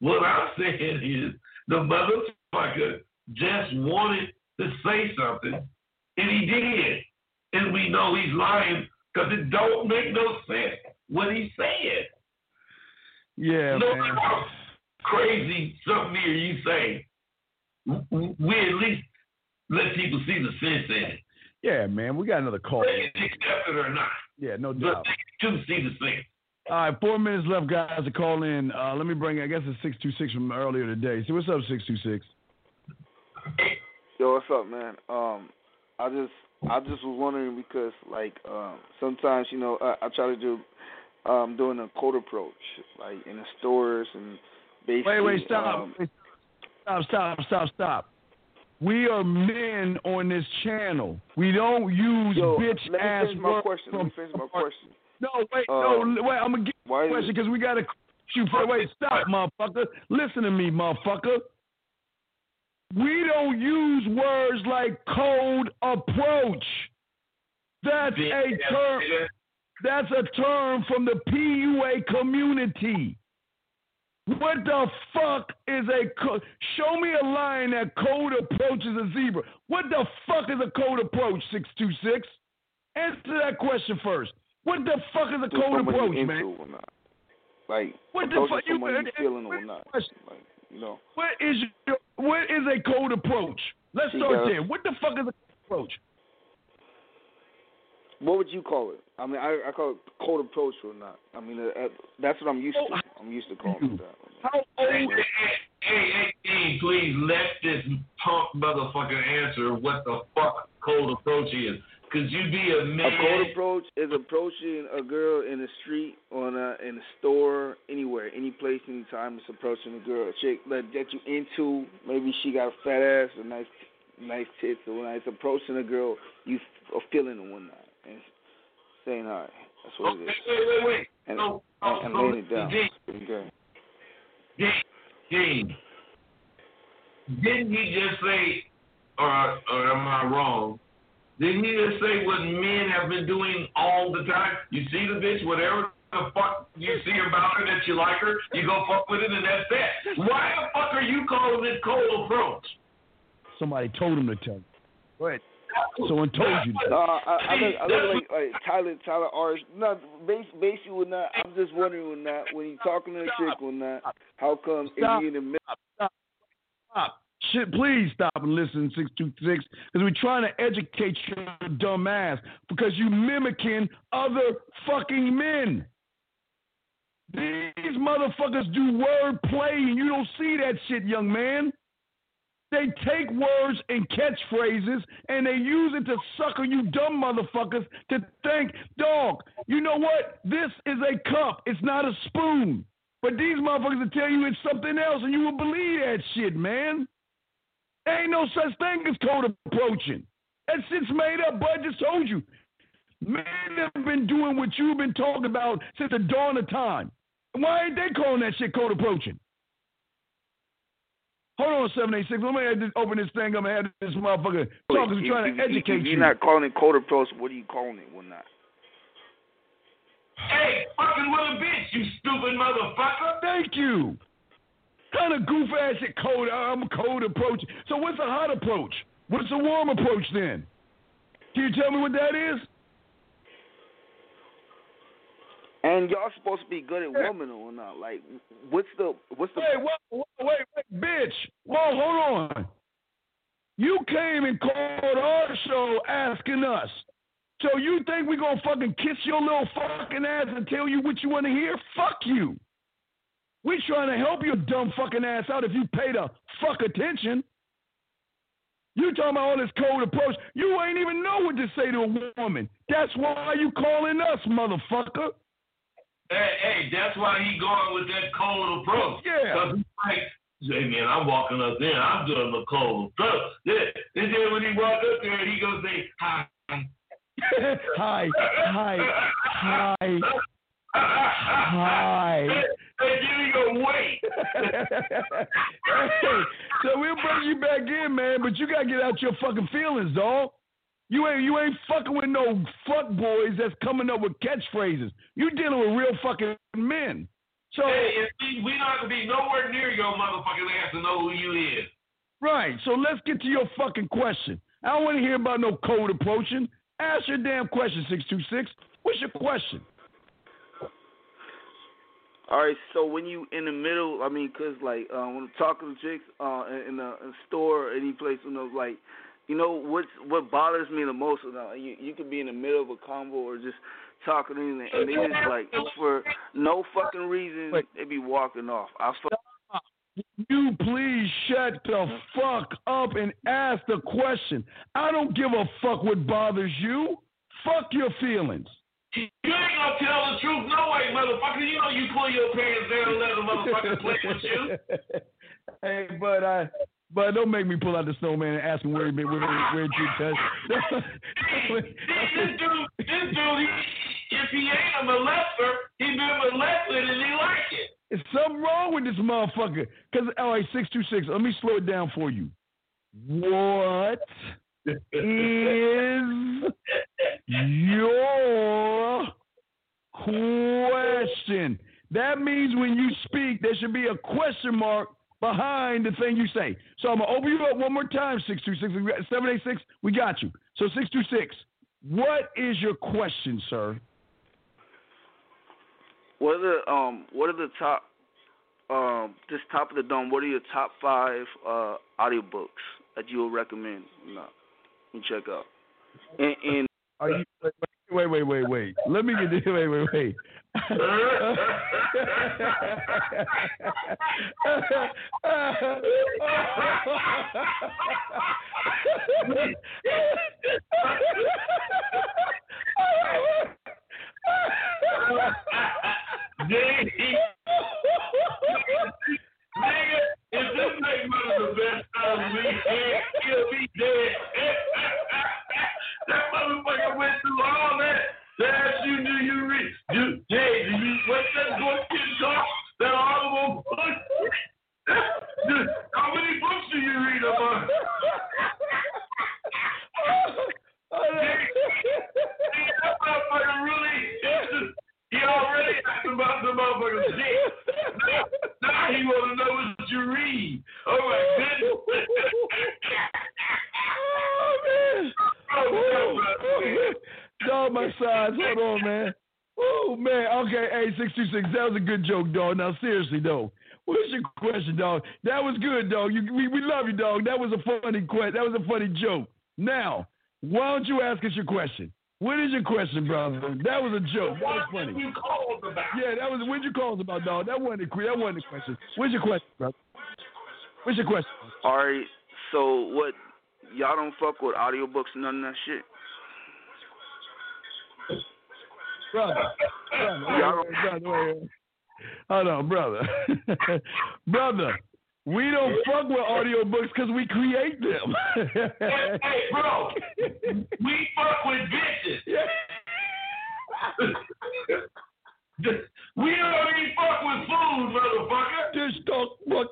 What I'm saying is the motherfucker just wanted to say something, and he did. And we know he's lying because it don't make no sense what he's saying. Yeah, no man. Crazy something here you say. We at least let people see the sense in it. Yeah, man. We got another call. They accept it or not. Yeah, no But doubt. they do see the sense. All right, four minutes left, guys, to call in. Uh, let me bring, I guess it's 626 from earlier today. So what's up, 626? Yo, what's up, man? Um, I just I just was wondering because like um, sometimes you know I, I try to do um doing a cold approach like in the stores and basically. Wait, wait, stop. Um, stop, stop, stop, stop. We are men on this channel. We don't use yo, bitch let me ass finish my words question. Let me finish my question. No, wait, Um, no, wait. I'm gonna get Why a question because we gotta shoot. Wait, stop, motherfucker. Listen to me, motherfucker. We don't use words like cold approach. That's a term. That's a term from the PUA community. What the fuck is a co- show me a line that code approaches a zebra? What the fuck is a code approach? Six two six. Answer that question first. What the fuck is a code approach, man? or not? Like What the fuck you you feeling or not? Like you know. What is your, what is a code approach? Let's start there. What the fuck is a code approach? What would you call it? I mean, I, I call it cold approach or not. I mean, uh, uh, that's what I'm used Oh, to. I'm used to calling it that. How Hey, old? hey, hey, hey, hey, please let this punk motherfucker answer what the fuck cold approach is. Cause you be a man. A cold approach is approaching a girl in the street, on a in a store, anywhere, any place, any time. It's approaching a girl, a chick that that you into. Maybe she got a fat ass, or nice, nice tits, or whatnot. It's approaching a girl you f- are feeling and whatnot, and saying hi. That's what Okay, it is. wait, wait, wait. And, So, and, and so, laying it down. Dean, Okay. Dean, Dean, didn't he just say, or, or am I wrong? Didn't he just say what men have been doing all the time? You see the bitch, whatever the fuck you see about her that you like her, you go fuck with it and that's that. Why the fuck are you calling it cold approach? Somebody told him to tell. you. Go ahead. Someone told you. Uh, I, I look, I look like, like Tyler, Tyler Arch. No, bas- basically, when not, I'm just wondering when not, when he talking to a chick, when not, how come Stop. if in the middle? Stop. Shit, please stop and listen, 626, because we're trying to educate your dumb ass because you mimicking other fucking men. These motherfuckers do word play and you don't see that shit, young man. They take words and catchphrases and they use it to sucker you dumb motherfuckers to think, dog, you know what? This is a cup. It's not a spoon. But these motherfuckers will tell you it's something else and you will believe that shit, man. There ain't no such thing as code approaching. That shit's made up, bud. Just told you. Men have been doing what you've been talking about since the dawn of time. Why ain't they calling that shit code approaching? Hold on, 786. Let me add this- open this thing up and have this motherfucker talking If- to trying to educate if you. You're not calling it cold approach. What are you calling it? What not? Hey, fucking with a bitch, you stupid motherfucker. Thank you. Kind of goof ass shit code. I'm code approach. So what's a hot approach? What's a warm approach then? Can you tell me what that is? And y'all supposed to be good at women or not? Like, what's the what's the Wait, wait, wait, wait, wait, bitch. Whoa, hold on. You came and called our show asking us. So you think we gonna fucking kiss your little fucking ass and tell you what you want to hear? Fuck you. We trying to help your dumb fucking ass out if you pay the fuck attention. You talking about all this cold approach. You ain't even know what to say to a woman. That's why you calling us, motherfucker. Hey, hey, that's why he going with that cold approach. Yeah. Cause he's like, say, man, I'm walking up there, I'm doing the cold approach. Then, and then when he walk up there, he gonna say, hi. hi, hi, hi, hi. Hey, then he go, wait. hey, so we'll bring you back in, man, but you gotta get out your fucking feelings, dog. You ain't you ain't fucking with no fuck boys that's coming up with catchphrases. You dealing with real fucking men. So Hey, if we, we not gonna be nowhere near your motherfucking ass to know who you is. right, so let's get to your fucking question. I don't want to hear about no cold approaching. Ask your damn question, six two six. What's your question? All right, so when you in the middle, I mean, 'cause like uh, when I'm talking to chicks uh, in a, in a store, or any place, you know, like, you know, what's what bothers me the most, you know, you you could be in the middle of a convo or just talking and, and they just like for no fucking reason Wait. they be walking off. I fuck, You please shut the fuck up and ask the question. I don't give a fuck what bothers you. Fuck your feelings. You ain't gonna tell the truth, no way, motherfucker. You know you pull your pants down and let a motherfucker play with you. hey, but I, but don't make me pull out the snowman and ask him where he been, where, where, you touch. See, this dude, this dude, he, if he ain't a molester, he been molested and he like it. There's something wrong with this motherfucker. Cause all right, six two six. Let me slow it down for you. What is your question? That means when you speak, there should be a question mark behind the thing you say. So I'm gonna open you up one more time. Six two six seven eight six. We got you. So six two six. What is your question, sir? what are the um what are the top um this top of the dome? What are your top five uh audiobooks that you would recommend? You check out. And, and Are you wait, wait, wait, wait. Let me get this. Wait, wait, wait. Nigga, nigga, if this ain't one of the best times we had, he'll be dead. that motherfucker went through all that. That you knew you read. You, hey, do you, what's that book you talk? That audible book? How many books do you read about? that motherfucker really, he already asked about the motherfucker's dick. Now, now he want to know what you read. Oh my goodness. oh, man. Dog, my size. Hold on, man. Oh man. Okay. Hey, six two six. That was a good joke, dog. Now seriously, though. What's your question, dog? That was good, dog. You, we, we love you, dog. That was a funny question. That was a funny joke. Now, why don't you ask us your question? What is your question, brother? That was a joke. That was What funny. you called about? Yeah, that was. What'd you call us about, dog? That wasn't a que- that wasn't a question. What's your question, brother? What's your question? all right, so what? Y'all don't fuck with audiobooks and none of that shit. brother, brother, Y'all wait, wait, brother, wait, wait. Hold on, brother, brother. We don't fuck with audiobooks because we create them. Hey, hey, bro, we fuck with bitches. we don't even fuck with food, motherfucker. Just talk fuck.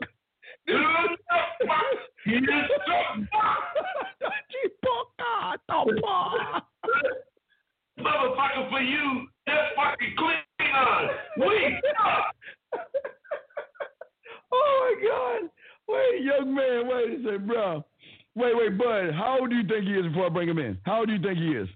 Motherfucker, for you, that's fucking Klingon. We fuck. Oh my God! Wait, young man, wait a bro. Wait, wait, bud. How old do you think he is before I bring him in? How old do you think he is?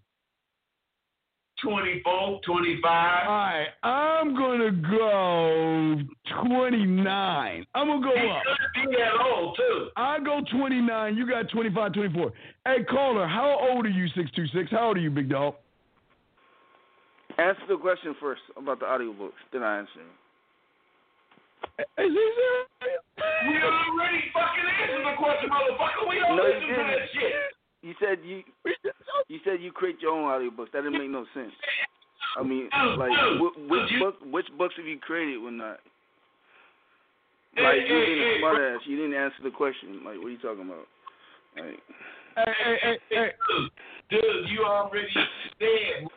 24, 25. All right, I'm gonna go 29. I'm gonna go He up. could be that old too. I go 29. You got 25, 24. Hey, caller, how old are you? 626. How old are you, big dog? Answer the question first about the audiobooks, then I answer. Is he serious? We already fucking answered the question, motherfucker. We don't No, you listen to didn't. that shit. You said you you said you create your own audiobooks. That didn't make no sense. I mean, Dude, like dude, wh- which book which books have you created when not? Like you hey, being a hey, smart ass, you didn't answer the question. Like what are you talking about? Like Hey, hey, hey, hey. Dude, dude, you already said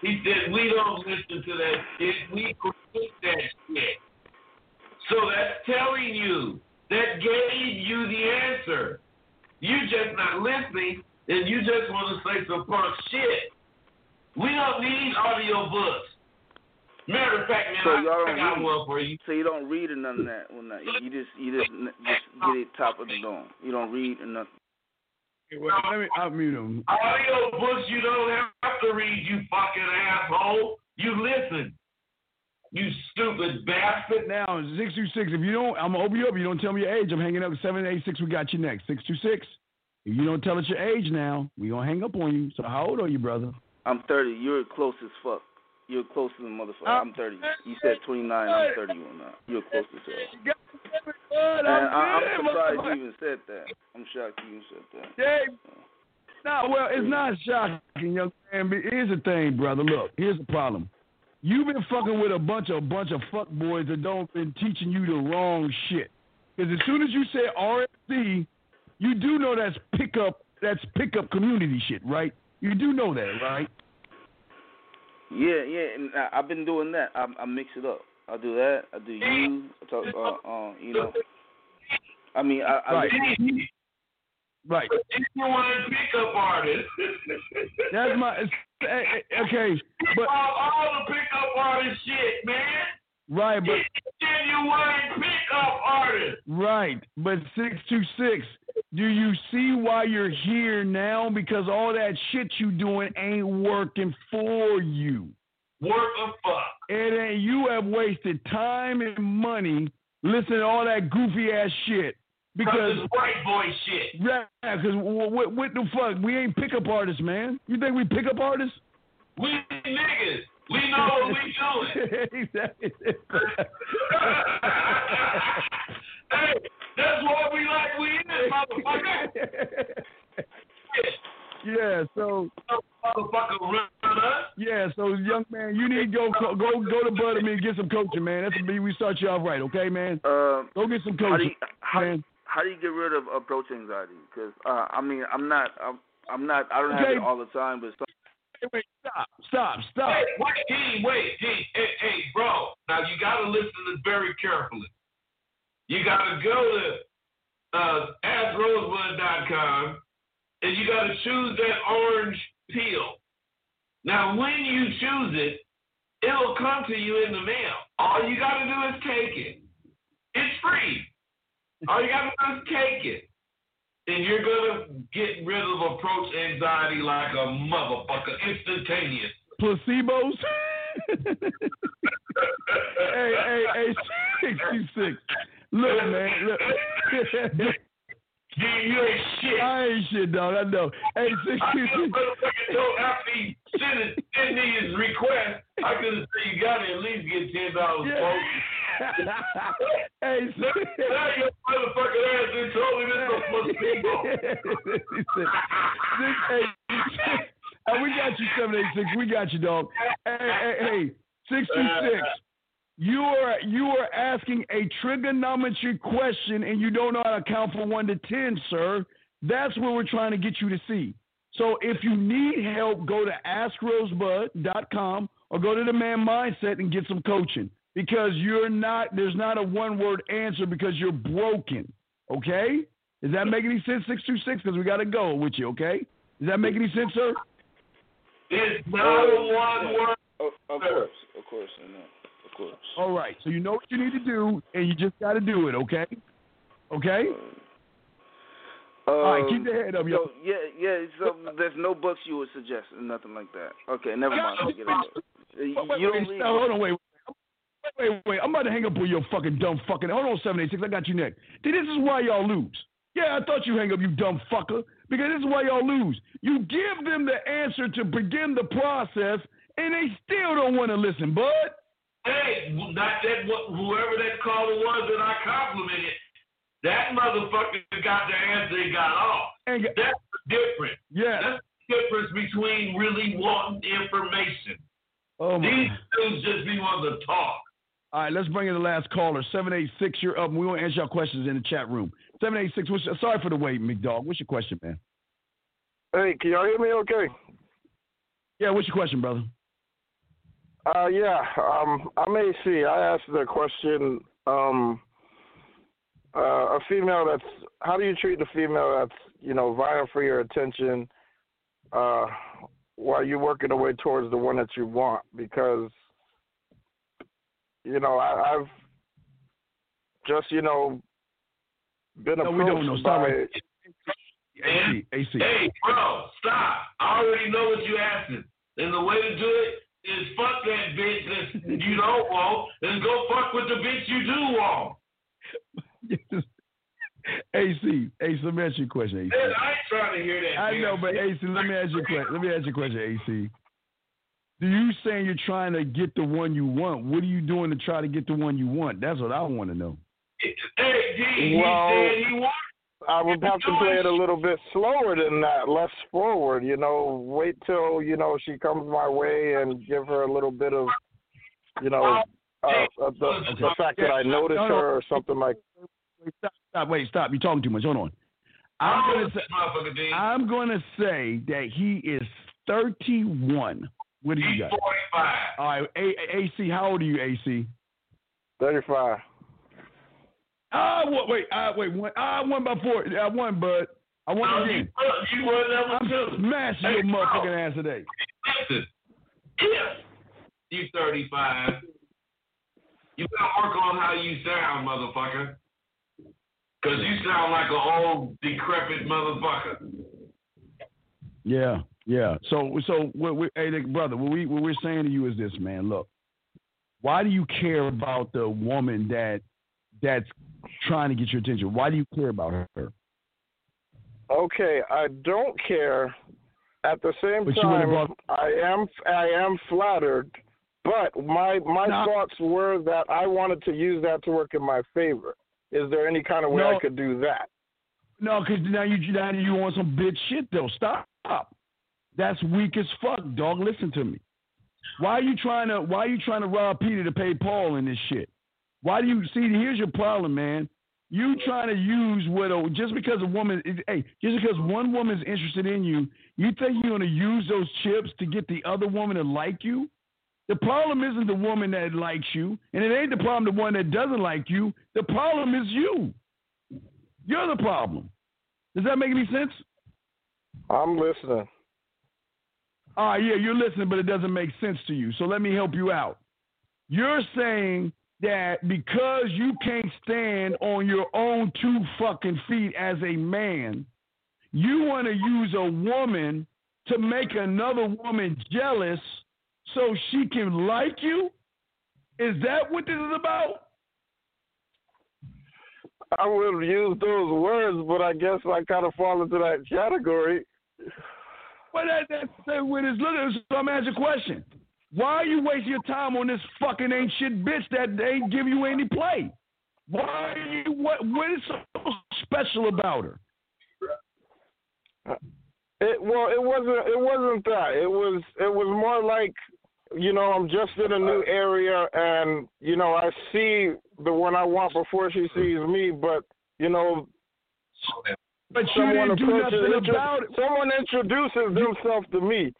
he said we don't listen to that shit. We create that shit. So that's telling you that gave you the answer. You just not listening, and you just want to say some punk shit. We don't need audio books. Matter of fact, man, So I, y'all I don't got read. one for you. so you don't read or none of that. Well, not, you just you just just get it top of the dome. You don't read or nothing. Well, let me I'll mute him. Audio books you don't have to read, you fucking asshole. You listen. You stupid bastard. Now, 626. If you don't, I'm gonna open you up. You don't tell me your age. I'm hanging up. 786. We got you next. 626. If you don't tell us your age now, we gonna hang up on you. So how old are you, brother? I'm 30. You're close as fuck. You're close to a motherfucker. I'm 30. You said 29. I'm 31 now. You're close to hell. And I, I'm surprised you even said that. I'm shocked you even said that. Yeah. No, well, it's not shocking, young man. But here's the thing, brother. Look, here's the problem. You've been fucking with a bunch of bunch of fuck boys that don't been teaching you the wrong shit. Because as soon as you say RFC, you do know that's pickup. That's pickup community shit, right? You do know that, right? Yeah, yeah. And I, I've been doing that. I, I mix it up. I do that. I do you. I talk. Uh, uh, you know. I mean, I. I Right. Right. Want pickup artist. That's my. eh, eh, Okay, but all, all the pickup artist shit, man. right, but Genuine pickup artist. Right, but six two six. Do you see why you're here now? Because all that shit you doing ain't working for you. Work of fuck. And then you have wasted time and money listening to all that goofy ass shit. Because white boy shit. yeah, because what, what the fuck? We ain't pickup artists, man. You think we pickup artists? We niggas. We know what we doing. exactly. hey, that's what we like we is, motherfucker. yeah, so Motherfucker run us. Yeah, so young man, you need to go go go, go to Bud and me and get some coaching, man. That's me. We start you off right, okay, man? Uh, Go get some how do you, coaching, how, man. How do you get rid of approach anxiety? Because uh, I mean, I'm not. I'm, I'm not. I don't have Okay. it all the time, but some, Wait, wait, stop, stop, stop. Wait, wait, Dean, wait, Dean. Hey, hey, bro. Now you gotta listen to this very carefully. You gotta go to uh, AskRosebud.com and you gotta choose that orange peel. Now, when you choose it, it'll come to you in the mail. All you gotta do is take it. It's free. All you gotta do is take it. And you're gonna get rid of approach anxiety like a motherfucker instantaneous. Placebos. hey, hey, hey, sixty six. Look, man, look. You ain't shit. I ain't shit, dog. I know. Hey, I sixty could six. motherfucker told after he sent his request, I could have said you gotta at least get ten dollars, Yeah. folks. hey, Now now your motherfucking ass told me this. Six eight six. Uh, we got you seven eight six. We got you, dog. Hey, hey, hey, six two six. You are you are asking a trigonometry question and you don't know how to count from one to ten, sir. That's what we're trying to get you to see. So if you need help, go to askrosebud.com or go to the man mindset and get some coaching because you're not there's not a one word answer because you're broken. Okay? Does that make any sense? Six two six because we got to go with you. Okay? Does that make any sense, sir? It's not a one word. of, of course, of course, I know, of course. All right. So you know what you need to do, and you just got to do it. Okay? Okay? Uh, All right, keep your head up, yo. So, yeah, yeah. So there's no books you would suggest, nothing like that. Okay, never mind. You, Wait, wait, you wait, don't read hold on, wait. Wait, wait, wait. I'm about to hang up with your fucking dumb fucking. Hold on, 786. I got you next. See, this is why y'all lose. Yeah, I thought you hang up, you dumb fucker. Because this is why y'all lose. You give them the answer to begin the process, and they still don't want to listen, bud. Hey, not that what whoever that caller was that I complimented, that motherfucker got the answer he got off. And, That's the difference. yeah. That's the difference between really wanting information. Oh my. These dudes just be wanting to talk. All right, let's bring in the last caller. 786, you're up. and We want to answer your questions in the chat room. 786, what's, sorry for the wait, McDog. What's your question, man? Hey, can y'all hear me okay? Yeah, what's your question, brother? Uh, yeah, um, I'm AC. I asked the question, um, uh, a female that's, how do you treat the female that's, you know, vying for your attention, uh, while you're working away towards the one that you want? Because, you know, I, I've just, you know, been No, approached we don't know. Stop by, right. AC, AC. Hey, bro, stop. I already know what you're asking. And the way to do it is fuck that bitch that you don't want and go fuck with the bitch you do want. AC, AC, let me ask you a question, AC. Man, I ain't trying to hear that. I damn know, but. AC, let me ask you a question. Let me ask you a question, AC. Do you saying you're trying to get the one you want? What are you doing to try to get the one you want? That's what I want to know. Hey, D, Well, he said he wanted. I would have to play it a little bit slower than that, less forward. You know, wait till you know she comes my way and give her a little bit of, you know, uh, uh, the, okay. the fact that I noticed her or something like. Wait, stop, stop! Wait, stop! You're talking too much. Hold on. I'm gonna say, I'm gonna say that he is 31. What do you got? 45. All right, AC, how old are you, AC? 35. Ah, I won. Wait, I wait. I won ah, by four. I won, bud. I won no. You, you won I'm two. Smash hey, your motherfucking ass today. Listen, you 35, you gotta work on how you sound, motherfucker. Cause you sound like an old decrepit motherfucker. Yeah, yeah. So, so we, hey, brother, what we what we're saying to you is this, man. Look, why do you care about the woman that that's trying to get your attention? Why do you care about her? Okay, I don't care. At the same But time, brought- I am I am flattered, but my my No. thoughts were that I wanted to use that to work in my favor. Is there any kind of way No. I could do that? No, because now you now you want some bitch shit though. Stop. That's weak as fuck, dog. Listen to me. Why are you trying to Why are you trying to rob Peter to pay Paul in this shit? Why do you see? Here's your problem, man. You trying to use what a just because a woman hey just because one woman's interested in you, you think you're gonna use those chips to get the other woman to like you? The problem isn't the woman that likes you, and it ain't the problem the one that doesn't like you. The problem is you. You're the problem. Does that make any sense? I'm listening. All right, yeah, you're listening, but it doesn't make sense to you. So let me help you out. You're saying that because you can't stand on your own two fucking feet as a man, you want to use a woman to make another woman jealous so she can like you? Is that what this is about? I would not use those words, but I guess I kind of fall into that category. Well, that, that, that when it's looking, so I'm asking a question. Why are you wasting your time on this fucking ain't shit bitch that ain't give you any play? Why are you, what, what is so special about her? Uh, it well, it wasn't. It wasn't that. It was. It was more like, you know, I'm just in a new uh, area, and you know, I see the one I want before she sees me. But you know, But you someone didn't do nothing about it. someone introduces themselves to me,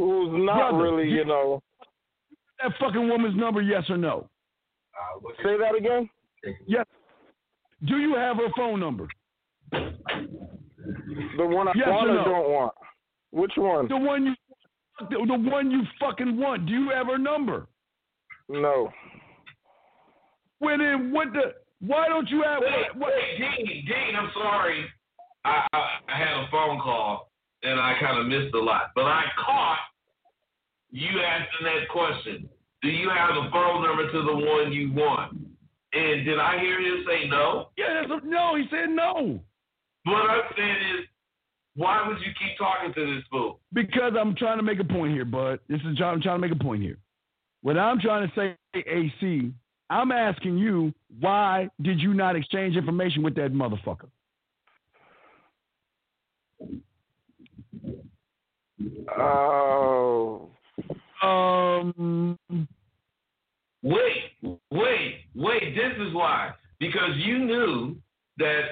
who's not Brother, really, you- you know. That fucking woman's number, yes or no? Say that again. Yes. Do you have her phone number? The one I Yes want or no? don't want. Which one? The one you, the, the one you fucking want. Do you have her number? No. Well then, what the? Why don't you have? Wait, What, what, wait, Dean, Dean, I'm sorry. I, I, I had a phone call and I kind of missed a lot, but I caught you asking that question. Do you have the phone number to the one you want? And did I hear him say no? Yeah, that's a, no. He said no. What I'm saying is, why would you keep talking to this fool? Because I'm trying to make a point here, bud. This is John. I'm trying to make a point here. What I'm trying to say, AC, I'm asking you, why did you not exchange information with that motherfucker? Oh. Um. Wait, wait, wait. This is why. Because you knew that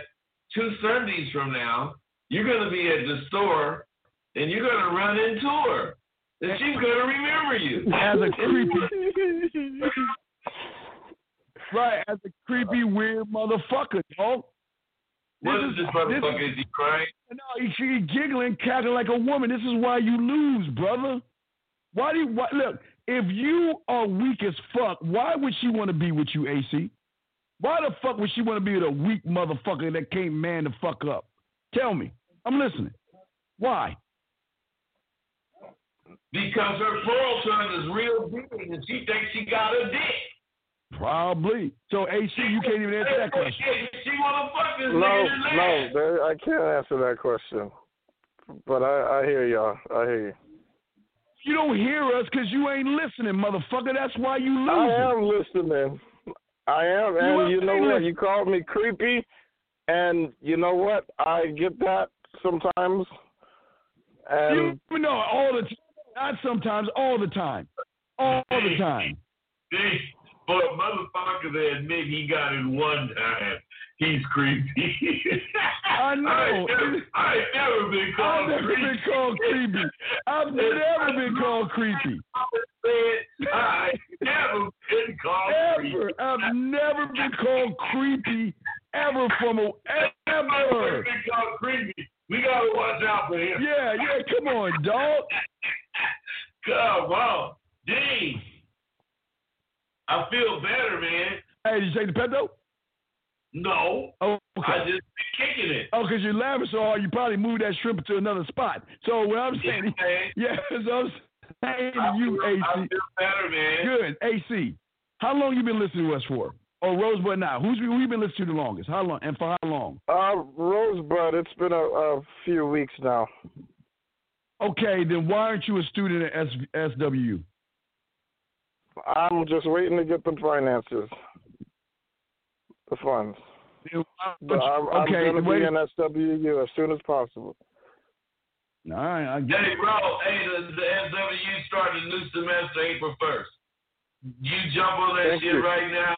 two Sundays from now, you're going to be at the store and you're going to run into her. And she's going to remember you. As a creepy. right, as a creepy, weird motherfucker, dog. What is this motherfucker? Is he crying? No, he, giggling, cackling like a woman. This is why you lose, brother. Why do you why, look? If you are weak as fuck, why would she want to be with you, AC? Why the fuck would she want to be with a weak motherfucker that can't man the fuck up? Tell me. I'm listening. Why? Because her pearl son is real big and she thinks she got a dick. Probably. So AC, you can't even answer that question. She wanna fuck this No, no, there, I can't answer that question. But I, I hear y'all. I hear you. You don't hear us because you ain't listening, motherfucker. That's why you lose. I am listening. I am, and You you, know what? listening. You called me creepy, and you know what? I get that sometimes. And You know all the time. Not sometimes, all the time. All the time. For a motherfucker to admit he got it one time, he's creepy. I know. I ain't never, I ain't never been called I've never creepy. been called creepy. I've never been called creepy. I never been called ever. creepy. I've never been called creepy ever from a I've never ever. been called creepy. We gotta watch out for him. Yeah, yeah, come on, dog. Come on. Gee. I feel better, man. Hey, did you take the pet though? No. Oh, I just been kicking it. Oh, because you're laughing so hard, you probably moved that shrimp to another spot. So what I'm saying, Yeah, yeah, so I'm saying I to you, feel, I AC, feel better, man. good, AC. How long you been listening to us for? Or Rosebud now? Who's who you been listening to the longest? How long and for how long? uh, Rosebud, it's been a, a few weeks now. Okay, then why aren't you a student at S- SWU? I'm just waiting to get the finances, the funds. Then But aren't I'm, okay, I'm going to wait. be in SWU as soon as possible. All right, I get Hey, it. bro, hey, the, the SWU started a new semester April 1st. You jump on that Thank shit you. right now.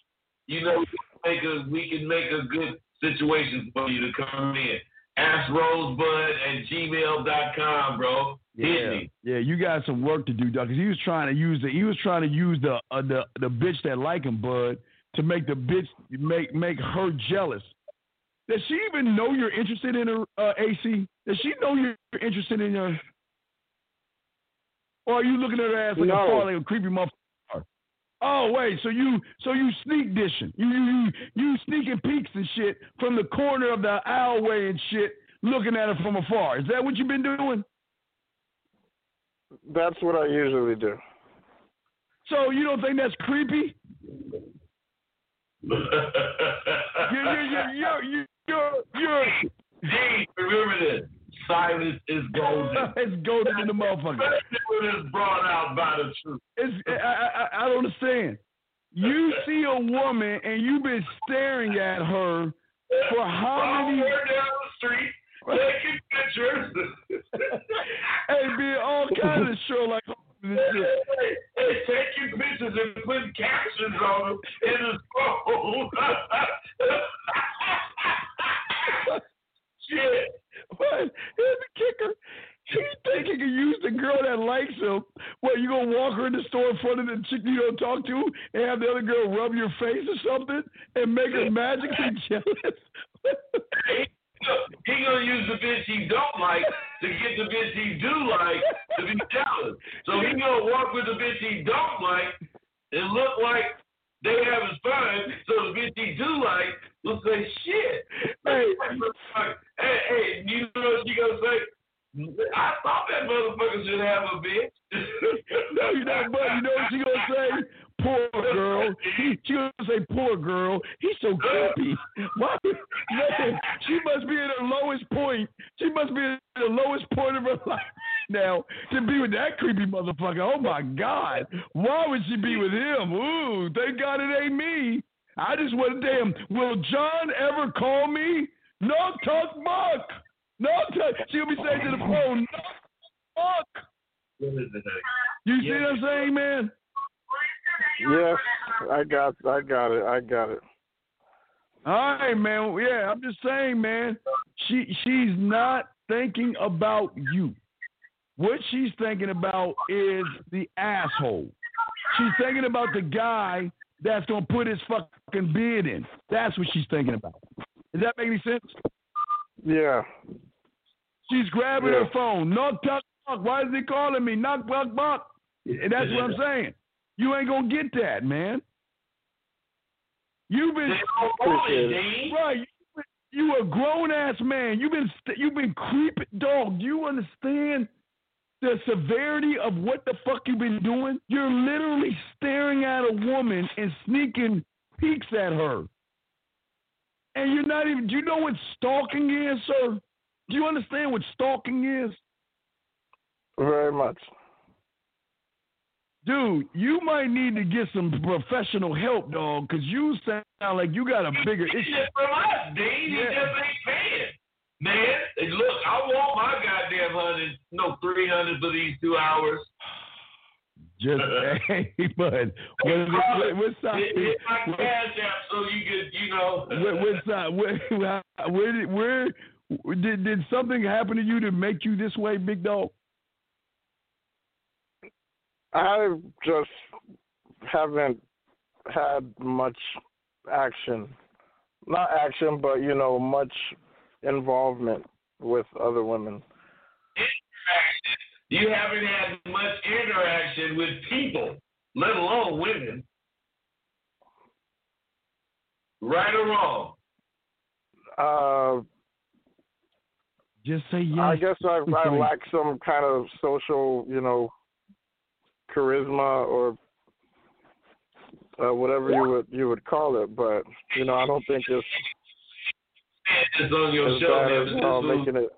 You know, we can, make a, we can make a good situation for you to come in. Ask Rosebud at gmail.com, bro. Yeah, yeah, you got some work to do, Doug. Cause he was trying to use the he was trying to use the uh, the the bitch that like him, Bud, to make the bitch make make her jealous. Does she even know you're interested in her, uh, AC? Does she know you're interested in her? Or are you looking at her ass like No. a far like a creepy motherfucker? Oh wait, so you so you sneak dishing, you you you, you sneaking peeks and shit from the corner of the aisleway and shit, looking at her from afar. Is that what you've been doing? That's what I usually do. So you don't think that's creepy? You're you're you're you're you're, you're Gee, remember this. Silence is golden. it's golden in the motherfucker. Especially when it's brought out by the truth. It's I, I I don't understand. You see a woman and you've been staring at her for how Follow many? her down the street, taking pictures. Hey, being all kinds of show like this shit. Hey, taking pictures and putting captions on them in his phone. Shit. But here's the kicker. He think he can use the girl that likes him. What, you gonna walk her in the store in front of the chick you don't talk to and have the other girl rub your face or something and make her magically jealous? He gonna use the bitch he don't like to get the bitch he do like to be jealous. So he gonna walk with the bitch he don't like and look like they having fun. So the bitch he do like will say shit. Hey. hey, hey, you know what you gonna say? I thought that motherfucker should have a bitch. no, you know, but you know what she gonna say? Poor girl. He, she gonna say, poor girl. He's so creepy. Why? Man, she must be at her lowest point. She must be at the lowest point of her life now to be with that creepy motherfucker. Oh my God. Why would she be with him? Ooh, thank God it ain't me. I just want to damn. Will John ever call me? No talk buck. No talk. She'll be saying to the phone, no fuck. You see what I'm saying, man? Yes, I got, I got it, I got it. All right, man. Yeah, I'm just saying, man. She she's not thinking about you. What she's thinking about is the asshole. She's thinking about the guy that's gonna put his fucking bid in. That's what she's thinking about. Does that make any sense? Yeah. She's grabbing Yeah. her phone. Knock, knock, knock. Why is he calling me? Knock, knock, knock. And that's what I'm saying. You ain't gonna get that, man. You've been Appreciate it. right. You, you a grown ass man. You've been you've been creeping, dog. Do you understand the severity of what the fuck you've been doing? You're literally staring at a woman and sneaking peeks at her, and you're not even. Do you know what stalking is, sir? Do you understand what stalking is? Very much. Dude, you might need to get some professional help, dog, because you sound like you got a bigger issue. just from us, Dean. He just ain't paying. Man, look, I want my goddamn hundred, no three hundred for these two hours. Just hey, bud. What? What, what side? Hit, hit my What, cash app so you could, you know. what, what side? Where, where, where did did something happen to you to make you this way, big dog? I just haven't had much action. Not action, but you know, much involvement with other women. Interaction? You haven't had much interaction with people, let alone women. Right or wrong? Uh, Just say yes. I guess I, I Sorry. lack some kind of social, you know, charisma or uh, whatever you would you would call it. But you know, I don't think it's It's on your as show, man. as but uh, dude- making it.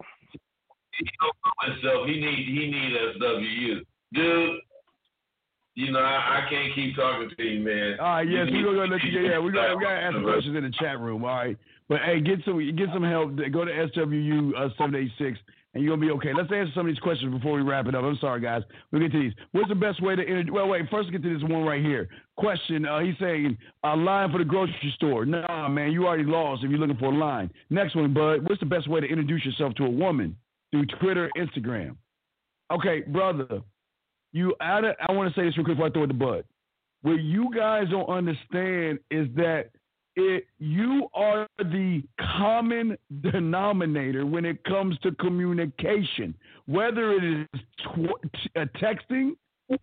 he don't himself. He need he need SWU, dude. You know I, I can't keep talking to you, man. All right, yes, we're gonna let you. Yeah, we got we got to ask some questions in the chat room. All right, but hey, get some get some help. Go to SWU uh, seven eight six, and you're gonna be okay. Let's answer some of these questions before we wrap it up. I'm sorry, guys. We'll get to these. What's the best way to? Inter- well, wait. First, get to this one right here. Question. Uh, he's saying a line for the grocery store. Nah, man, you already lost if you're looking for a line. Next one, bud. What's the best way to introduce yourself to a woman through Twitter, Instagram? Okay, brother. You, I, I want to say this real quick before I throw it to Bud. What you guys don't understand is that it you are the common denominator when it comes to communication, whether it is tw- uh, texting,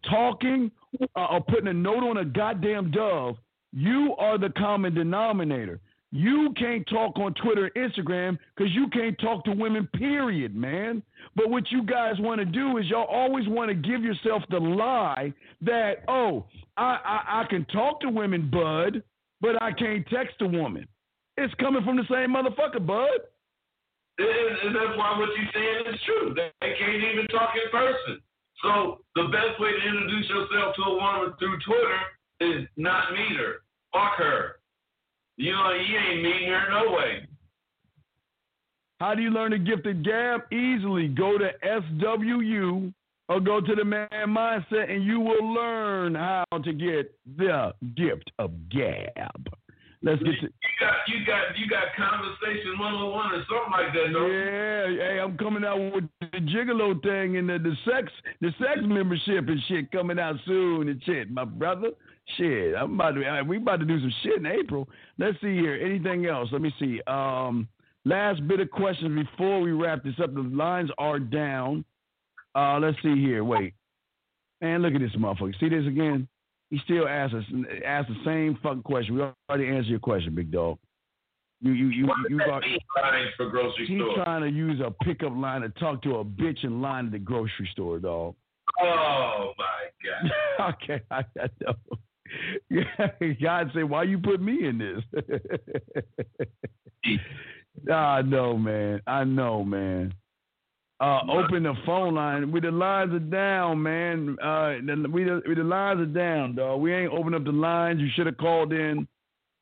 talking, uh, or putting a note on a goddamn dove. You are the common denominator. You can't talk on Twitter and Instagram because you can't talk to women, period, man. But what you guys want to do is y'all always want to give yourself the lie that, oh, I, I, I can talk to women, bud, but I can't text a woman. It's coming from the same motherfucker, bud. And, that's why what you're saying is true. They, can't even talk in person. So the best way to introduce yourself to a woman through Twitter is not meet her. Fuck her. You know, you ain't meeting her no way. How do you learn the gift of gab? Easily go to SWU or go to the man mindset and you will learn how to get the gift of gab. Let's get to You got you got you got conversation one on one or something like that, no? Yeah, hey, I'm coming out with the gigolo thing and the, the sex the sex membership and shit coming out soon and shit, my brother. Shit, I'm about to we about to do some shit in April. Let's see here. Anything else? Let me see. Um, last bit of questions before we wrap this up. The lines are down. Uh, let's see here. Wait, man, look at this motherfucker. See this again? He still asks us ask the same fucking question. We already answered your question, big dog. You you you What you does got. that mean, lines for grocery He's store? trying to use a pickup line to talk to a bitch in line at the grocery store, dog. Oh my God. okay, I, I know. God said, "Why you put me in this?" I know, man. I know, man. Uh, open the phone line. We the lines are down, man. Uh, the, we the, we the lines are down, dog. We ain't opened up the lines. You should have called in.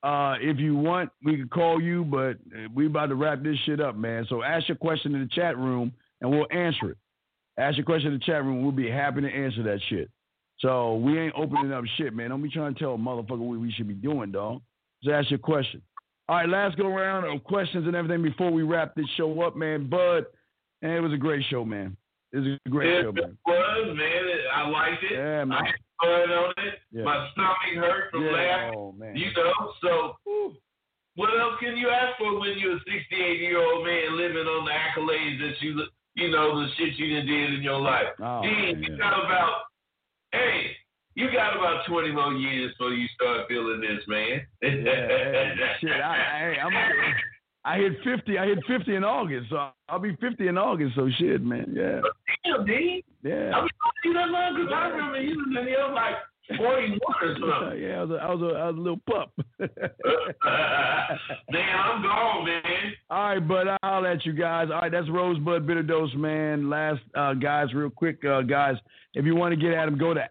Uh, if you want, we could call you, but we about to wrap this shit up, man. So ask your question in the chat room, and we'll answer it. Ask your question in the chat room. We'll be happy to answer that shit. So we ain't opening up shit, man. Don't be trying to tell a motherfucker what we should be doing, dog. Just ask your question. All right, last go round of questions and everything before we wrap this show up, man. Bud, and it was a great show, man. It was a great It show, man. It was, man. I liked it. Yeah, man. I had fun on it. Yeah. My stomach hurt from Yeah, laughing. oh, man. You know, so what else can you ask for when you're a 68 year old man living on the accolades that you, you know, the shit you done did in your life? Oh, Gee, man, you yeah. got about, hey, you got about 20 more years before you start feeling this, man. Yeah, hey, shit, I, I, I'm, I hit 50. I hit 50 in August, so I'll be 50 in August. So shit, man. Yeah, Damn, D. yeah. I mean, you that long because I remember you was like 41 or something. yeah, I was, a, I was, a, I was a little pup. man, I'm gone, man. All right, but I'll let you guys. All right, that's Rosebud Bitter Dose, man. Last uh, guys, real quick, uh, guys, if you want to get at him, go to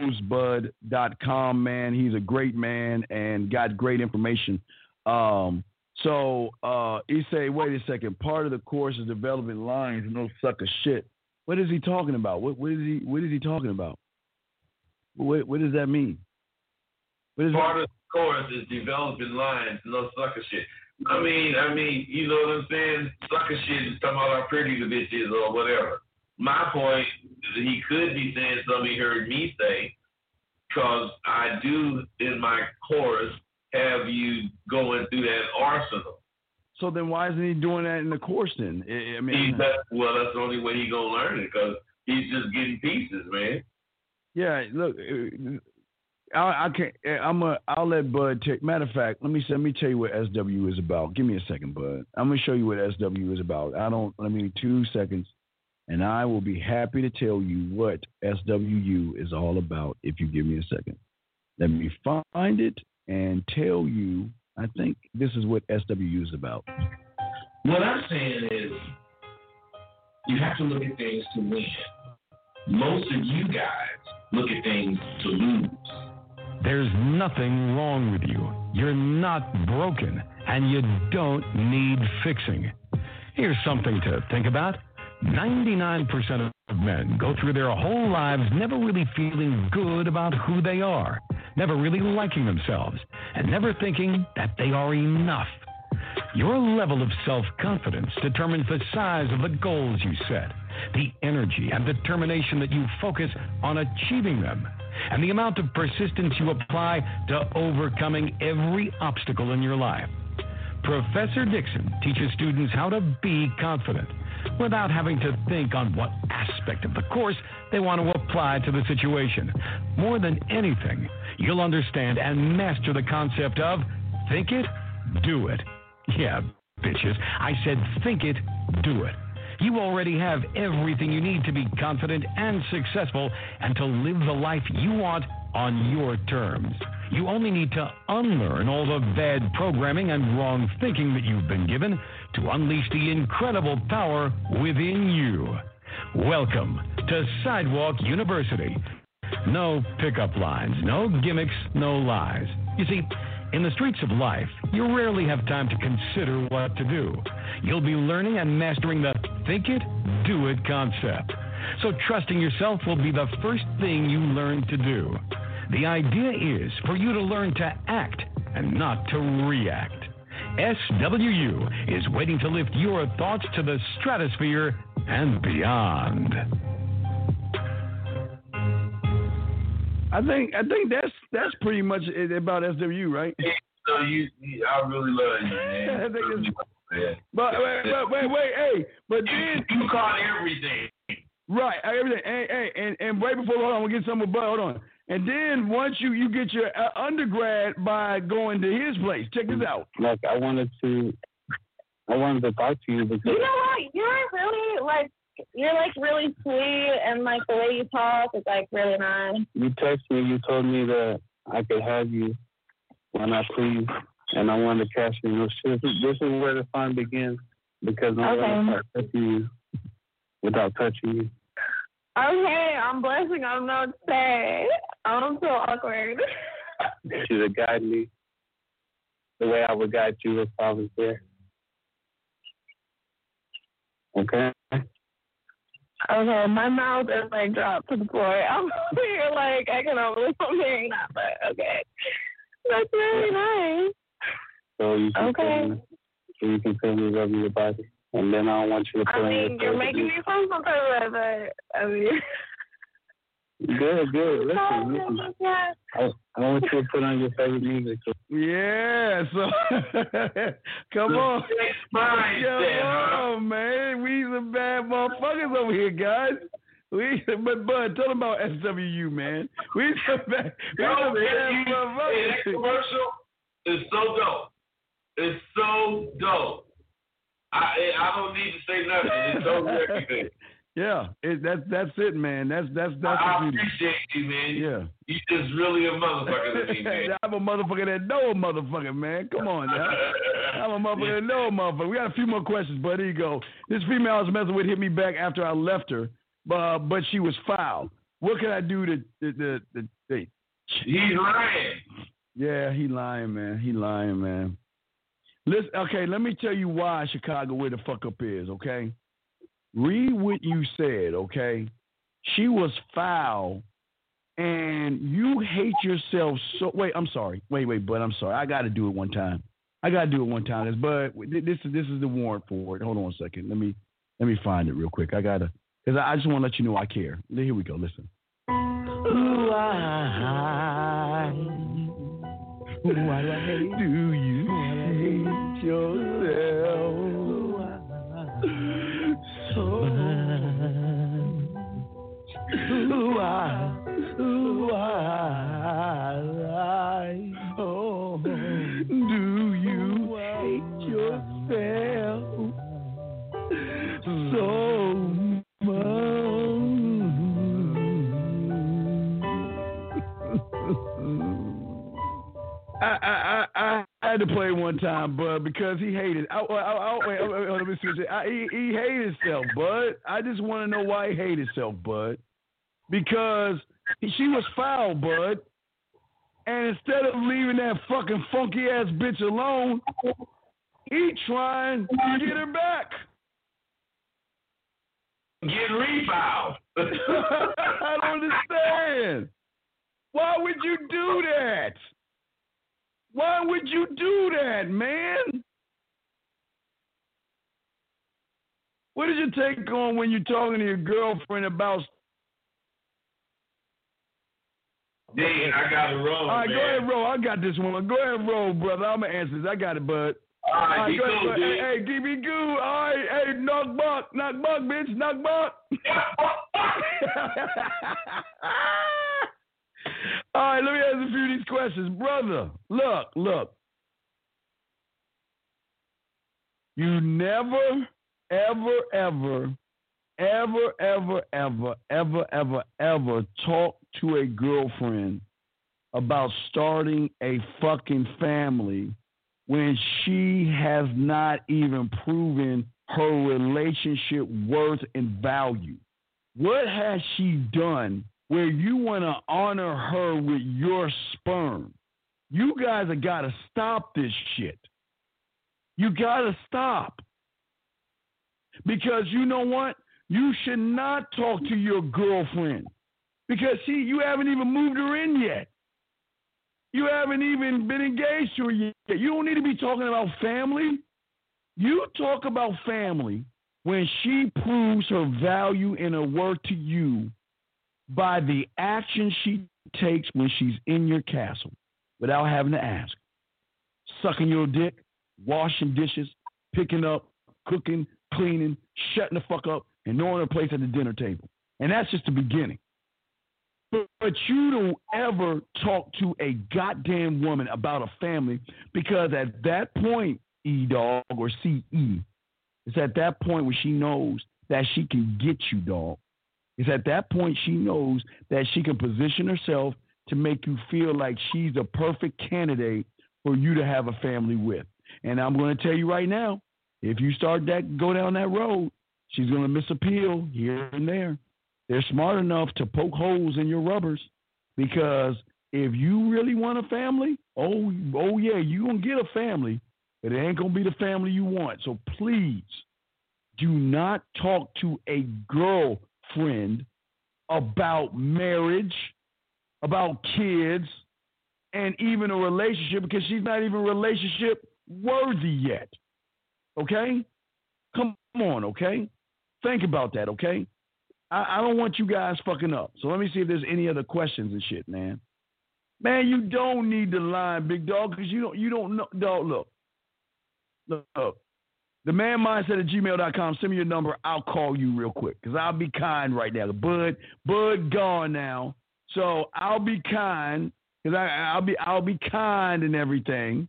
askrosebud.com, man. He's a great man and got great information. Um, so uh, he say, wait a second, part of the course is developing lines, no sucker shit. What is he talking about? What, what is he? What is he talking about? What, what does that mean? What is Part of the course is developing lines, no sucker shit. I mean, I mean, you know what I'm saying? Sucker shit is talking about how pretty the bitch is or whatever. My point is that he could be saying something he heard me say, because I do in my course have you going through that arsenal. So then why isn't he doing that in the course then? I, mean, well, that's the only way he gonna learn it, because he's just getting pieces, man. yeah. Look, uh, I, I can't. I'm a. I'll let Bud take. Matter of fact, let me let me tell you what SW is about. Give me a second, Bud. I'm gonna show you what SW is about. I don't. Let me two seconds, and I will be happy to tell you what SWU is all about if you give me a second. Let me find it and tell you. I think this is what SWU is about. What I'm saying is, you have to look at things to win. Most of you guys look at things to lose. There's nothing wrong with you. You're not broken, and you don't need fixing. Here's something to think about 99% of men go through their whole lives never really feeling good about who they are, never really liking themselves, and never thinking that they are enough. Your level of self confidence determines the size of the goals you set, the energy and determination that you focus on achieving them, and the amount of persistence you apply to overcoming every obstacle in your life. Professor Dixon teaches students how to be confident without having to think on what aspect of the course they want to apply to the situation. More than anything, you'll understand and master the concept of think it, do it. Yeah, bitches, I said think it, do it. You already have everything you need to be confident and successful and to live the life you want on your terms. You only need to unlearn all the bad programming and wrong thinking that you've been given to unleash the incredible power within you. Welcome to Sidewalk University. No pickup lines, no gimmicks, no lies. You see, in the streets of life, you rarely have time to consider what to do. You'll be learning and mastering the think it, do it concept. So, trusting yourself will be the first thing you learn to do. The idea is for you to learn to act and not to react. SWU is waiting to lift your thoughts to the stratosphere and beyond. I think. I think that's that's pretty much it about SWU, right? So you, you I really love you, man. I think it's- Yeah. But wait, wait, wait, wait, hey, but then You caught everything. right, everything, hey, hey, and and right before, hold on, we get some more, but hold on. and then once you you get your uh, undergrad by going to his place. Check this out. Like I wanted to, I wanted to talk to you because You know what? You're really like you're like really sweet and like the way you talk is like really nice. you text me. You told me that I could have you when I please, and I wanted to cash in those shit. This is where the fun begins because I'm Okay. gonna start touching you without touching you. Okay, I'm blushing. I don't know what to say. I'm so awkward. You to guide me the way I would guide you if I was there. Okay. Okay, my mouth is like dropped to the floor. I'm over here like I can only I'm hearing that, but okay. That's really nice. So you can Okay. me, so you can feel me rubbing your body, and then I don't want you to I your mean, you're making me feel some of way, but I mean. Good, good. Listen, listen. Yeah. I, I want you to put on your favorite music. Yeah, so come on. mindset, Come on, man. We some bad motherfuckers over here, guys. We but Bud, tell them about SWU, man. We some bad, we Yo, some man, bad you- hey, that commercial is so dope. It's so dope. I I don't need to say nothing. It's so everything. Yeah, it, that's that's it, man. That's that's that's I appreciate you, man. Yeah. You just really a motherfucker to me, man. I'm a motherfucker that know a motherfucker, man. Come on now. I'm a motherfucker that know a motherfucker. We got a few more questions, but here you go. This female I was messing with hit me back after I left her, uh, but she was foul. What can I do to the the, the, the He's lying. Yeah, he lying, man. He lying, man. Listen, okay, let me tell you why Chicago where the fuck up is, okay? Read what you said, okay? She was foul and you hate yourself so wait, I'm sorry. Wait, wait, but I'm sorry. I gotta do it one time. I gotta do it one time. But this is this is the warrant for it. Hold on a second. Let me let me find it real quick. I gotta because I I just want to let you know I care. Here we go. Listen. Ooh, I, Why do you hate yourself I, I had to play one time, Bud, because he hated. I, I, I, wait, let me switch it. I, he, he hated himself, Bud. I just want to know why he hated himself, Bud. Because she was foul, Bud. And instead of leaving that fucking funky ass bitch alone, he trying to get her back. Get refouled. I don't understand. Why would you do that? Why would you do that, man? What is your take on when you're talking to your girlfriend about? Dean, I got it wrong, All right, man. go ahead, roll. I got this one. Go ahead, roll, brother. I'm gonna answer this. I got it, bud. All right, be go cool, ahead, dude. Hey, hey, give me goo. All right, hey, knock buck, knock buck, bitch, knock buck. All right, let me ask a few of these questions, brother. Look, look. You never, ever, ever, ever, ever, ever, ever, ever, ever talk to a girlfriend about starting a fucking family when she has not even proven her relationship worth and value. What has she done where you want to honor her with your sperm? You guys have got to stop this shit. You got to stop. Because you know what? You should not talk to your girlfriend. Because, see, you haven't even moved her in yet. You haven't even been engaged to her yet. You don't need to be talking about family. You talk about family when she proves her value and her worth to you by the action she takes when she's in your castle without having to ask. Sucking your dick, washing dishes, picking up, cooking, cleaning, shutting the fuck up, and knowing her place at the dinner table. And that's just the beginning. But, but you don't ever talk to a goddamn woman about a family because at that point, E dog or CE, it's at that point where she knows that she can get you, dog. It's at that point she knows that she can position herself to make you feel like she's a perfect candidate for you to have a family with. And I'm going to tell you right now, if you start that go down that road, she's going to miss appeal here and there. They're smart enough to poke holes in your rubbers because if you really want a family, oh oh yeah, you're gonna get a family, but it ain't gonna be the family you want. So please do not talk to a girlfriend about marriage, about kids, and even a relationship because she's not even relationship worthy yet. Okay? Come on, okay? Think about that, okay? I, I don't want you guys fucking up. So let me see if there's any other questions and shit, man. Man, you don't need to lie, big dog, because you don't you don't know dog, look. Look. The man mindset at gmail.com. Send me your number. I'll call you real quick. Because I'll be kind right now. Bud, Bud gone now. So I'll be kind. Because I'll be I'll be kind and everything.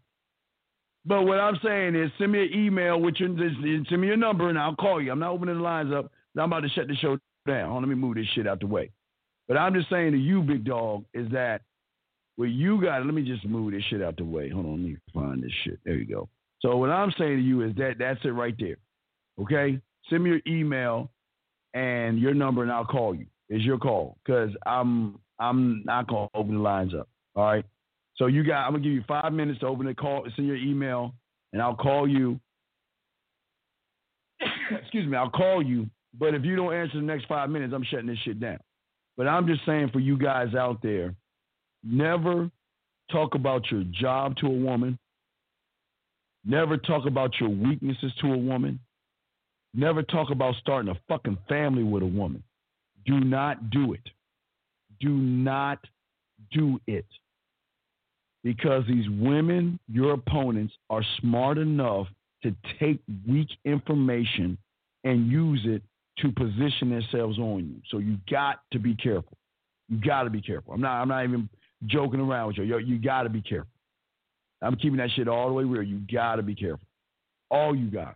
But what I'm saying is send me an email with your send me your number and I'll call you. I'm not opening the lines up. I'm about to shut the show down. Hold on, Let me move this shit out the way. But I'm just saying to you, big dog, is that what you got, let me just move this shit out the way. Hold on, let me find this shit. There you go. So what I'm saying to you is that that's it right there. Okay? Send me your email and your number and I'll call you. It's your call. Cause I'm I'm not gonna open the lines up. All right. So you got I'm gonna give you five minutes to open the call, send your email, and I'll call you. Excuse me, I'll call you but if you don't answer the next five minutes, I'm shutting this shit down. But I'm just saying for you guys out there, never talk about your job to a woman. Never talk about your weaknesses to a woman. Never talk about starting a fucking family with a woman. Do not do it. Do not do it. Because these women, your opponents, are smart enough to take weak information and use it to position themselves on you. So you got to be careful. You got to be careful. I'm not. I'm not even joking around with you. Yo, you got to be careful. I'm keeping that shit all the way real. You got to be careful. All you guys,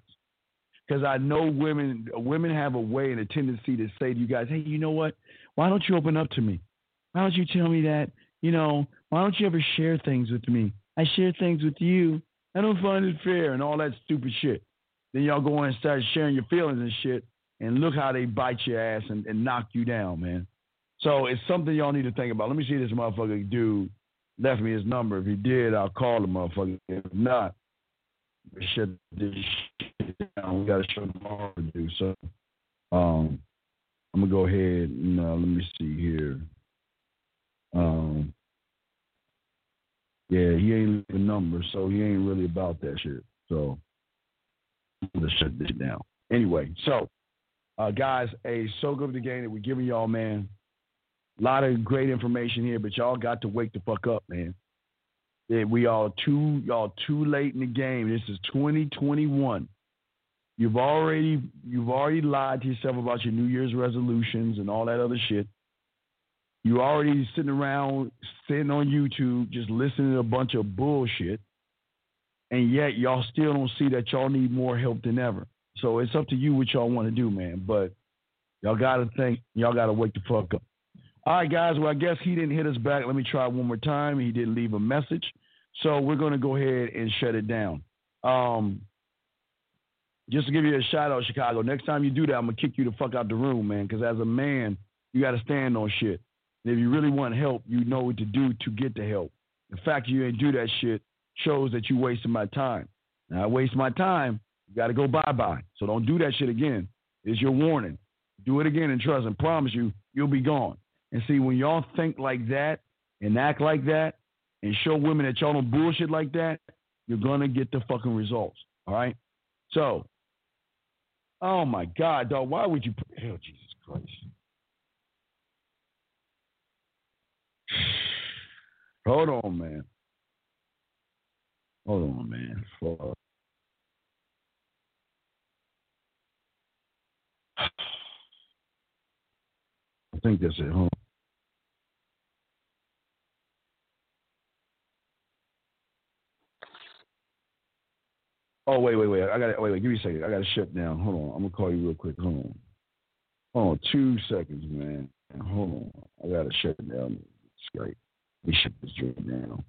because I know women. Women have a way and a tendency to say to you guys, "Hey, you know what? Why don't you open up to me? Why don't you tell me that? You know, why don't you ever share things with me? I share things with you. I don't find it fair and all that stupid shit. Then y'all go in and start sharing your feelings and shit and look how they bite your ass and, and knock you down, man. So it's something y'all need to think about. Let me see this motherfucker dude left me his number. If he did, I'll call the motherfucker. If not, we shut this shit down. We got a show tomorrow to do. So um, I'm gonna go ahead and uh, let me see here. Um, yeah, he ain't leaving number, so he ain't really about that shit. So I'm gonna shut this down. Anyway, so uh, guys, a so good of the game that we're giving y'all, man. A lot of great information here, but y'all got to wake the fuck up, man. We all too y'all too late in the game. This is 2021. You've already you've already lied to yourself about your New Year's resolutions and all that other shit. You already sitting around sitting on YouTube just listening to a bunch of bullshit. And yet y'all still don't see that y'all need more help than ever. So it's up to you what y'all want to do, man. But y'all got to think, y'all got to wake the fuck up. All right, guys. Well, I guess he didn't hit us back. Let me try one more time. He didn't leave a message. So we're going to go ahead and shut it down. Um, just to give you a shout out, Chicago. Next time you do that, I'm going to kick you the fuck out the room, man. Because as a man, you got to stand on shit. And if you really want help, you know what to do to get the help. The fact you ain't do that shit shows that you wasting my time. Now, I waste my time you got to go bye bye. So don't do that shit again. It's your warning. Do it again and trust and promise you, you'll be gone. And see, when y'all think like that and act like that and show women that y'all don't bullshit like that, you're going to get the fucking results. All right? So, oh my God, dog, why would you? Oh, Jesus Christ. Hold on, man. Hold on, man. Fuck. I think that's it, huh? Oh wait, wait, wait. I got wait, wait. Give me a second. I got to shut down. Hold on. I'm gonna call you real quick. Hold on. Hold on. Two seconds, man. Hold on. I gotta shut down. Skype. Me shut this joint down.